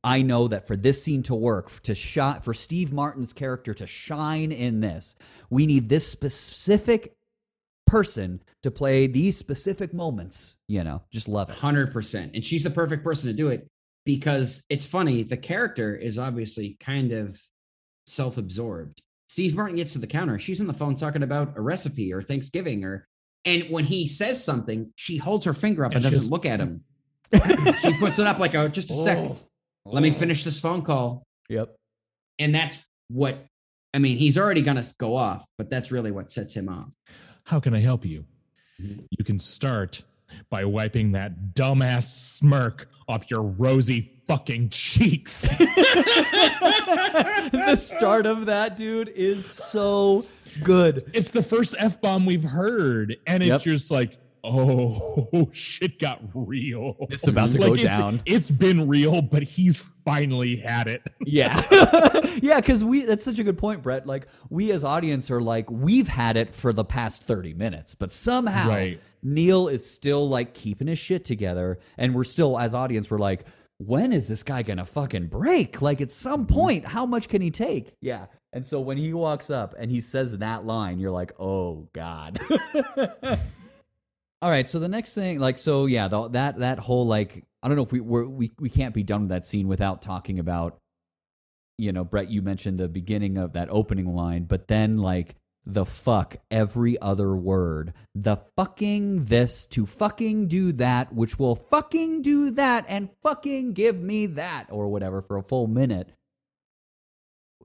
[SPEAKER 4] I know that for this scene to work, to shot for Steve Martin's character to shine in this, we need this specific person to play these specific moments. You know, just love it.
[SPEAKER 6] Hundred percent, and she's the perfect person to do it because it's funny. The character is obviously kind of self-absorbed. Steve Martin gets to the counter. She's on the phone talking about a recipe or Thanksgiving or, and when he says something, she holds her finger up and,
[SPEAKER 5] And
[SPEAKER 6] doesn't look at him. she puts it up like, "Oh, just a sec.
[SPEAKER 4] Oh.
[SPEAKER 6] Let me finish this phone call."
[SPEAKER 4] Yep.
[SPEAKER 6] And that's what I mean. He's already gonna go off, but that's really what sets him off.
[SPEAKER 5] How can I help you?
[SPEAKER 6] Mhm.
[SPEAKER 5] You can start by wiping that dumbass smirk off your rosy fucking cheeks.
[SPEAKER 4] the start of that dude is so good.
[SPEAKER 5] it's the first F bomb we've heard. And it's
[SPEAKER 4] Yep.
[SPEAKER 5] just like, oh, shit got real.
[SPEAKER 4] It's about to
[SPEAKER 5] Like,
[SPEAKER 4] go
[SPEAKER 5] it's-
[SPEAKER 4] down.
[SPEAKER 5] It's been real, but he's finally had it.
[SPEAKER 4] Yeah. yeah, because we that's such a good point, Brett. Like we as audience are like, we've had it for the past 30 minutes, but somehow
[SPEAKER 5] Right.
[SPEAKER 4] Neil is still like keeping his shit together. And we're still, as audience, we're like, when is this guy gonna fucking break? Like at some mm-hmm. point, how much can he take? Yeah. And so when he walks up and he says that line, you're like, oh God. All right, so the next thing, like, so yeah, the, that that whole like, I don't know if we we're, we we can't be done with that scene without talking about, you know, Brett, you mentioned the beginning of that opening line, but then like the fuck every other word. The fucking this to fucking do that, which will fucking do that and fucking give me that or whatever for a full minute.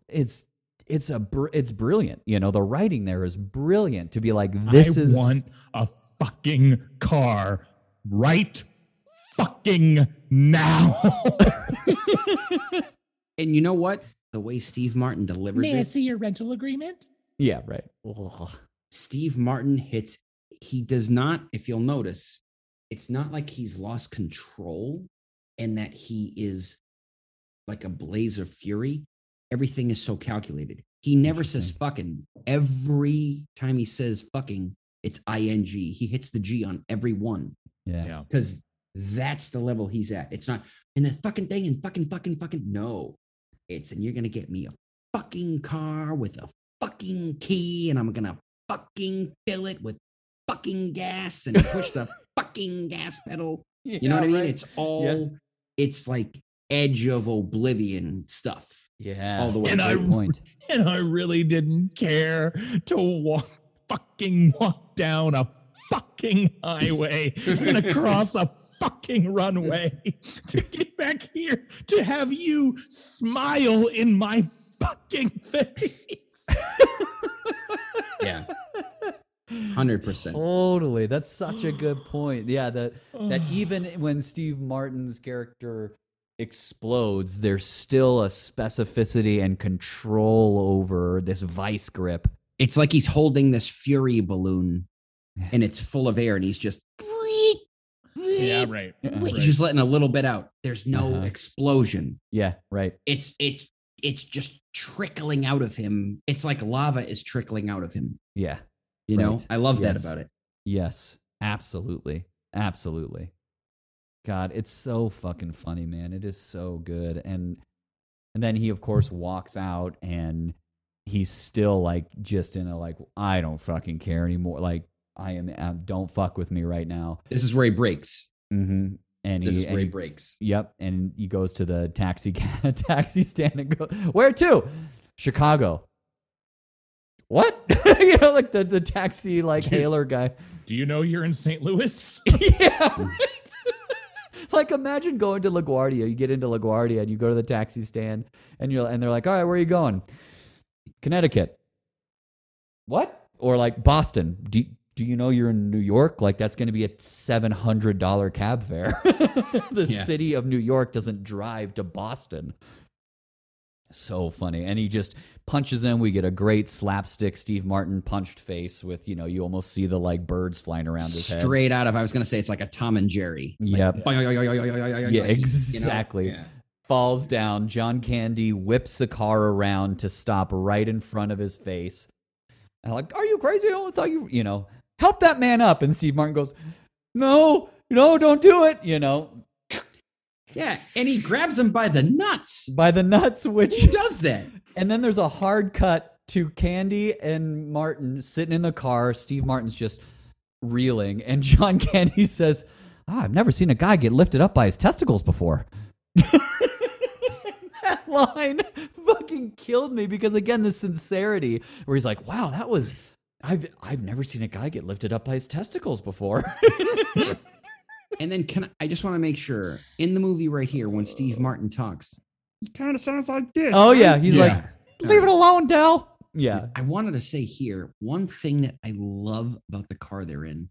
[SPEAKER 4] It's it's a br- it's brilliant. You know, the writing there is brilliant to be like this
[SPEAKER 5] I
[SPEAKER 4] is
[SPEAKER 5] want a fucking car right fucking now.
[SPEAKER 6] And you know what? The way Steve Martin delivers it, I
[SPEAKER 5] see your rental agreement?
[SPEAKER 4] yeah, right. Ugh.
[SPEAKER 6] Steve Martin hits. He does not, if you'll notice, it's not like he's lost control and that he is like a blaze of fury. Everything is so calculated. He never says fucking. Every time he says fucking, it's ing. He hits the G on every one
[SPEAKER 4] Yeah.
[SPEAKER 5] Yeah.
[SPEAKER 6] because that's the level he's at. It's not in the fucking thing and fucking fucking fucking no. It's and you're gonna get me a fucking car with a fucking key, and I'm gonna fucking fill it with fucking gas and push the fucking gas pedal. You know what I mean? It's all it's like edge of oblivion stuff.
[SPEAKER 4] Yeah.
[SPEAKER 6] all the way
[SPEAKER 5] And I-
[SPEAKER 4] point.
[SPEAKER 5] And I really didn't care to walk fucking walk down a fucking highway and across a fucking runway to get back here to have you smile in my fucking face.
[SPEAKER 6] Yeah. Hundred percent.
[SPEAKER 4] Totally. That's such a good point. Yeah, that that even when Steve Martin's character explodes, there's still a specificity and control over this vice grip.
[SPEAKER 6] It's like he's holding this fury balloon and it's full of air and he's just
[SPEAKER 5] Yeah, right.
[SPEAKER 4] Yeah.
[SPEAKER 6] he's just letting a little bit out. There's no
[SPEAKER 4] Uh-huh.
[SPEAKER 6] explosion.
[SPEAKER 4] Yeah, right.
[SPEAKER 6] It's it's it's just trickling out of him. It's like lava is trickling out of him.
[SPEAKER 4] Yeah.
[SPEAKER 6] You know? I love
[SPEAKER 4] Yes.
[SPEAKER 6] that about it.
[SPEAKER 4] Yes. Absolutely. Absolutely. God, it's so fucking funny, man. It is so good. And and then he of course walks out and he's still like just in a like I don't fucking care anymore. Like I am uh, don't fuck with me right now.
[SPEAKER 6] This is where he breaks.
[SPEAKER 4] Mm-hmm. And
[SPEAKER 6] This
[SPEAKER 4] he,
[SPEAKER 6] is where he
[SPEAKER 4] he-
[SPEAKER 6] breaks.
[SPEAKER 4] Yep, and he goes to the taxi taxi stand and go, "Where to?" Chicago. What? you know, like the the taxi like
[SPEAKER 5] Dude.
[SPEAKER 4] hailer guy.
[SPEAKER 5] Do you know you're in St. Louis?
[SPEAKER 4] yeah. Right? like imagine going to LaGuardia. You get into LaGuardia and you go to the taxi stand and you're and they're like, "All right, where are you going?" Connecticut. What? Or like Boston. Do do you know you're in New York? Like that's going to be a seven hundred dollar cab fare. the
[SPEAKER 6] Yeah.
[SPEAKER 4] city of New York doesn't drive to Boston. So funny, and he just punches him. We get a great slapstick Steve Martin punched face with you know you almost see the like birds flying around his head.
[SPEAKER 6] Straight out of I was gonna say it's like a Tom and Jerry.
[SPEAKER 4] Yep.
[SPEAKER 6] Yeah,
[SPEAKER 4] Yeah, exactly.
[SPEAKER 6] Yeah.
[SPEAKER 4] Falls down. John Candy whips the car around to stop right in front of his face. And I'm like, are you crazy? I thought you, you know, help that man up. And Steve Martin goes, no, no, don't do it. You know,
[SPEAKER 6] Yeah, and he grabs him by the nuts.
[SPEAKER 4] by the nuts, which
[SPEAKER 6] Who does that?
[SPEAKER 4] And then there's a hard cut to Candy and Martin sitting in the car. Steve Martin's just reeling, and John Candy says, "Ah, "I've never seen a guy get lifted up by his testicles before." that line fucking killed me because again, the sincerity where he's like, "Wow, that was." I've I've never seen a guy get lifted up by his testicles before.
[SPEAKER 6] And then can I, I just want to make sure in the movie right here when Steve Martin talks, he kind of sounds like this.
[SPEAKER 4] oh
[SPEAKER 6] right?
[SPEAKER 4] yeah, he's like,
[SPEAKER 5] Yeah.
[SPEAKER 4] "Leave it alone, Del." Yeah,
[SPEAKER 6] I wanted to say here one thing that I love about the car they're in.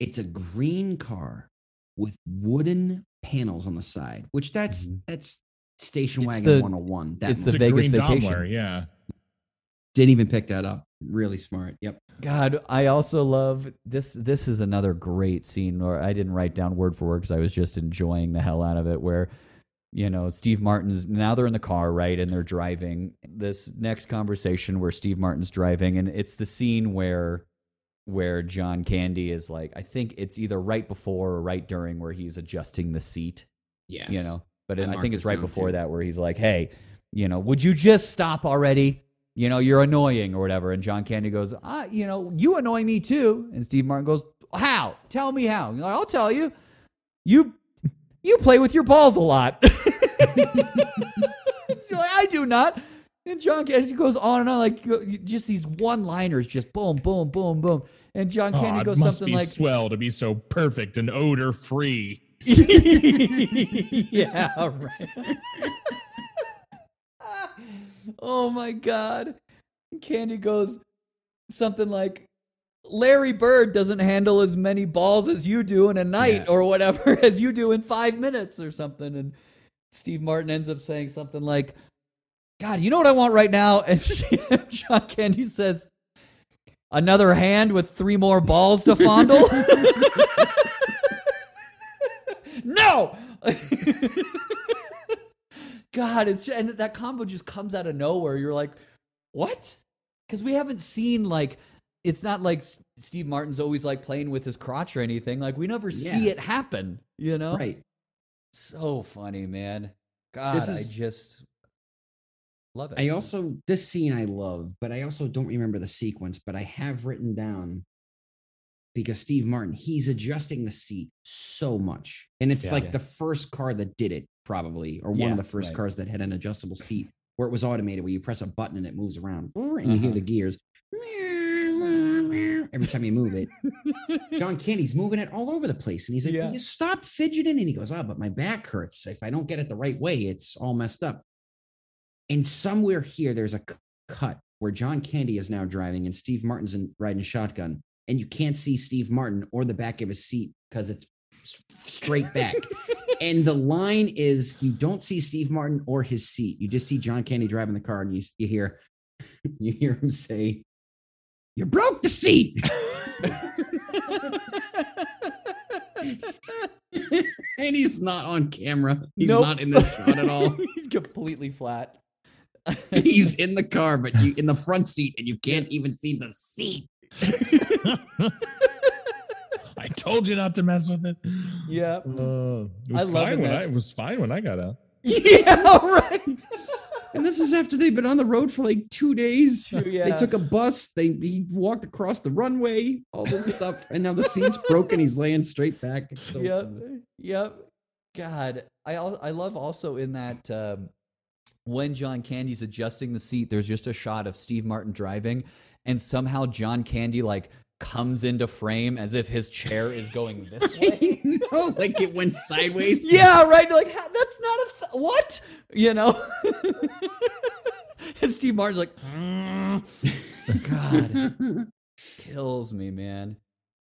[SPEAKER 6] It's a green car with wooden panels on the side, which that's
[SPEAKER 4] Mhm.
[SPEAKER 6] that's station
[SPEAKER 4] It's
[SPEAKER 6] wagon
[SPEAKER 4] the-
[SPEAKER 6] 101. That
[SPEAKER 4] it's
[SPEAKER 6] much.
[SPEAKER 4] the
[SPEAKER 5] a
[SPEAKER 4] Vegas
[SPEAKER 5] green
[SPEAKER 4] vacation.
[SPEAKER 5] Daimler, yeah.
[SPEAKER 6] didn't even pick that up. Really smart. Yep.
[SPEAKER 4] God, I also love this. This is another great scene where I didn't write down word for word because I was just enjoying the hell out of it. Where, you know, Steve Martin's now they're in the car, right, and they're driving. This next conversation where Steve Martin's driving, and it's the scene where, where John Candy is like, I think it's either right before or right during where he's adjusting the seat,
[SPEAKER 6] Yes.
[SPEAKER 4] you know. But
[SPEAKER 6] I
[SPEAKER 4] I, think it's right before
[SPEAKER 6] too.
[SPEAKER 4] that where he's like, "Hey, you know, would you just stop already? You know, you're annoying or whatever." And John Candy goes, "Ah, you know, you annoy me too." And Steve Martin goes, "How? Tell me how." And like, I'll tell you. You you play with your balls a lot. Like, I do not. And John Candy goes on and on, like just these one-liners, just boom, boom, boom, boom. And John
[SPEAKER 5] Oh,
[SPEAKER 4] Candy
[SPEAKER 5] it
[SPEAKER 4] goes
[SPEAKER 5] must
[SPEAKER 4] something
[SPEAKER 5] be
[SPEAKER 4] like,
[SPEAKER 5] swell to be so perfect and odor free.
[SPEAKER 4] yeah, right. oh my god. Candy goes something like Larry Bird doesn't handle as many balls as you do in a night
[SPEAKER 6] Yeah.
[SPEAKER 4] or whatever as you do in 5 minutes or something and Steve Martin ends up saying something like God, you know what I want right now? And John Candy says another hand with three more balls to fondle. No. God, it's and that combo just comes out of nowhere. You're like, what? Because we haven't seen like it's not like Steve Martin's always like playing with his crotch or anything. Like we never see it happen. You know?
[SPEAKER 6] Right.
[SPEAKER 4] So funny, man. God,
[SPEAKER 6] This
[SPEAKER 4] I
[SPEAKER 6] is-
[SPEAKER 4] just love it.
[SPEAKER 6] I also this scene I love, but I also don't remember the sequence, but I have written down because Steve Martin, he's adjusting the seat so much. And it's
[SPEAKER 4] Yeah.
[SPEAKER 6] like
[SPEAKER 4] Yeah.
[SPEAKER 6] the first car that did it, probably, or one
[SPEAKER 4] Yeah,
[SPEAKER 6] of the first
[SPEAKER 4] right.
[SPEAKER 6] cars that had an adjustable seat where it was automated, where you press a button and it moves around and you hear
[SPEAKER 4] Uh-huh.
[SPEAKER 6] the gears every time you move it. John Candy's moving it all over the place. And he's like, you stop fidgeting? And he goes, Oh, but my back hurts. If I don't get it the right way, it's all messed up. And somewhere here, there's a cut where John Candy is now driving and Steve Martin's in, riding shotgun. And you can't see Steve Martin or the back of his seat because it's straight back. and the line is you don't see Steve Martin or his seat. You just see John Candy driving the car and you, you hear you hear him say, You broke the seat. and he's not on camera. He's
[SPEAKER 4] Nope.
[SPEAKER 6] not in the shot at all.
[SPEAKER 4] He's completely flat.
[SPEAKER 6] He's in the car, but you in the front seat, and you can't even see the seat.
[SPEAKER 5] I told you not to mess with it.
[SPEAKER 4] yeah.
[SPEAKER 5] Uh, it was
[SPEAKER 4] I
[SPEAKER 5] fine when
[SPEAKER 4] that-
[SPEAKER 5] I it was fine when I got out.
[SPEAKER 4] Yeah, right.
[SPEAKER 6] And this is after they've been on the road for like two days.
[SPEAKER 4] True,
[SPEAKER 6] They took a bus. They he walked across the runway. All this stuff, and now the seat's broken. He's laying straight back. It's so
[SPEAKER 4] yep.
[SPEAKER 6] funny.
[SPEAKER 4] Yep. God, I I love also in that um, when John Candy's adjusting the seat, there's just a shot of Steve Martin driving, and somehow John Candy like comes into frame as if his chair is going this way.
[SPEAKER 6] no, like it went sideways.
[SPEAKER 4] yeah, right. Like that's not a th- what you know. and Steve Martin's like, "Mm." God, kills me, man.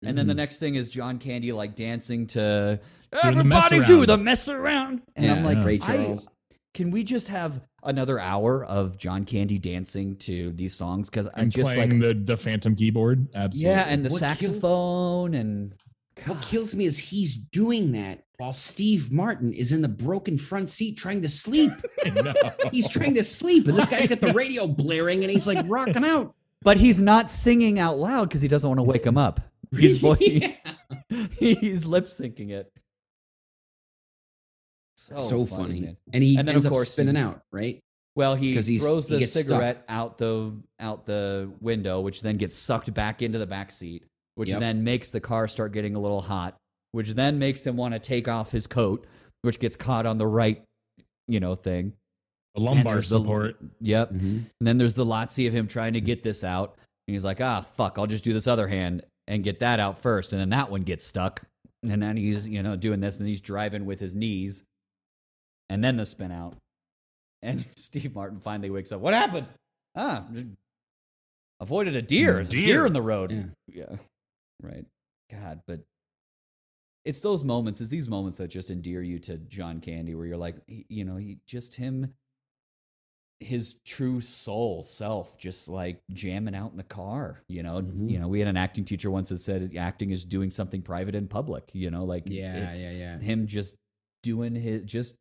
[SPEAKER 4] And then the next thing is John Candy like dancing to
[SPEAKER 5] Doing the
[SPEAKER 4] everybody do
[SPEAKER 5] around.
[SPEAKER 4] the mess around. And I'm
[SPEAKER 6] Yeah,
[SPEAKER 4] like,
[SPEAKER 6] Ray
[SPEAKER 4] I-
[SPEAKER 6] Charles.
[SPEAKER 4] Can we just have another hour of John Candy dancing to these songs? Because
[SPEAKER 5] I'm
[SPEAKER 4] just like,
[SPEAKER 5] playing the, the phantom keyboard. Absolutely.
[SPEAKER 4] yeah, and the
[SPEAKER 6] What killed-
[SPEAKER 4] saxophone and
[SPEAKER 6] What kills me is he's doing that while Steve Martin is in the broken front seat trying to sleep. He's trying to sleep, and this guy's got the radio blaring, and he's like rocking out.
[SPEAKER 4] but he's not singing out loud because he doesn't want to wake him up. He's vo-
[SPEAKER 6] Yeah.
[SPEAKER 4] he's lip syncing it.
[SPEAKER 6] So funny,
[SPEAKER 4] man.
[SPEAKER 6] and he
[SPEAKER 4] And then,
[SPEAKER 6] ends
[SPEAKER 4] of
[SPEAKER 6] up
[SPEAKER 4] course,
[SPEAKER 6] spinning
[SPEAKER 4] he-
[SPEAKER 6] out, right?
[SPEAKER 4] Well, he
[SPEAKER 6] he's-
[SPEAKER 4] throws
[SPEAKER 6] he
[SPEAKER 4] the
[SPEAKER 6] stuck.
[SPEAKER 4] cigarette out the out the window, which then gets sucked back into the back seat, which
[SPEAKER 6] Yep.
[SPEAKER 4] then makes the car start getting a little hot, which then makes him want to take off his coat, which gets caught on the right, you know, thing.
[SPEAKER 5] The lumbar
[SPEAKER 4] there's the-
[SPEAKER 5] support.
[SPEAKER 4] Yep.
[SPEAKER 6] Mhm.
[SPEAKER 4] And then there's the lazzi of him trying to get this out, and he's like, "Ah, fuck, I'll just do this other hand and get that out first, and then that one gets stuck, and then he's you know doing this, and he's driving with his knees, and then the spin out, and Steve Martin finally wakes up. What happened? Ah, avoided a deer. A deer
[SPEAKER 5] Deer.
[SPEAKER 4] in the road.
[SPEAKER 6] Yeah.
[SPEAKER 4] yeah, right. God, but it's those moments, it's these moments that just endear you to John Candy, where you're like, you know, he just him his true soul self just like jamming out in the car you know
[SPEAKER 6] Mhm.
[SPEAKER 4] you know we had an acting teacher once that said acting is doing something private in public you know like
[SPEAKER 6] Yeah,
[SPEAKER 4] it's
[SPEAKER 6] yeah, yeah.
[SPEAKER 4] him just doing his just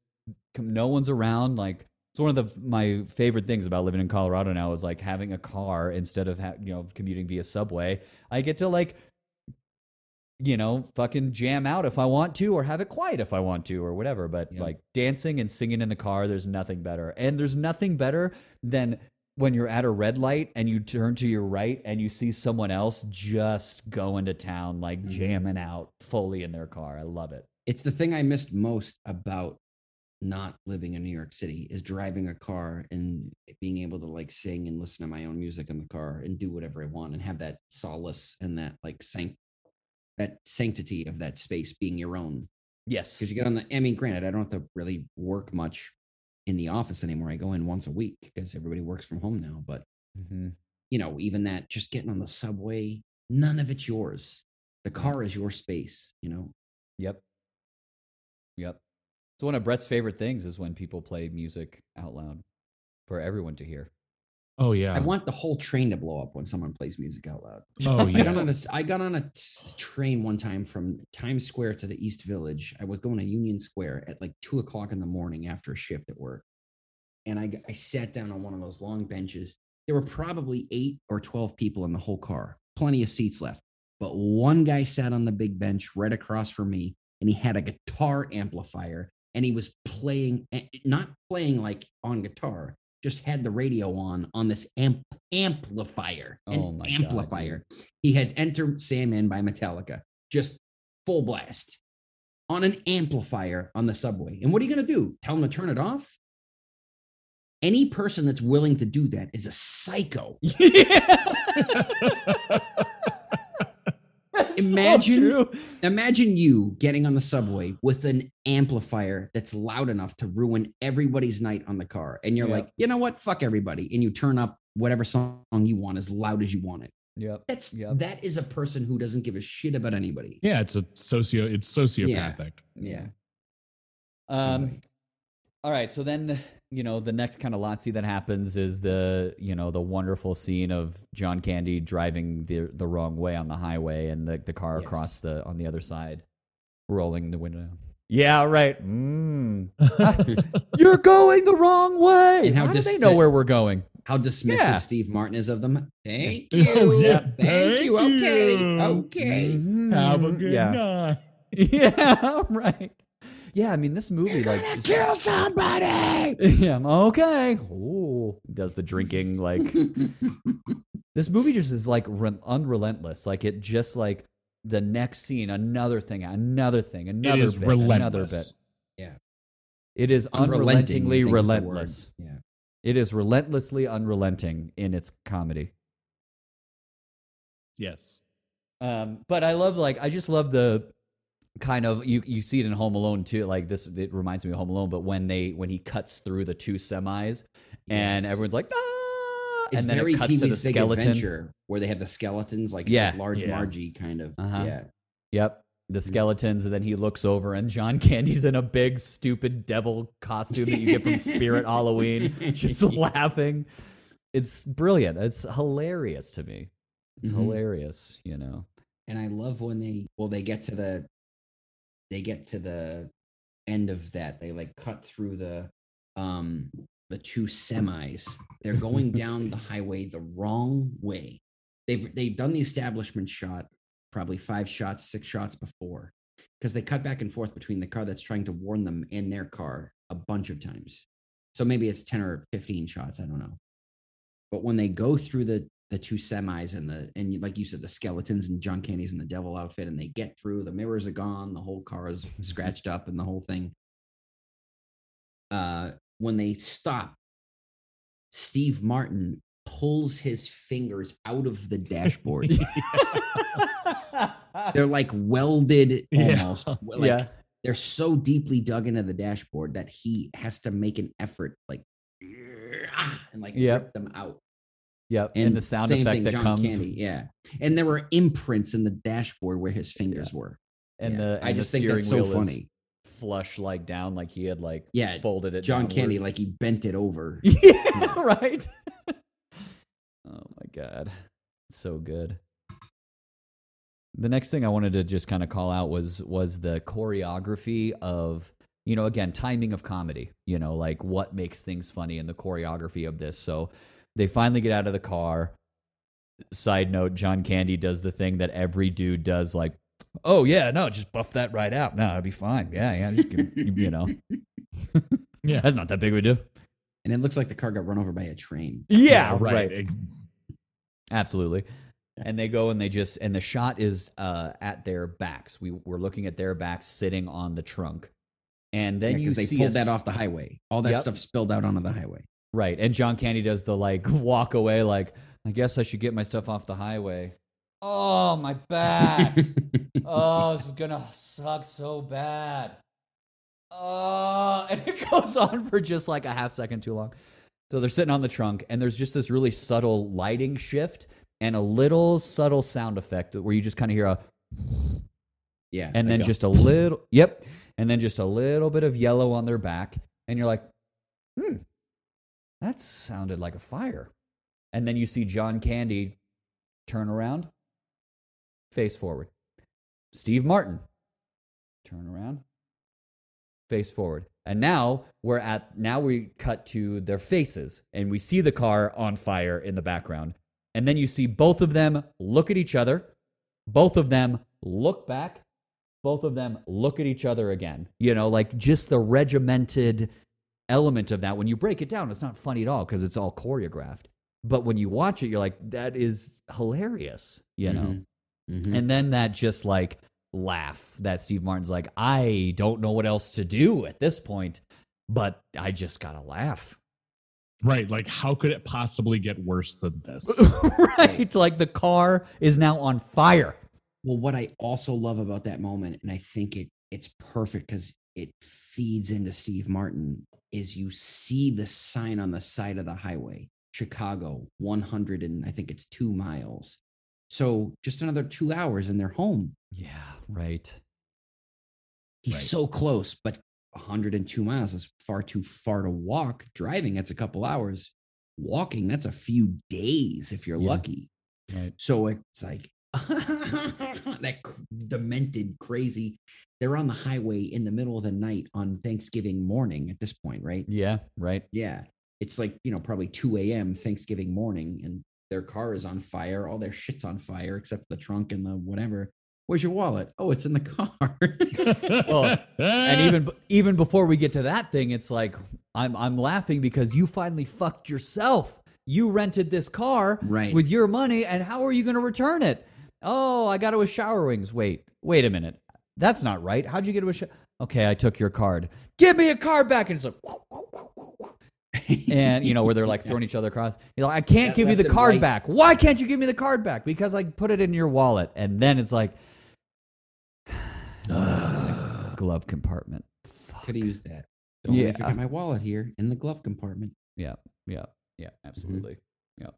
[SPEAKER 4] no one's around like it's one of the my favorite things about living in Colorado now is like having a car instead of ha- you know commuting via subway I get to like you know, fucking jam out if I want to, or have it quiet if I want to, or whatever. But
[SPEAKER 6] Yeah.
[SPEAKER 4] like dancing and singing in the car, there's nothing better. And there's nothing better than when you're at a red light and you turn to your right and you see someone else just going to town, like
[SPEAKER 6] Mhm.
[SPEAKER 4] jamming out fully in their car. I love it.
[SPEAKER 6] It's the thing I missed most about not living in New York City is driving a car and being able to like sing and listen to my own music in the car and do whatever I want and have that solace and that like sanct that sanctity of that space being your own.
[SPEAKER 4] Yes.
[SPEAKER 6] Because you get on the I mean, granted, I don't have to really work much in the office anymore. I go in once a week because everybody works from home now. But
[SPEAKER 4] Mhm.
[SPEAKER 6] you know, even that just getting on the subway, none of it's yours. The car is your space, you know.
[SPEAKER 4] Yep. Yep. So one of Brett's favorite things is when people play music out loud for everyone to hear.
[SPEAKER 5] Oh yeah.
[SPEAKER 6] I want the whole train to blow up when someone plays music out loud.
[SPEAKER 5] oh yeah.
[SPEAKER 6] I got on a s- I got on a t- train one time from Times Square to the East Village. I was going to Union Square at like two o'clock in the morning after a shift at work, and I, I sat down on one of those long benches. There were probably eight or twelve people in the whole car, plenty of seats left. But one guy sat on the big bench right across from me, and he had a guitar amplifier, and he was playing, eh, not playing like on guitar, just had the radio on on this amp amplifier, an
[SPEAKER 4] Oh God,
[SPEAKER 6] amplifier. he had Enter Sandman by Metallica, just full blast on an amplifier on the subway. And what are you going to do? Tell him to turn it off? Any person that's willing to do that is a psycho. Imagine- Imagine you getting on the subway with an amplifier that's loud enough to ruin everybody's night on the car. And you're
[SPEAKER 4] Yeah.
[SPEAKER 6] like, you know what? Fuck everybody. And you turn up whatever song you want as loud as you want it.
[SPEAKER 4] yeah
[SPEAKER 6] That's
[SPEAKER 4] Yep.
[SPEAKER 6] that is a person who doesn't give a shit about anybody.
[SPEAKER 5] yeah, it's a socio. It's sociopathic.
[SPEAKER 6] Yeah.
[SPEAKER 4] Um,
[SPEAKER 6] Anyway.
[SPEAKER 4] All right. So then, you know, the next kind of lazzi that happens is the, you know, the wonderful scene of John Candy driving the the wrong way on the highway and the, the car
[SPEAKER 6] Yes.
[SPEAKER 4] across the on the other side, rolling the window. Yeah, right. Mm. You're going the wrong way.
[SPEAKER 6] And how
[SPEAKER 4] how do they know where we're going?
[SPEAKER 6] How dismissive
[SPEAKER 4] Yeah.
[SPEAKER 6] Steve Martin is of them. Thank
[SPEAKER 5] Oh,
[SPEAKER 6] you.
[SPEAKER 5] yeah.
[SPEAKER 6] Thank,
[SPEAKER 5] Thank
[SPEAKER 6] you. Okay.
[SPEAKER 5] you.
[SPEAKER 6] Okay.
[SPEAKER 4] Mhm.
[SPEAKER 5] Have a good
[SPEAKER 4] yeah.
[SPEAKER 5] night.
[SPEAKER 4] Yeah, right. Yeah, I mean this movie like just-
[SPEAKER 6] Kill somebody.
[SPEAKER 4] Yeah, I'm okay. Ooh, does the drinking like this movie just is like re- unrelentless. Like it just like the next scene, another thing, another thing, another
[SPEAKER 5] is
[SPEAKER 4] bit, another
[SPEAKER 5] relentless.
[SPEAKER 4] bit. It is unrelentingly
[SPEAKER 6] I is
[SPEAKER 4] relentless.
[SPEAKER 6] Yeah.
[SPEAKER 4] It is relentlessly unrelenting in its comedy.
[SPEAKER 5] Yes.
[SPEAKER 4] Um, but I love like I just love the kind of you you see it in Home Alone too. Like this, it reminds me of Home Alone. But when they when he cuts through the two semis and
[SPEAKER 6] Yes.
[SPEAKER 4] everyone's like, ah,
[SPEAKER 6] It's
[SPEAKER 4] and then
[SPEAKER 6] very
[SPEAKER 4] it cuts to the skeleton.
[SPEAKER 6] Adventure where they have the skeletons, like
[SPEAKER 4] Yeah,
[SPEAKER 6] like large
[SPEAKER 5] yeah.
[SPEAKER 6] Margie kind of.
[SPEAKER 4] Uh-huh.
[SPEAKER 6] Yeah.
[SPEAKER 4] Yep. The skeletons, and then he looks over, and John Candy's in a big, stupid devil costume that you get from Spirit Halloween, just laughing. It's brilliant. It's hilarious to me. It's
[SPEAKER 6] Mhm.
[SPEAKER 4] hilarious, you know.
[SPEAKER 6] And I love when they well they get to the they get to the end of that. They like cut through the um the two semis. They're going down the highway the wrong way. They've they've done the establishment shot probably five shots, six shots before. Because they cut back and forth between the car that's trying to warn them and their car a bunch of times. So maybe it's 10 or 15 shots, I don't know. But when they go through the the two semis and the and like you said the skeletons and John Candy's in the devil outfit and they get through the mirrors are gone the whole car is scratched up and the whole thing uh when they stop Steve Martin pulls his fingers out of the dashboard they're like welded
[SPEAKER 5] Yeah.
[SPEAKER 6] almost like
[SPEAKER 4] yeah.
[SPEAKER 6] they're so deeply dug into the dashboard that he has to make an effort like and like
[SPEAKER 4] Yep.
[SPEAKER 6] rip them out
[SPEAKER 4] Yep. And, the sound effect
[SPEAKER 6] thing,
[SPEAKER 4] that
[SPEAKER 6] John
[SPEAKER 4] comes
[SPEAKER 6] Candy, yeah. And there were imprints in the dashboard where his fingers were.
[SPEAKER 4] and
[SPEAKER 6] Yeah.
[SPEAKER 4] the
[SPEAKER 6] I just
[SPEAKER 4] the
[SPEAKER 6] think that's so funny.
[SPEAKER 4] flush like down like he had like
[SPEAKER 6] Yeah,
[SPEAKER 4] folded it
[SPEAKER 6] John
[SPEAKER 4] downward.
[SPEAKER 6] Candy, like he bent it over.
[SPEAKER 4] yeah, right. oh my god, so good. The next thing I wanted to just kind of call out was was the choreography of you know again timing of comedy. You know, like what makes things funny and the choreography of this. So they finally get out of the car. Side note: John Candy does the thing that every dude does, like. Oh yeah, no, just buff that right out. No, it'll be fine. Yeah, yeah, just give- you know,
[SPEAKER 5] Yeah.
[SPEAKER 4] that's not that big of a deal.
[SPEAKER 6] And it looks like the car got run over by a train.
[SPEAKER 4] Yeah, right.
[SPEAKER 5] Ex-
[SPEAKER 4] Absolutely. And they go and they just and the shot is uh, at their backs. We we're looking at their backs sitting on the trunk, And then you
[SPEAKER 6] because they
[SPEAKER 4] see
[SPEAKER 6] pulled
[SPEAKER 4] a
[SPEAKER 6] that off the highway. All that
[SPEAKER 4] Yep.
[SPEAKER 6] stuff spilled out onto the highway.
[SPEAKER 4] Right. And John Candy does the like walk away, like, I guess I should get my stuff off the highway. Oh, my back. oh, this is gonna suck so bad. Oh, and it goes on for just like a half second too long. So they're sitting on the trunk, and there's just this really subtle lighting shift and a little subtle sound effect where you just kind of hear a,
[SPEAKER 6] yeah.
[SPEAKER 4] and then just a little, yep, and then just a little bit of yellow on their back, and you're like, hmm, that sounded like a fire. And then you see John Candy turn around, face forward. Steve Martin, turn around, face forward. And now we're at, now we cut to their faces and we see the car on fire in the background. And then you see both of them look at each other, both of them look back, both of them look at each other again. You know, like just the regimented element of that. When you break it down, it's not funny at all because it's all choreographed. But when you watch it, you're like, that is hilarious, you know?
[SPEAKER 6] Mhm. Mhm.
[SPEAKER 4] And then that just like laugh that Steve Martin's like, I don't know what else to do at this point, but I just gotta laugh.
[SPEAKER 5] Right. Like, how could it possibly get worse than this?
[SPEAKER 4] right. Like the car is now on fire.
[SPEAKER 6] Well, what I also love about that moment, and I think it it's perfect because it feeds into Steve Martin, is you see the sign on the side of the highway, Chicago, 100 and I think it's two miles. So just another two hours and they're home.
[SPEAKER 4] Yeah, right.
[SPEAKER 6] He's
[SPEAKER 4] Right.
[SPEAKER 6] so close, but 102 miles is far too far to walk. Driving, that's a couple hours. Walking, that's a few days if you're
[SPEAKER 4] Yeah.
[SPEAKER 6] lucky.
[SPEAKER 4] Right.
[SPEAKER 6] So it's like that demented, crazy. They're on the highway in the middle of the night on Thanksgiving morning at this point, right?
[SPEAKER 4] Yeah, right.
[SPEAKER 6] Yeah. It's like, you know, probably 2 a.m. Thanksgiving morning, and their car is on fire. All their shit's on fire except the trunk and the whatever. Where's your wallet? Oh, it's in the car.
[SPEAKER 4] Well, and even even before we get to that thing, it's like I'm I'm laughing because you finally fucked yourself. You rented this car
[SPEAKER 6] Right.
[SPEAKER 4] with your money, and how are you going to return it? Oh, I got it with shower wings. Wait, wait a minute. That's not right. How'd you get it with? Sh- okay, I took your card. Give me a card back, and it's like. And you know where they're like throwing each other across. You're like, I can't
[SPEAKER 6] Yeah,
[SPEAKER 4] give you the card
[SPEAKER 6] right.
[SPEAKER 4] back. Why can't you give me the card back? Because I put it in your wallet, and then it's like, glove compartment. Fuck.
[SPEAKER 6] Could have used that. Don't
[SPEAKER 4] Yeah.
[SPEAKER 6] forget my wallet here in the glove compartment.
[SPEAKER 4] Yeah, yeah, yeah,
[SPEAKER 6] Mm-hmm.
[SPEAKER 4] absolutely. Yeah.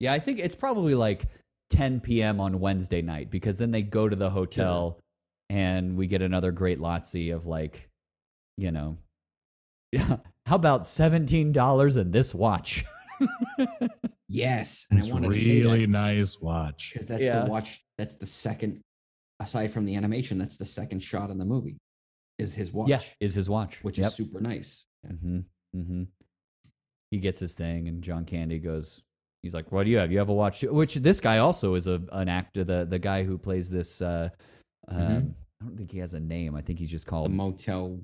[SPEAKER 4] Yeah, I think it's probably like 10 p.m. on Wednesday night because then they go to the hotel and we get another great lazzi of like, you know, yeah, how about $17 in this watch?
[SPEAKER 6] Yes, and
[SPEAKER 5] it's
[SPEAKER 6] I wanted to say
[SPEAKER 5] really
[SPEAKER 6] that
[SPEAKER 5] nice watch.
[SPEAKER 6] because that's
[SPEAKER 4] Yeah.
[SPEAKER 6] the watch. That's the second, aside from the animation, that's the second shot in the movie. Is his watch?
[SPEAKER 4] Yeah, is his watch.
[SPEAKER 6] which
[SPEAKER 4] Yep.
[SPEAKER 6] is super nice. Yeah.
[SPEAKER 4] Mm-hmm. Mm-hmm. He gets his thing, and John Candy goes. He's like, "What do you have? You have a watch?" Which this guy also is a an actor. The the guy who plays this. Uh, um,
[SPEAKER 6] Mhm.
[SPEAKER 4] I don't think he has a name. I think he's just called
[SPEAKER 6] The motel.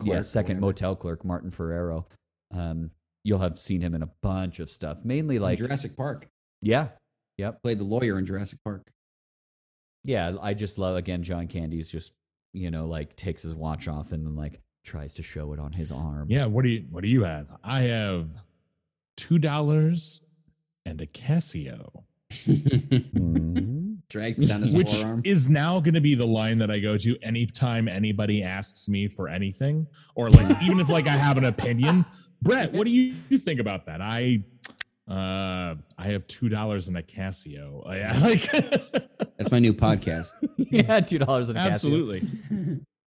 [SPEAKER 4] yeah,
[SPEAKER 6] clerk or
[SPEAKER 4] second motel clerk Martin Ferrero. Um, you'll have seen him in a bunch of stuff, mainly like
[SPEAKER 6] In
[SPEAKER 4] like
[SPEAKER 6] Jurassic Park.
[SPEAKER 4] yeah, yep,
[SPEAKER 6] Played the lawyer in Jurassic Park.
[SPEAKER 4] yeah. I just love again. John Candy's just you know like takes his watch off and then like tries to show it on his arm.
[SPEAKER 5] Yeah, what do you what do you have? I have two dollars and a Casio.
[SPEAKER 4] Mhm.
[SPEAKER 6] Drags it down his
[SPEAKER 5] Which
[SPEAKER 6] forearm.
[SPEAKER 5] is now going to be the line that I go to anytime anybody asks me for anything, or like even if like I have an opinion. Brett, what do you, you think about that? I uh I have two dollars in a Casio. Uh, yeah, like
[SPEAKER 6] That's my new podcast.
[SPEAKER 4] yeah, two dollars in a Casio.
[SPEAKER 5] absolutely.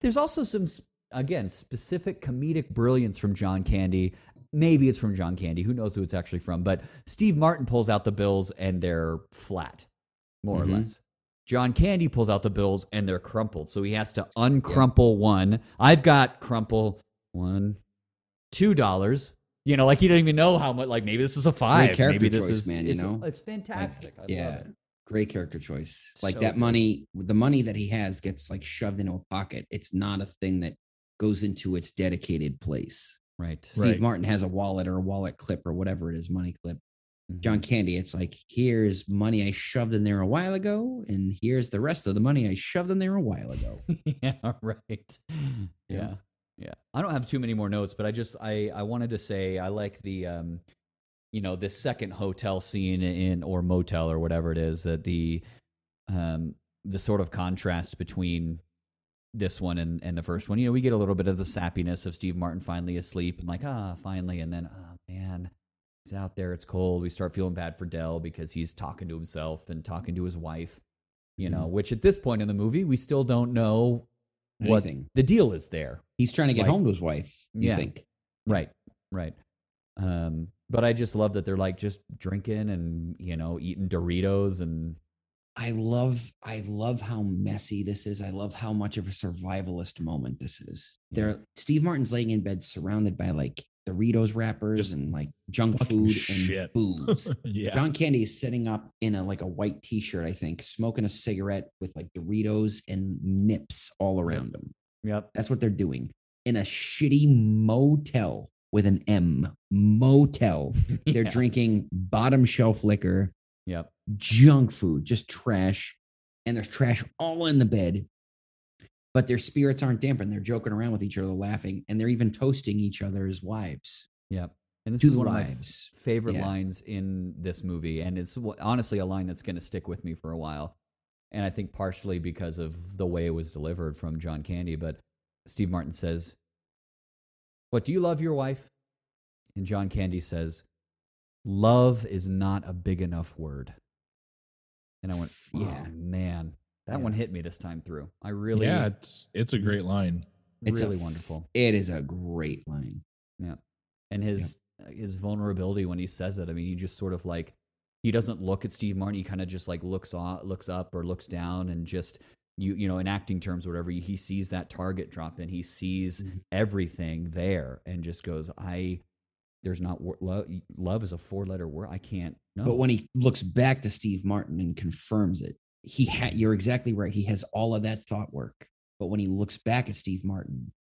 [SPEAKER 4] There's also some again specific comedic brilliance from John Candy. Maybe it's from John Candy. Who knows who it's actually from? But Steve Martin pulls out the bills and they're flat, more
[SPEAKER 6] Mhm.
[SPEAKER 4] or less. John Candy pulls out the bills and they're crumpled. So he has to uncrumple one. I've got crumple one, two dollars. You know, like he doesn't even know how much. Like maybe this is a five.
[SPEAKER 6] character
[SPEAKER 4] maybe this
[SPEAKER 6] choice,
[SPEAKER 4] is
[SPEAKER 6] man, you
[SPEAKER 4] It's,
[SPEAKER 6] know?
[SPEAKER 4] it's fantastic. I
[SPEAKER 6] yeah.
[SPEAKER 4] love it.
[SPEAKER 6] Great character choice. Like
[SPEAKER 4] So
[SPEAKER 6] that money, the money that he has gets like shoved into a pocket. It's not a thing that goes into its dedicated place.
[SPEAKER 4] Right.
[SPEAKER 6] Steve
[SPEAKER 5] Right.
[SPEAKER 6] Martin has a wallet or a wallet clip or whatever it is, money clip. John Candy, it's like, here's money I shoved in there a while ago, and here's the rest of the money I shoved in there a while ago.
[SPEAKER 4] yeah, right. Yeah. Yeah. I don't have too many more notes, but I just I I wanted to say I like the um you know, this second hotel scene in or motel or whatever it is that the um the sort of contrast between this one and, and the first one. You know, we get a little bit of the sappiness of Steve Martin finally asleep and like, ah, finally, and then oh man, he's out there, it's cold. We start feeling bad for Del because he's talking to himself and talking to his wife. You know, which at this point in the movie we still don't know what
[SPEAKER 6] Anything.
[SPEAKER 4] the deal is there.
[SPEAKER 6] He's trying to get
[SPEAKER 4] Like-
[SPEAKER 6] home to his wife. You
[SPEAKER 4] Yeah.
[SPEAKER 6] think?
[SPEAKER 4] Right, right. Um, but I just love that they're like just drinking and you know eating Doritos and
[SPEAKER 6] I love I love how messy this is. I love how much of a survivalist moment this is. Mm-hmm. There Steve Martin's laying in bed surrounded by like Doritos wrappers
[SPEAKER 5] Just
[SPEAKER 6] and like junk food
[SPEAKER 5] shit.
[SPEAKER 6] and booze.
[SPEAKER 5] yeah.
[SPEAKER 6] John Candy is sitting up in a like a white t-shirt, I think, smoking a cigarette with like Doritos and nips all around him.
[SPEAKER 4] yep,
[SPEAKER 6] That's what they're doing in a shitty motel with an M. Motel. They're
[SPEAKER 4] Yeah.
[SPEAKER 6] drinking bottom shelf liquor
[SPEAKER 4] yep,
[SPEAKER 6] junk food, just trash. And there's trash all in the bed. But their spirits aren't dampened. They're joking around with each other, laughing, and they're even toasting each other's wives.
[SPEAKER 4] yep. And this
[SPEAKER 6] To
[SPEAKER 4] is one of my
[SPEAKER 6] wives.
[SPEAKER 4] favorite
[SPEAKER 6] Yeah.
[SPEAKER 4] lines in this movie, and it's honestly a line that's going to stick with me for a while. And I think partially because of the way it was delivered from John Candy. But Steve Martin says, "What do you love your wife?" And John Candy says, "Love is not a big enough word." And I went,
[SPEAKER 6] Yeah.
[SPEAKER 4] "Oh man, that
[SPEAKER 6] Yeah.
[SPEAKER 4] one hit me this time through. I really,
[SPEAKER 5] yeah, it's it's a great line.
[SPEAKER 6] It's
[SPEAKER 4] really
[SPEAKER 6] f-
[SPEAKER 4] wonderful."
[SPEAKER 6] It is a great line.
[SPEAKER 4] Yeah, and his his vulnerability when he says it. I mean, he just sort of like he doesn't look at Steve Martin. He kind of just like looks on, looks up or looks down, and just you you know in acting terms, whatever. He sees that target drop, and he sees
[SPEAKER 6] Mhm.
[SPEAKER 4] everything there, and just goes, "I." There's not wor- love. Love is a four letter word. I can't. No.
[SPEAKER 6] But when he looks back to Steve Martin and confirms it, he had you're exactly right. He has all of that thought work. But when he looks back at Steve Martin,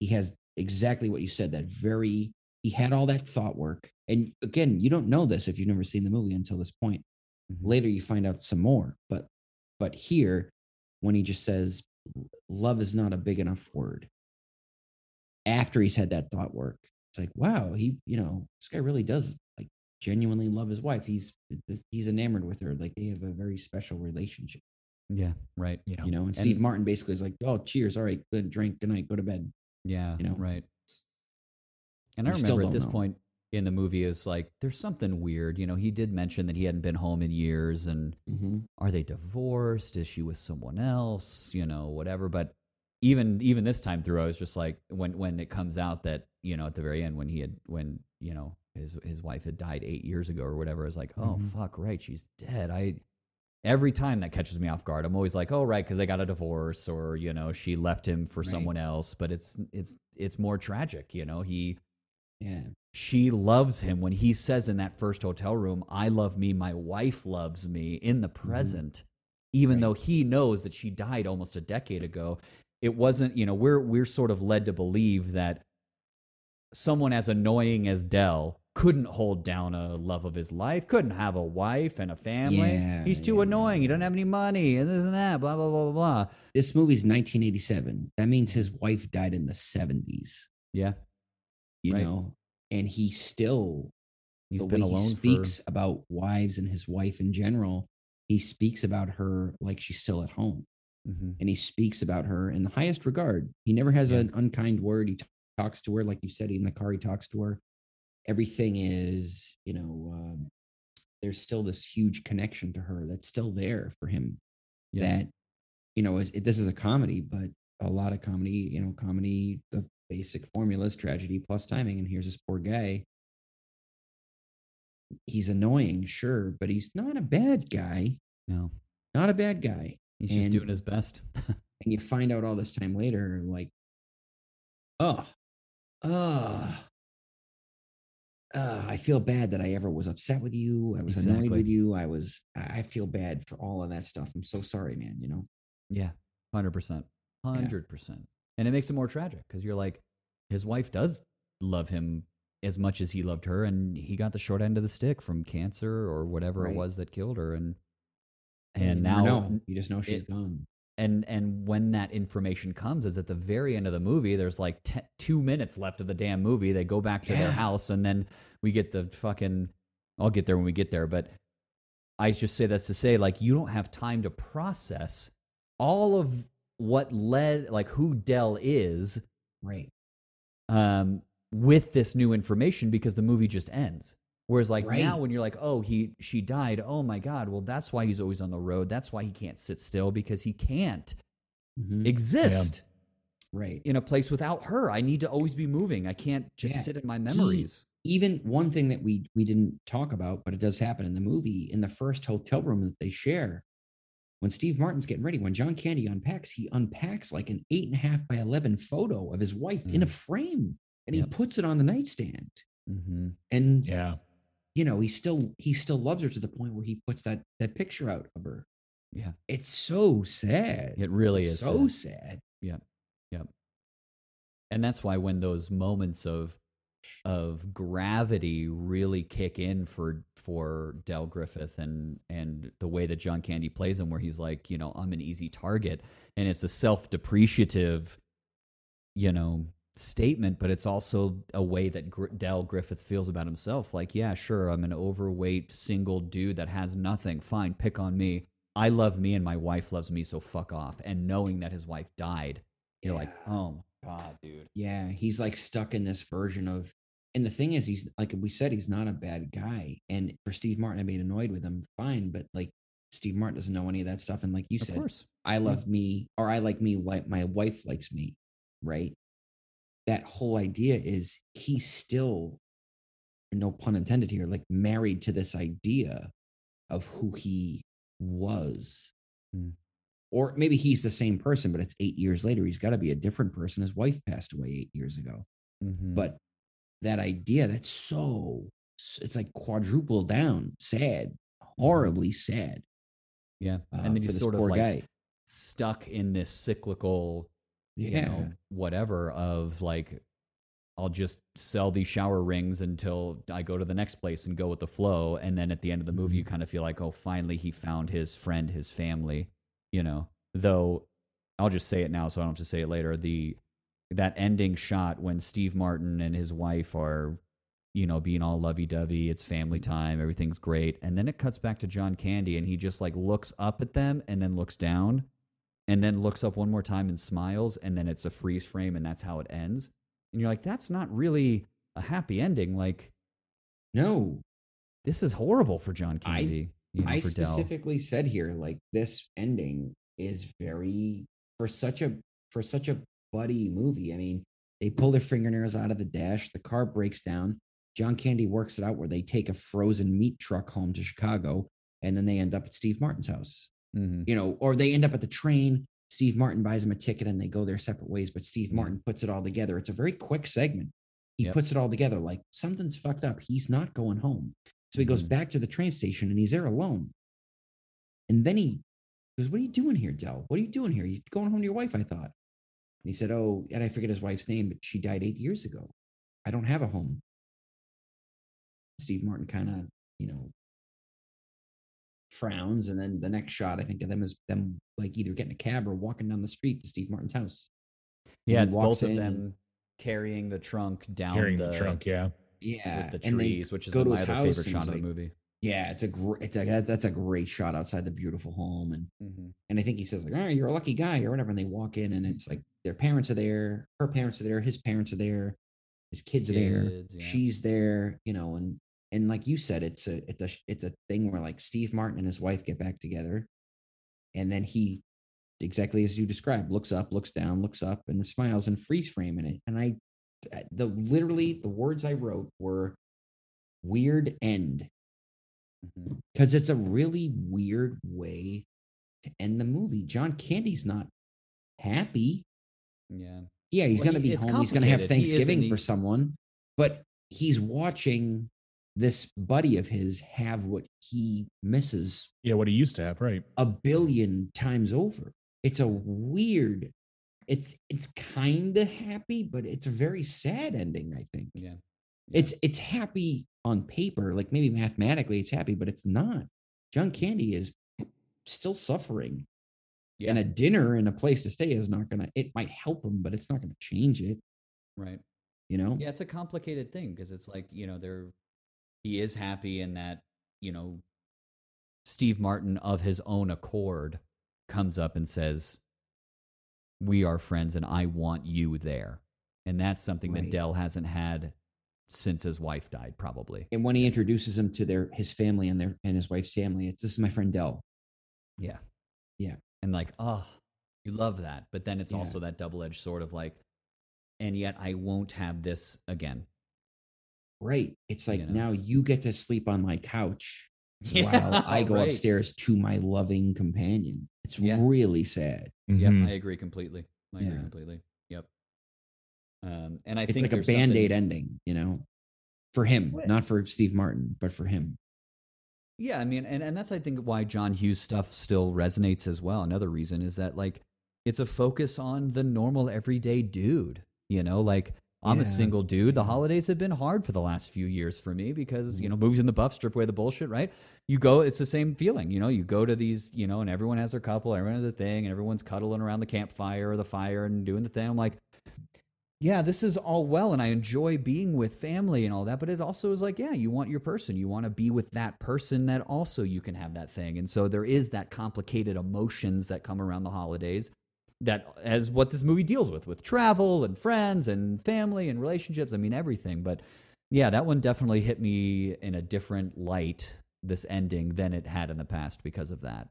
[SPEAKER 6] he has exactly what you said, that very he had all that thought work. And again, you don't know this if you've never seen the movie until this point.
[SPEAKER 4] Mhm.
[SPEAKER 6] Later you find out some more. But but here, when he just says love is not a big enough word, after he's had that thought work, it's like, wow, he, you know, this guy really does genuinely love his wife. He's he's enamored with her. Like they have a very special relationship,
[SPEAKER 4] yeah, right.
[SPEAKER 5] Yeah.
[SPEAKER 6] you know. And
[SPEAKER 4] And-
[SPEAKER 6] Steve Martin basically is like, oh, cheers, all right, good drink, good night, go to bed.
[SPEAKER 4] Yeah,
[SPEAKER 6] you know?
[SPEAKER 4] right. And I remember at this
[SPEAKER 6] know.
[SPEAKER 4] point in the movie is like there's something weird. You know, he did mention that he hadn't been home in years, and
[SPEAKER 6] Mm-hmm.
[SPEAKER 4] are they divorced? Is she with someone else? You know, whatever. But even even this time through, I was just like, when when it comes out that you know at the very end when he had when you know his his wife had died eight years ago or whatever, I was like, oh
[SPEAKER 6] Mhm.
[SPEAKER 4] fuck, right, she's dead. I every time that catches me off guard, I'm always like, oh right, because they got a divorce or you know she left him for
[SPEAKER 6] Right.
[SPEAKER 4] someone else. But it's it's it's more tragic. You know, he
[SPEAKER 6] Yeah,
[SPEAKER 4] she loves him when he says in that first hotel room, I love me, my wife loves me in the present, even
[SPEAKER 6] Right.
[SPEAKER 4] though he knows that she died almost a decade ago. It wasn't, you know, we're we're sort of led to believe that someone as annoying as Del couldn't hold down a love of his life, couldn't have a wife and a family.
[SPEAKER 6] Yeah,
[SPEAKER 4] He's too
[SPEAKER 6] yeah,
[SPEAKER 4] annoying. He doesn't have any money and this and that, blah, blah, blah, blah, blah.
[SPEAKER 6] this movie's 1987. That means his wife died in the 70s.
[SPEAKER 4] Yeah.
[SPEAKER 6] You
[SPEAKER 4] Right.
[SPEAKER 6] know, and he still
[SPEAKER 4] He's been alone
[SPEAKER 6] he
[SPEAKER 4] for
[SPEAKER 6] speaks about wives and his wife in general. He speaks about her like she's still at home.
[SPEAKER 4] Mhm.
[SPEAKER 6] and he speaks about her in the highest regard. He never has
[SPEAKER 4] Yeah.
[SPEAKER 6] an unkind word. He t- talks to her like you said in the car. He talks to her. Everything is, you know, um, there's still this huge connection to her that's still there for him.
[SPEAKER 4] Yeah.
[SPEAKER 6] That, you know, is, it, this is a comedy, but a lot of comedy, you know, comedy, the basic formula is tragedy plus timing. And here's this poor guy. He's annoying, sure, but he's not a bad guy.
[SPEAKER 4] No.
[SPEAKER 6] Not a bad guy
[SPEAKER 4] He's just doing his best.
[SPEAKER 6] and you find out all this time later, like, oh, uh, uh, I feel bad that I ever was upset with you. I was annoyed with you. I was, I feel bad for all of that stuff. I'm so sorry, man. You know,
[SPEAKER 4] Yeah, hundred percent, hundred percent, and it makes it more tragic because you're like, his wife does love him as much as he loved her, and he got the short end of the stick from cancer or whatever it was that killed her, and and now
[SPEAKER 6] know. you just know she's
[SPEAKER 4] it-
[SPEAKER 6] gone.
[SPEAKER 4] And and when that information comes is at the very end of the movie there's like te- two minutes left of the damn movie they go back to their house and then we get the fucking i'll get there when we get there but i just say that's to say like you don't have time to process all of what led like who del is
[SPEAKER 6] Right.
[SPEAKER 4] um, with this new information because the movie just ends. Whereas like
[SPEAKER 6] Right.
[SPEAKER 4] now when you're like, oh, he she died. Oh my god. Well, that's why he's always on the road. That's why he can't sit still because he can't
[SPEAKER 6] Mhm.
[SPEAKER 4] exist
[SPEAKER 6] Right.
[SPEAKER 4] in a place without her. I need to always be moving. I can't just
[SPEAKER 6] Yeah.
[SPEAKER 4] sit in my memories.
[SPEAKER 6] even one thing that we we didn't talk about, but it does happen in the movie in the first hotel room that they share. When Steve Martin's getting ready, when John Candy unpacks, he unpacks like an eight and a half by eleven photo of his wife in a frame, and
[SPEAKER 4] Yep.
[SPEAKER 6] he puts it on the nightstand.
[SPEAKER 4] Mm-hmm.
[SPEAKER 6] And
[SPEAKER 5] Yeah.
[SPEAKER 6] You know, he still he still loves her to the point where he puts that that picture out of her.
[SPEAKER 4] Yeah.
[SPEAKER 6] It's so sad.
[SPEAKER 4] It really
[SPEAKER 6] It's
[SPEAKER 4] is
[SPEAKER 6] so
[SPEAKER 4] sad.
[SPEAKER 6] sad.
[SPEAKER 4] Yep. Yep. And that's why when those moments of of gravity really kick in for for Del Griffith and and the way that John Candy plays him where he's like, you know, I'm an easy target and it's a self-depreciative you know statement but it's also a way that Gr- Del Griffith feels about himself like, yeah, sure, I'm an overweight single dude that has nothing. Fine, pick on me. I love me and my wife loves me, so fuck off. And knowing that his wife died, you're like, oh my god, dude.
[SPEAKER 6] Yeah, he's like stuck in this version of, and the thing is, he's like we said, he's not a bad guy. And for Steve Martin to be annoyed with him, fine, but like Steve Martin doesn't know any of that stuff. And like you
[SPEAKER 4] Of
[SPEAKER 6] said,
[SPEAKER 4] course.
[SPEAKER 6] I love me, or I like me, like my wife likes me, right? That whole idea is he's still, no pun intended here, like married to this idea of who he was.
[SPEAKER 4] Hmm.
[SPEAKER 6] Or maybe he's the same person, but it's eight years later. He's got to be a different person. His wife passed away eight years ago.
[SPEAKER 4] Mhm.
[SPEAKER 6] But that idea, that's so, it's like quadruple down, sad, horribly sad.
[SPEAKER 4] yeah.
[SPEAKER 6] uh,
[SPEAKER 4] and then he's sort of like
[SPEAKER 6] guy.
[SPEAKER 4] stuck in this cyclical,
[SPEAKER 6] Yeah.
[SPEAKER 4] you know, whatever of like, I'll just sell these shower rings until I go to the next place and go with the flow. And then at the end of the movie,
[SPEAKER 6] Mm-hmm.
[SPEAKER 4] you kind of feel like, oh, finally he found his friend, his family, you know. Though I'll just say it now so I don't have to say it later. The that ending shot when Steve Martin and his wife are, you know, being all lovey dovey, it's family time, everything's great. And then it cuts back to John Candy and he just like looks up at them and then looks down and then looks up one more time and smiles. And then it's a freeze frame and that's how it ends. And you're like, that's not really a happy ending. Like,
[SPEAKER 6] No,
[SPEAKER 4] this is horrible for John
[SPEAKER 6] I-
[SPEAKER 4] Candy. you know,
[SPEAKER 6] I specifically said here, like this ending is very for such a for such a buddy movie. I mean, they pull their fingernails out of the dash, the car breaks down. John Candy works it out where they take a frozen meat truck home to Chicago, and then they end up at Steve Martin's house.
[SPEAKER 4] Mhm.
[SPEAKER 6] You know, or they end up at the train. Steve Martin buys them a ticket and they go their separate ways, but Steve
[SPEAKER 4] Yeah.
[SPEAKER 6] Martin puts it all together. It's a very quick segment. He
[SPEAKER 4] Yep.
[SPEAKER 6] puts it all together like something's fucked up. He's not going home. So he goes
[SPEAKER 4] Mhm.
[SPEAKER 6] back to the train station and he's there alone. And then he goes, What are you doing here, Del? What are you doing here? You going home to your wife, I thought. And he said, Oh, and I forget his wife's name, but she died eight years ago. I don't have a home. Steve Martin kind of, you know, frowns. And then the next shot, I think of them is them like either getting a cab or walking down the street to Steve Martin's house.
[SPEAKER 4] Yeah, it's both of them carrying the trunk down
[SPEAKER 5] Carrying
[SPEAKER 4] the,
[SPEAKER 5] the trunk, yeah.
[SPEAKER 6] Yeah.
[SPEAKER 4] with the
[SPEAKER 6] and they
[SPEAKER 4] trees, which is
[SPEAKER 6] go to
[SPEAKER 4] my
[SPEAKER 6] his
[SPEAKER 4] other
[SPEAKER 6] house
[SPEAKER 4] favorite shot
[SPEAKER 6] he's
[SPEAKER 4] of the
[SPEAKER 6] like,
[SPEAKER 4] movie.
[SPEAKER 6] Yeah, it's a great, it's a, that- that's a great shot outside the beautiful home. And
[SPEAKER 4] Mm-hmm.
[SPEAKER 6] And I think he says like, "Oh, you're a lucky guy," or whatever. And they walk in, and it's like their parents are there, her parents are there, his parents are there, his kids are there,
[SPEAKER 4] yeah.
[SPEAKER 6] she's there, you know. And and like you said, it's a it's a it's a thing where like Steve Martin and his wife get back together, and then he, exactly as you described, looks up, looks down, looks up, and smiles and freeze frame in it. And I, the literally the words I wrote were weird end
[SPEAKER 4] Mhm.
[SPEAKER 6] because it's a really weird way to end the movie. John Candy's not happy.
[SPEAKER 4] Yeah.
[SPEAKER 6] Yeah, he's
[SPEAKER 4] Well,
[SPEAKER 6] going to be home. He's going to have
[SPEAKER 4] complicated. He
[SPEAKER 6] Thanksgiving for someone, but he's watching this buddy of his have what he misses
[SPEAKER 5] Yeah, what he used to have, right?
[SPEAKER 6] a billion times over. It's a weird. It's it's kind of happy, but it's a very sad ending. I think
[SPEAKER 4] Yeah.
[SPEAKER 6] it's it's happy on paper, like maybe mathematically it's happy, but it's not. John Candy is still suffering. And a dinner and a place to stay is not gonna. It might help him, but it's not gonna change it.
[SPEAKER 4] right.
[SPEAKER 6] You know.
[SPEAKER 4] Yeah, it's a complicated thing because it's like, you know, there he is happy in that, you know, Steve Martin of his own accord comes up and says, We are friends and I want you there. And that's something that Del hasn't had since his wife died, probably.
[SPEAKER 6] And when he introduces him to their his family and their and his wife's family, it's this is my friend Del.
[SPEAKER 4] Yeah.
[SPEAKER 6] Yeah.
[SPEAKER 4] And like, oh, you love that. But then it's
[SPEAKER 6] Yeah.
[SPEAKER 4] also that double edged sort of like, and yet I won't have this again.
[SPEAKER 6] Right. It's like
[SPEAKER 4] You know?
[SPEAKER 6] now you get to sleep on my couch
[SPEAKER 4] Yeah,
[SPEAKER 6] while I go
[SPEAKER 4] right.
[SPEAKER 6] upstairs to my loving companion. It's
[SPEAKER 4] Yeah.
[SPEAKER 6] really sad.
[SPEAKER 4] Yep,
[SPEAKER 5] Mhm.
[SPEAKER 4] I agree completely. I agree
[SPEAKER 6] Yeah.
[SPEAKER 4] completely. Yep. Um, and I
[SPEAKER 6] It's
[SPEAKER 4] think
[SPEAKER 6] like a band aid
[SPEAKER 4] something-
[SPEAKER 6] ending, you know, for him,
[SPEAKER 4] What?
[SPEAKER 6] not for Steve Martin, but for him.
[SPEAKER 4] Yeah, I mean, and, and that's I think why John Hughes stuff still resonates as well. Another reason is that like it's a focus on the normal everyday dude. You know, like I'm
[SPEAKER 6] Yeah,
[SPEAKER 4] a single dude. The holidays have been hard for the last few years for me because you know mm-hmm. movies in the buff strip away the bullshit. Right? You go, it's the same feeling. You know, you go to these, you know, and everyone has their couple, everyone has a thing, and everyone's cuddling around the campfire or the fire and doing the thing. I'm like. Yeah, this is all well, and I enjoy being with family and all that. But it also is like, yeah, you want your person. You want to be with that person that also you can have that thing. And so there is that complicated emotions that come around the holidays that as what this movie deals with with travel and friends and family and relationships i mean everything but yeah that one definitely hit me in a different light this ending than it had in the past because of that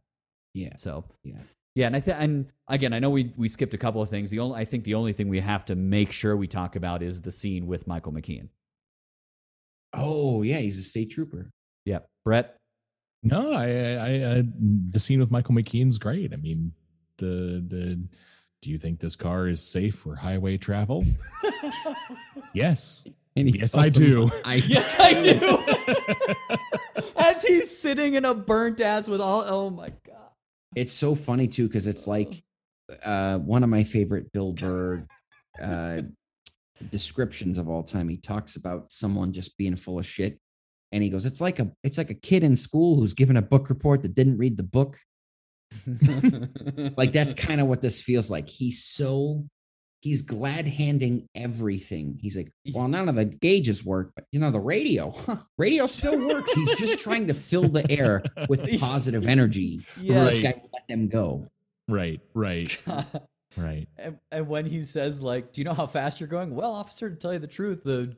[SPEAKER 6] Yeah.
[SPEAKER 4] so
[SPEAKER 6] Yeah.
[SPEAKER 4] yeah and i think and again i know we we skipped a couple of things the only i think the only thing we have to make sure we talk about is the scene with michael mckean
[SPEAKER 6] Oh, yeah. He's a state trooper.
[SPEAKER 4] yep brett
[SPEAKER 5] No, I, I, I, uh, the scene with Michael McKean's great. I mean, the the. Do you think this car is safe for highway travel? yes.
[SPEAKER 6] And
[SPEAKER 5] Yes,
[SPEAKER 6] tells
[SPEAKER 5] I do.
[SPEAKER 6] I,
[SPEAKER 4] yes i do as he's sitting in a burnt ass with all oh my god
[SPEAKER 6] it's so funny too because it's like uh one of my favorite bill burr uh descriptions of all time he talks about someone just being full of shit and he goes it's like a it's like a kid in school who's given a book report that didn't read the book like that's kind of what this feels like he's so he's glad handing everything he's like well none of the gauges work but you know the radio huh, radio still works he's just trying to fill the air with positive energy
[SPEAKER 4] Yeah.
[SPEAKER 6] this guy will let them go
[SPEAKER 5] Right. Right. Right.
[SPEAKER 4] and, and when he says like do you know how fast you're going well officer to tell you the truth the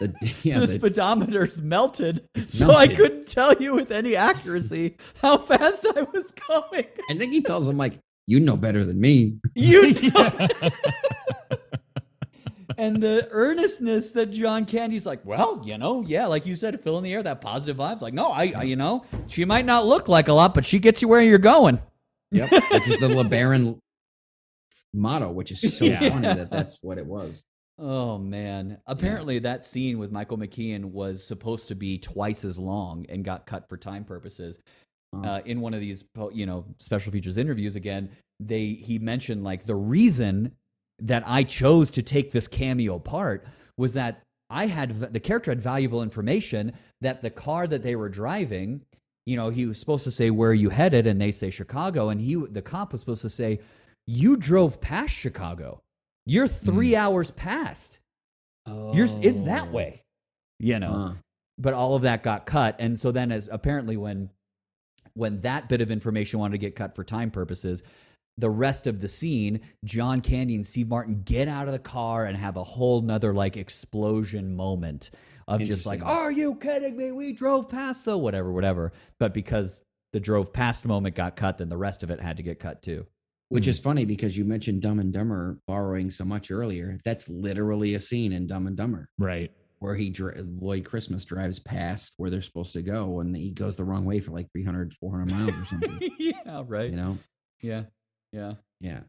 [SPEAKER 6] the, yeah,
[SPEAKER 4] the
[SPEAKER 6] the-
[SPEAKER 4] speedometer's melted so i couldn't tell you with any accuracy how fast i was going
[SPEAKER 6] i think he tells him like you know better than me
[SPEAKER 4] you know and the earnestness that John Candy's like, well, you know, yeah, like you said, fill in the air, that positive vibes. Like, no, I, I, you know, she might not look like a lot, but she gets you where you're going.
[SPEAKER 6] yep which is the lebaron motto which is so
[SPEAKER 4] Yeah.
[SPEAKER 6] funny that that's what it was
[SPEAKER 4] Oh man! Apparently, that scene with Michael McKean was supposed to be twice as long and got cut for time purposes.
[SPEAKER 6] Oh.
[SPEAKER 4] Uh, in one of these, you know, special features interviews, again, they he mentioned like the reason that I chose to take this cameo part was that I had the character had valuable information that the car that they were driving, you know, he was supposed to say where are you headed, and they say Chicago, and he the cop was supposed to say you drove past Chicago. You're three hours past. You're it's that
[SPEAKER 6] Oh.
[SPEAKER 4] way, you know.
[SPEAKER 6] Uh,
[SPEAKER 4] But all of that got cut, and so then as apparently when when that bit of information wanted to get cut for time purposes, the rest of the scene, John Candy and Steve Martin get out of the car and have a whole nother like explosion moment of just like, "Are you kidding me? We drove past though, whatever, whatever." But because the drove past moment got cut, then the rest of it had to get cut too.
[SPEAKER 6] Which
[SPEAKER 4] Hmm.
[SPEAKER 6] is funny because you mentioned dumb and dumber borrowing so much earlier that's literally a scene in dumb and dumber
[SPEAKER 5] Right.
[SPEAKER 6] where he lloyd christmas drives past where they're supposed to go and he goes the wrong way for like 300 400 miles or something
[SPEAKER 4] yeah, right.
[SPEAKER 6] you know
[SPEAKER 4] Yeah, yeah.
[SPEAKER 6] yeah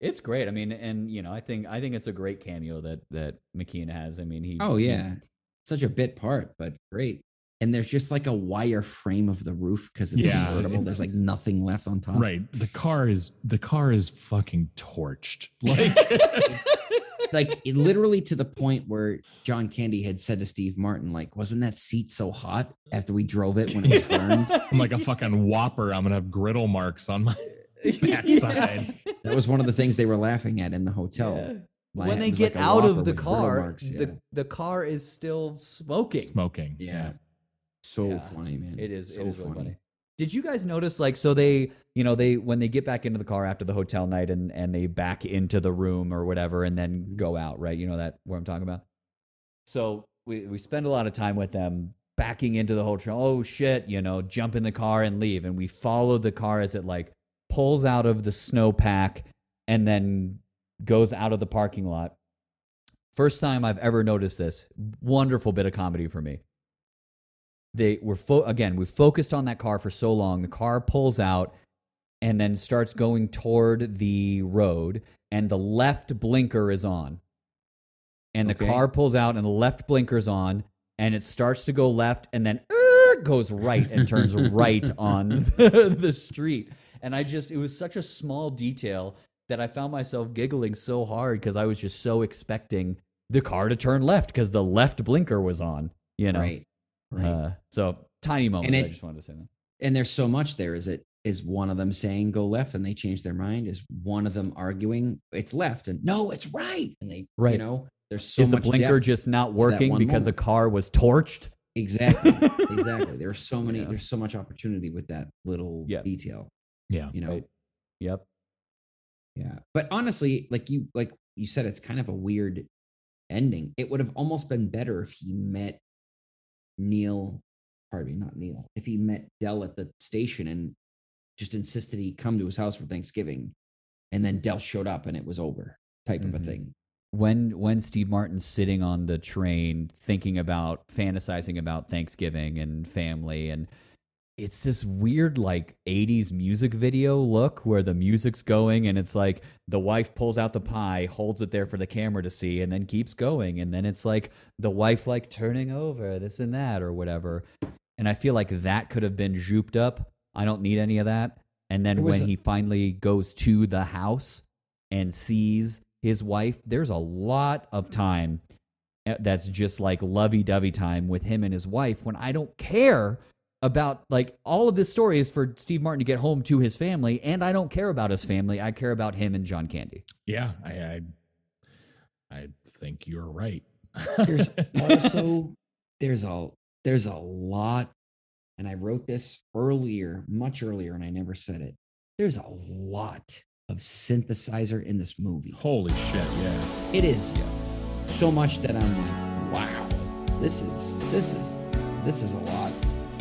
[SPEAKER 4] It's great. I mean, and you know, I think I think it's a great cameo that that McKean has. I mean, he.
[SPEAKER 6] oh
[SPEAKER 4] he-
[SPEAKER 6] yeah such a bit part but great and there's just like a wire frame of the roof because it's
[SPEAKER 5] Yeah,
[SPEAKER 6] convertible.
[SPEAKER 5] it's-
[SPEAKER 6] There's like nothing left on top.
[SPEAKER 5] Right. The car is the car is fucking torched. Like
[SPEAKER 6] Like it, literally to the point where John Candy had said to Steve Martin, like, wasn't that seat so hot after we drove it when it was burned?
[SPEAKER 5] I'm like a fucking whopper. I'm gonna have griddle marks on my backside.
[SPEAKER 6] That was one of the things they were laughing at in the hotel.
[SPEAKER 4] Yeah.
[SPEAKER 6] Like,
[SPEAKER 4] when they get
[SPEAKER 6] like
[SPEAKER 4] out of the car,
[SPEAKER 6] marks, yeah.
[SPEAKER 4] the the car is still smoking.
[SPEAKER 5] Smoking.
[SPEAKER 6] yeah. So
[SPEAKER 4] Yeah.
[SPEAKER 6] funny, man.
[SPEAKER 4] It is.
[SPEAKER 6] so
[SPEAKER 4] it is really funny. Did you guys notice like so they you know they when they get back into the car after the hotel night and and they back into the room or whatever and then mm-hmm. go out right you know that what I'm talking about. So we we spend a lot of time with them backing into the hotel. Oh shit, you know, jump in the car and leave, and we follow the car as it like pulls out of the snowpack and then goes out of the parking lot. First time I've ever noticed this. Wonderful bit of comedy for me they were fo- again we focused on that car for so long the car pulls out and then starts going toward the road and the left blinker is on and the
[SPEAKER 6] Okay.
[SPEAKER 4] car pulls out and the left blinker's on and it starts to go left and then er, goes right and turns right on the street and i just it was such a small detail that i found myself giggling so hard because i was just so expecting the car to turn left because the left blinker was on you know
[SPEAKER 6] Right. Right.
[SPEAKER 4] uh, so tiny moment.
[SPEAKER 6] And
[SPEAKER 4] I just wanted to say that.
[SPEAKER 6] and there's so much there. Is it is one of them saying go left and they change their mind? Is one of them arguing it's left and no, it's right? And they
[SPEAKER 4] right.
[SPEAKER 6] you know, there's so
[SPEAKER 4] Is the blinker just not working because
[SPEAKER 6] moment.
[SPEAKER 4] car was torched?
[SPEAKER 6] exactly exactly. There's so many.
[SPEAKER 4] Yeah.
[SPEAKER 6] There's so much opportunity with that little
[SPEAKER 4] Yeah.
[SPEAKER 6] detail.
[SPEAKER 5] Yeah.
[SPEAKER 6] You know.
[SPEAKER 4] Right. Yep.
[SPEAKER 6] Yeah. But honestly, like you like you said, it's kind of a weird ending. It would have almost been better if he met Neil, pardon me, not Neil, if he met Del at the station and just insisted he come to his house for Thanksgiving and then Del showed up and it was over type of a
[SPEAKER 4] Mhm.
[SPEAKER 6] thing.
[SPEAKER 4] When when Steve Martin's sitting on the train thinking about fantasizing about Thanksgiving and family and it's this weird like 80s music video look where the music's going and it's like the wife pulls out the pie holds it there for the camera to see and then keeps going. And then it's like the wife like turning over this and that or whatever. And i feel like that could have been zooped up. I don't need any of that. And then when
[SPEAKER 6] a-
[SPEAKER 4] he finally goes to the house and sees his wife there's a lot of time uh, that's just like lovey-dovey time with him and his wife when i don't care about like all of this story is for Steve Martin to get home to his family, and I don't care about his family. I care about him and John Candy.
[SPEAKER 5] Yeah. I, I, I think you're right.
[SPEAKER 6] There's also there's a there's a lot, and I wrote this earlier, much earlier, and I never said it. There's a lot of synthesizer in this movie.
[SPEAKER 5] holy shit. Yeah.
[SPEAKER 6] It is yeah. so much that I'm like, wow, this is this is this is a lot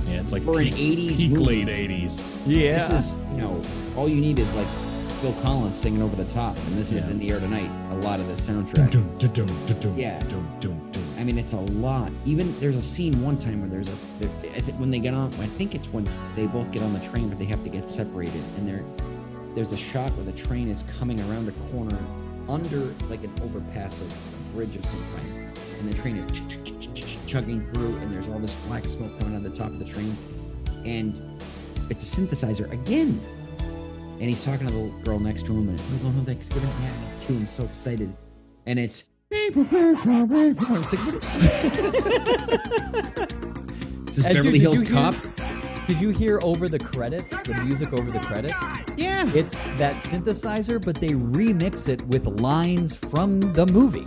[SPEAKER 5] Yeah. It's like
[SPEAKER 6] for an 80s
[SPEAKER 5] peak
[SPEAKER 6] movie.
[SPEAKER 5] late 80s.
[SPEAKER 4] Yeah,
[SPEAKER 6] This is you know all you need is like Phil Collins singing over the top, and this is
[SPEAKER 5] Yeah.
[SPEAKER 6] in the air tonight. A lot of the
[SPEAKER 5] Dun,
[SPEAKER 6] soundtrack.
[SPEAKER 5] dun, dun, dun, dun, dun,
[SPEAKER 6] Yeah.
[SPEAKER 5] dun, dun, dun.
[SPEAKER 6] I mean, it's a lot. Even there's a scene one time where there's a there, I think when they get on. I think it's when they both get on the train, but they have to get separated, and there there's a shot where the train is coming around a corner under like an overpass of a bridge of some kind, and the train is ch- ch- ch- ch- ch- chugging through, and there's all this black smoke coming out of the top of the train, and it's a synthesizer again. And he's talking to the girl next to him, and we're going oh, home Thanksgiving. Yeah, me too. I'm so excited. And it's it's like, Is this
[SPEAKER 4] And
[SPEAKER 6] Beverly
[SPEAKER 4] did
[SPEAKER 6] Hills
[SPEAKER 4] hear-
[SPEAKER 6] Cop?
[SPEAKER 4] Did you hear over the credits, the music over the credits?
[SPEAKER 6] Yeah.
[SPEAKER 4] It's that synthesizer, but they remix it with lines from the movie.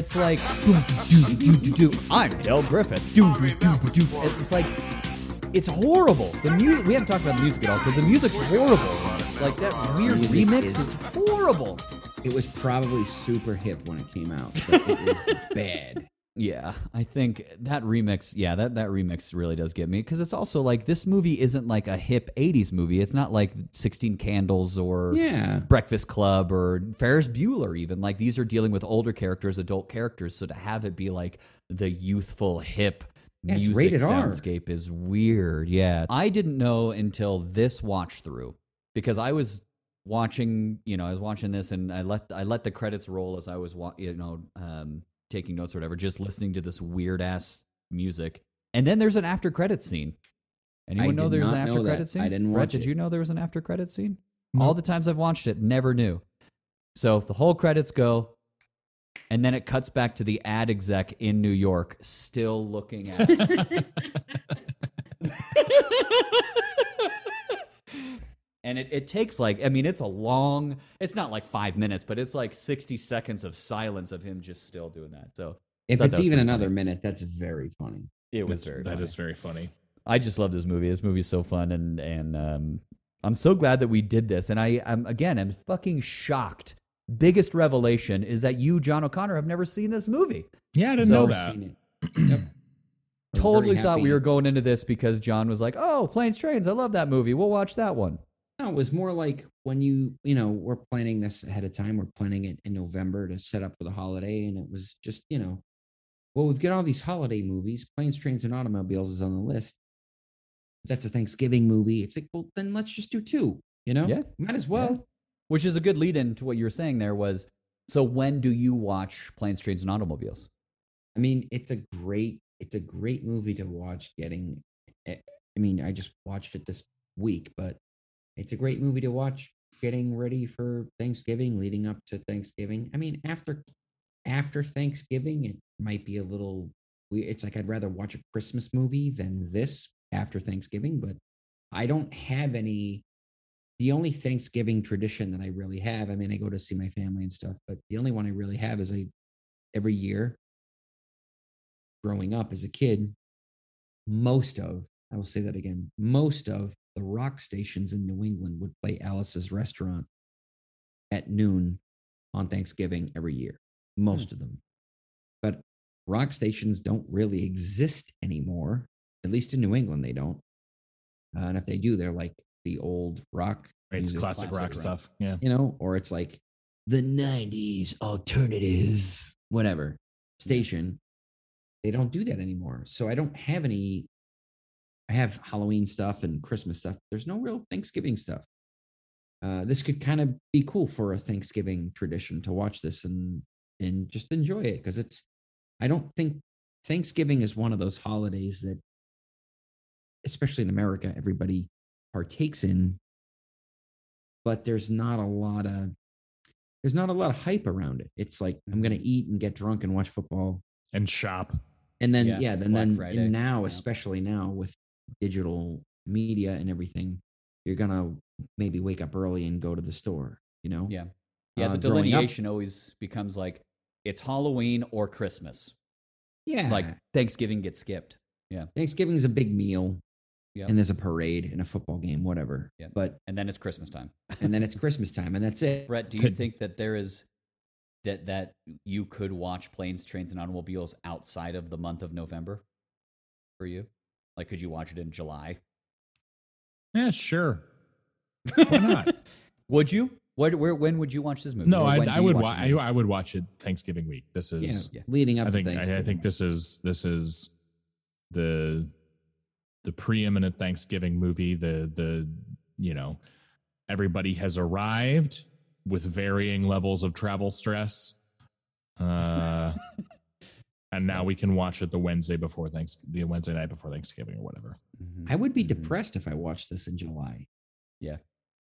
[SPEAKER 4] It's like, "Doom, doo, doo, doo, doo, doo. I'm Del Griffith. It's like, it's horrible. The music. We haven't talked about the music at all because the music's horrible. Like that weird remix
[SPEAKER 6] is-
[SPEAKER 4] is horrible.
[SPEAKER 6] It was probably super hip when it came out, but it was bad.
[SPEAKER 4] Yeah, I think that remix, yeah, that, that remix really does get me because it's also like this movie isn't like a hip 80s movie. It's not like 16 Candles or
[SPEAKER 6] Yeah.
[SPEAKER 4] Breakfast Club or Ferris Bueller, even. Like these are dealing with older characters, adult characters. So to have it be like the youthful, hip
[SPEAKER 6] Yeah,
[SPEAKER 4] music
[SPEAKER 6] rated R.
[SPEAKER 4] soundscape is weird. Yeah. I didn't know until this watch through because I was watching, you know, I was watching this and I let I let the credits roll as I was, wa- you know, um, taking notes or whatever, just listening to this weird ass music. And then there's an after credit scene. Anyone know there's an after credit scene?
[SPEAKER 6] I didn't
[SPEAKER 4] Brett,
[SPEAKER 6] watch
[SPEAKER 4] did
[SPEAKER 6] it.
[SPEAKER 4] you know there was an after credit scene?
[SPEAKER 5] No.
[SPEAKER 4] All the times I've watched it, never knew. So the whole credits go, and then it cuts back to the ad exec in New York, still looking at. and it, it takes like, I mean, it's a long, it's not like five minutes, but it's like 60 seconds of silence of him just still doing that. So
[SPEAKER 6] If it's even another
[SPEAKER 4] funny.
[SPEAKER 6] minute, that's very funny.
[SPEAKER 4] it was
[SPEAKER 5] That's-
[SPEAKER 4] very
[SPEAKER 5] that
[SPEAKER 4] funny.
[SPEAKER 5] is very funny.
[SPEAKER 4] I just love this movie. This movie is so fun, and and um, I'm so glad that we did this. And I, I'm again, I'm fucking shocked. Biggest revelation is that you, John O'Connor, have never seen this movie.
[SPEAKER 5] Yeah, I didn't
[SPEAKER 4] So-
[SPEAKER 5] know that.
[SPEAKER 6] seen it. Yep.
[SPEAKER 4] Totally
[SPEAKER 6] very
[SPEAKER 4] thought we were going into this because John was like, "Oh, planes, trains. I love that movie. We'll watch that one."
[SPEAKER 6] No, it was more like when you, you know, we're planning this ahead of time. We're planning it in November to set up for the holiday. And it was just, you know, well, we've got all these holiday movies. Planes, Trains, and Automobiles is on the list. That's a Thanksgiving movie. It's like, well, then let's just do two, you know?
[SPEAKER 4] Yeah.
[SPEAKER 6] Might as well.
[SPEAKER 4] Yeah. Which is a good lead in to what you were saying there was. So when do you watch Planes, Trains, and Automobiles?
[SPEAKER 6] I mean, it's a great, it's a great movie to watch getting. eh, I mean, I just watched it this week, but it's a great movie to watch getting ready for Thanksgiving, leading up to Thanksgiving. I mean, after after Thanksgiving, it might be a little weird. It's like I'd rather watch a Christmas movie than this after Thanksgiving, but I don't have any the only Thanksgiving tradition that I really have, I mean, I go to see my family and stuff, but the only one I really have is I every year growing up as a kid, most of, I will say that again, most of the rock stations in New England would play Alice's restaurant at noon on Thanksgiving every year. Most of them. But rock stations don't really exist anymore. At least in New England, they don't. Uh, and if they do, they're like the old rock.
[SPEAKER 5] Right, it's
[SPEAKER 6] music,
[SPEAKER 5] classic, rock stuff. Yeah.
[SPEAKER 6] You know, or it's like the 90s alternative, whatever station. They don't do that anymore. So I don't have any. I have Halloween stuff and Christmas stuff. There's no real Thanksgiving stuff. Uh, this could kind of be cool for a Thanksgiving tradition to watch this and and just enjoy it because it's. I don't think Thanksgiving is one of those holidays that, especially in America, everybody partakes in. But there's not a lot of there's not a lot of hype around it. It's like I'm gonna eat and get drunk and watch football,
[SPEAKER 5] And shop.
[SPEAKER 6] and then
[SPEAKER 4] Yeah,
[SPEAKER 6] yeah, then
[SPEAKER 4] Black
[SPEAKER 6] then
[SPEAKER 4] Friday,
[SPEAKER 6] and now
[SPEAKER 4] yeah.
[SPEAKER 6] especially now with digital media and everything, you're gonna maybe wake up early and go to the store. You know,
[SPEAKER 4] Yeah. Yeah,
[SPEAKER 6] Uh,
[SPEAKER 4] the
[SPEAKER 6] growing up-
[SPEAKER 4] delineation always becomes like it's Halloween or Christmas.
[SPEAKER 6] yeah.
[SPEAKER 4] Like Thanksgiving gets skipped. Yeah.
[SPEAKER 6] Thanksgiving is a big meal,
[SPEAKER 4] Yeah.
[SPEAKER 6] and there's a parade and a football game, whatever.
[SPEAKER 4] Yeah.
[SPEAKER 6] But
[SPEAKER 4] And then it's Christmas time.
[SPEAKER 6] and then it's Christmas time, and that's it.
[SPEAKER 4] Brett, do you
[SPEAKER 5] Could-
[SPEAKER 4] think that there is that that you could watch planes, trains, and automobiles outside of the month of November for you? Like, could you watch it in July?
[SPEAKER 5] Yeah, sure. Why not?
[SPEAKER 4] would you? What? Where? When would you watch this movie?
[SPEAKER 5] No, I,
[SPEAKER 4] when
[SPEAKER 5] I would.
[SPEAKER 4] watch
[SPEAKER 5] Wa- I. I would watch it Thanksgiving week. This is.
[SPEAKER 4] yeah.
[SPEAKER 6] leading up
[SPEAKER 5] I think.
[SPEAKER 6] to
[SPEAKER 5] I, I think this is. This is the the preeminent Thanksgiving movie. The the you know everybody has arrived with varying levels of travel stress. Uh, and now we can watch it the Wednesday before thanks the Wednesday night before Thanksgiving or whatever.
[SPEAKER 4] Mhm.
[SPEAKER 6] I would be
[SPEAKER 4] Mhm.
[SPEAKER 6] depressed if I watched this in July.
[SPEAKER 4] Yeah.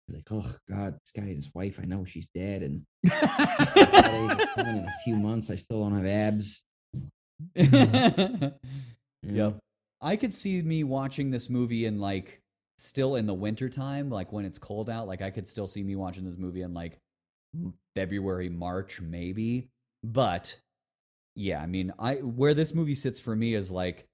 [SPEAKER 6] Like, oh God, this guy and his wife, I know she's dead, and holidays are coming in a few months. I still don't have abs. you know?
[SPEAKER 4] Yep. I could see me watching this movie in like still in the winter time, like when it's cold out. Like I could still see me watching this movie in like February, March, maybe. But yeah, I mean, I where this movie sits for me is like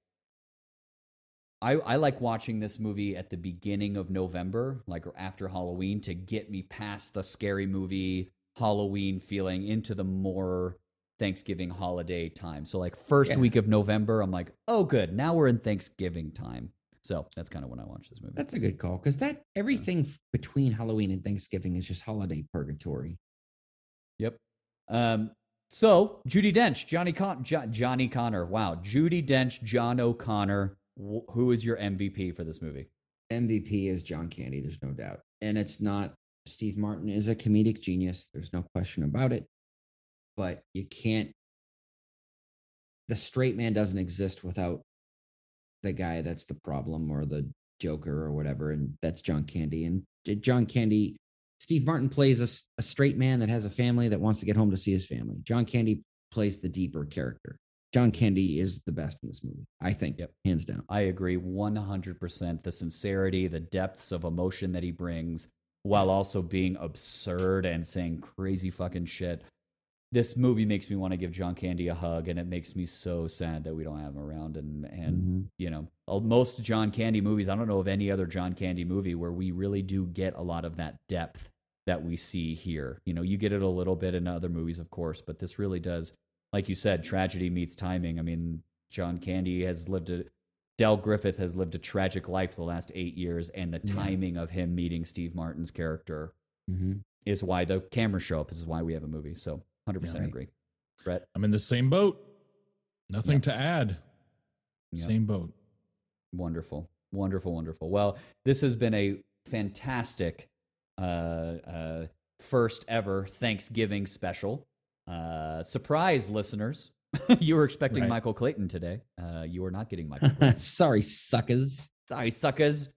[SPEAKER 4] I I like watching this movie at the beginning of November, like after Halloween, to get me past the scary movie Halloween feeling into the more Thanksgiving holiday time. So like first
[SPEAKER 6] Yeah.
[SPEAKER 4] week of November, I'm like, oh good, now we're in Thanksgiving time. So that's kind of when I watch this movie.
[SPEAKER 6] That's a good call because that everything f- between Halloween and Thanksgiving is just holiday purgatory.
[SPEAKER 4] Yep. Um. So Judi Dench, Johnny Con- jo- Johnny Connor. Wow, Judi Dench, John O'Connor. Wh- who is your MVP for this movie?
[SPEAKER 6] MVP is John Candy, there's no doubt, and it's not Steve Martin is a comedic genius. There's no question about it. But you can't. The straight man doesn't exist without the guy that's the problem or the Joker or whatever, and that's John Candy. And John Candy, Steve Martin plays a straight man that has a family that wants to get home to see his family. John Candy plays the deeper character. John Candy is the best in this movie, I think,
[SPEAKER 4] Yep.
[SPEAKER 6] hands down.
[SPEAKER 4] I agree 100%. The sincerity, the depths of emotion that he brings, while also being absurd and saying crazy fucking shit. This movie makes me want to give John Candy a hug, and it makes me so sad that we don't have him around. And and
[SPEAKER 6] Mhm.
[SPEAKER 4] you know, most John Candy movies, I don't know of any other John Candy movie where we really do get a lot of that depth that we see here. You know, you get it a little bit in other movies, of course, but this really does, like you said, tragedy meets timing. I mean, John Candy has lived a Del Griffith has lived a tragic life the last eight years, and the
[SPEAKER 6] Yeah.
[SPEAKER 4] timing of him meeting Steve Martin's character
[SPEAKER 6] Mhm.
[SPEAKER 4] is why the cameras show up. This is why we have a movie. So, hundred percent
[SPEAKER 6] right.
[SPEAKER 4] agree. Brett,
[SPEAKER 5] I'm in the same boat. Nothing
[SPEAKER 4] Yep.
[SPEAKER 5] to add.
[SPEAKER 4] Yep.
[SPEAKER 5] Same boat.
[SPEAKER 4] wonderful, wonderful, wonderful. Well, this has been a fantastic uh, uh, first ever Thanksgiving special. Uh, surprise, listeners! you were expecting
[SPEAKER 5] Right.
[SPEAKER 4] Michael Clayton today. Uh, you are not getting Michael. Clayton.
[SPEAKER 6] Sorry, suckers.
[SPEAKER 4] Sorry, suckers.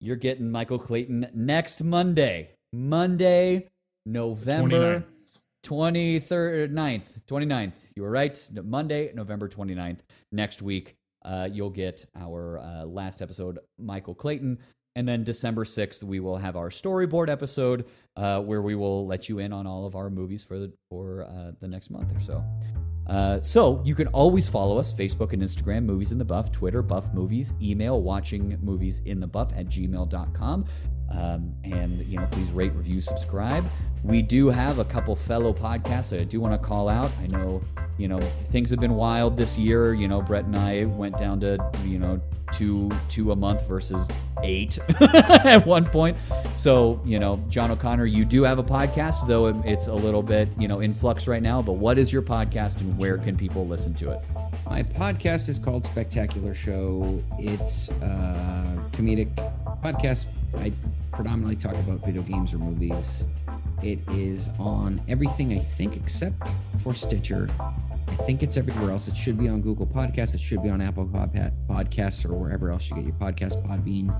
[SPEAKER 4] You're getting Michael Clayton next Monday. Monday, November
[SPEAKER 5] 29th.
[SPEAKER 4] 23rd, 9th, 29th. You were right. Monday, November 29th. Next week, uh, you'll get our uh, last episode, Michael Clayton. And then December 6th, we will have our storyboard episode uh, where we will let you in on all of our movies for the, for uh, the next month or so. Uh, so you can always follow us Facebook and Instagram, Movies in the Buff, Twitter, Buff Movies, email watching movies in the buff at gmail.com. Um, and, you know, please rate, review, subscribe. We do have a couple fellow podcasts that I do want to call out. I know, you know, things have been wild this year. You know, Brett and I went down to, you know, two two a month versus eight at one point. So, you know, John O'Connor, you do have a podcast, though it's a little bit, you know, in flux right now. But what is your podcast and where can people listen to it?
[SPEAKER 6] My podcast is called Spectacular Show. It's a comedic podcast. I predominantly talk about video games or movies. It is on everything, I think, except for Stitcher. I think it's everywhere else. It should be on Google Podcasts. It should be on Apple Podcasts or wherever else you get your podcast, Podbean,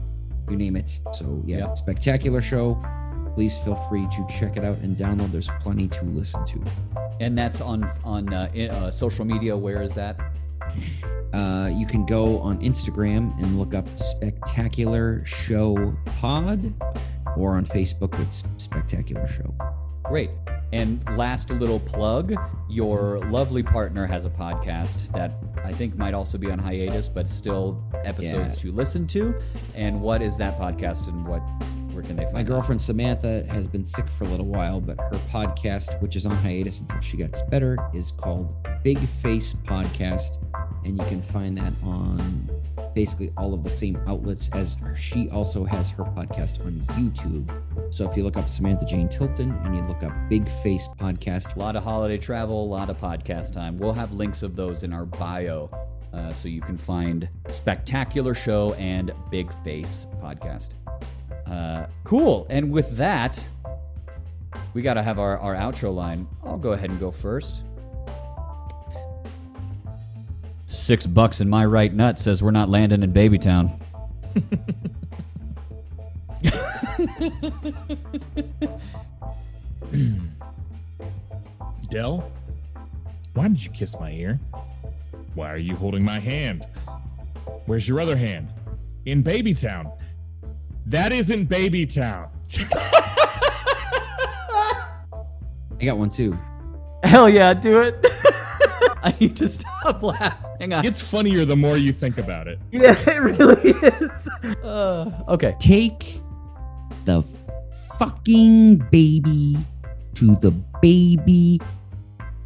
[SPEAKER 6] you name it. So, yeah,
[SPEAKER 4] Yeah.
[SPEAKER 6] Spectacular Show. Please feel free to check it out and download. There's plenty to listen to.
[SPEAKER 4] And that's on on uh, uh, social media. Where is that?
[SPEAKER 6] Uh, you can go on Instagram and look up Spectacular Show Pod or on Facebook, it's Spectacular Show.
[SPEAKER 4] Great. And last little plug your lovely partner has a podcast that I think might also be on hiatus, but still episodes to listen to. And what is that podcast and what where can they find
[SPEAKER 6] My girlfriend Samantha has been sick for a little while, but her podcast, which is on hiatus until she gets better, is called Big Face Podcast. And you can find that on basically all of the same outlets as she also has her podcast on YouTube. So if you look up Samantha Jane Tilton and you look up Big Face Podcast,
[SPEAKER 4] A lot of holiday travel, a lot of podcast time. We'll have links of those in our bio. Uh, so you can find Spectacular Show and Big Face Podcast. Uh, cool. And with that, we got to have our, our outro line. I'll go ahead and go first. Six bucks in my right nut says we're not landing in Babytown.
[SPEAKER 5] Del, why did you kiss my ear? Why are you holding my hand? Where's your other hand? In Babytown. That isn't Babytown.
[SPEAKER 6] I got one too.
[SPEAKER 4] Hell yeah, do it. I need to stop laughing. Hang on.
[SPEAKER 5] It's funnier the more you think about it.
[SPEAKER 4] Yeah, it really is. Uh, okay.
[SPEAKER 6] take the fucking baby to the baby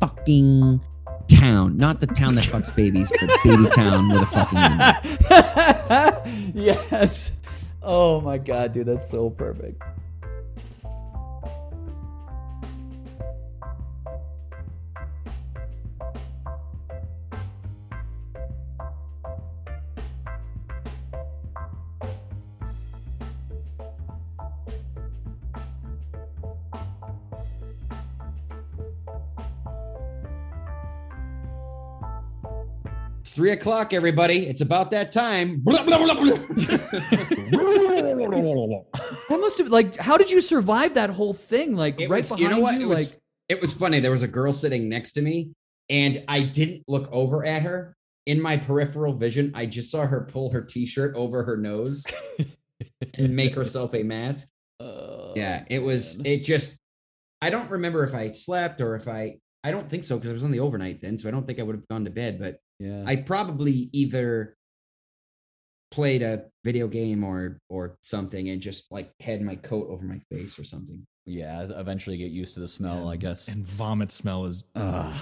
[SPEAKER 6] fucking town. Not the town that fucks babies, but baby town with a fucking number.
[SPEAKER 4] yes. Oh my god, dude, that's so perfect.
[SPEAKER 6] Three o'clock, everybody. It's about that time.
[SPEAKER 4] That must have like. How did you survive that whole thing? Like
[SPEAKER 6] It
[SPEAKER 4] right
[SPEAKER 6] was-
[SPEAKER 4] behind
[SPEAKER 6] you know what?
[SPEAKER 4] you,
[SPEAKER 6] It was-
[SPEAKER 4] like
[SPEAKER 6] it was funny. There was a girl sitting next to me, and I didn't look over at her. In my peripheral vision, I just saw her pull her t-shirt over her nose and make herself a mask.
[SPEAKER 4] uh,
[SPEAKER 6] Yeah, it was.
[SPEAKER 4] man.
[SPEAKER 6] It just. I don't remember if I slept or if I. I don't think so because I was on the overnight then, so I don't think I would have gone to bed. But
[SPEAKER 4] yeah.
[SPEAKER 6] I probably either played a video game or or something and just like had my coat over my face or something.
[SPEAKER 4] yeah. Eventually get used to the smell. I guess.
[SPEAKER 5] And vomit smell is.
[SPEAKER 4] Ugh.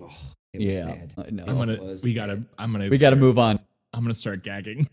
[SPEAKER 6] Oh, it was
[SPEAKER 4] yeah.
[SPEAKER 6] bad.
[SPEAKER 4] I know.
[SPEAKER 5] I'm gonna.
[SPEAKER 6] was
[SPEAKER 5] We gotta. I'm gonna.
[SPEAKER 4] we got to move on.
[SPEAKER 5] I'm gonna start gagging.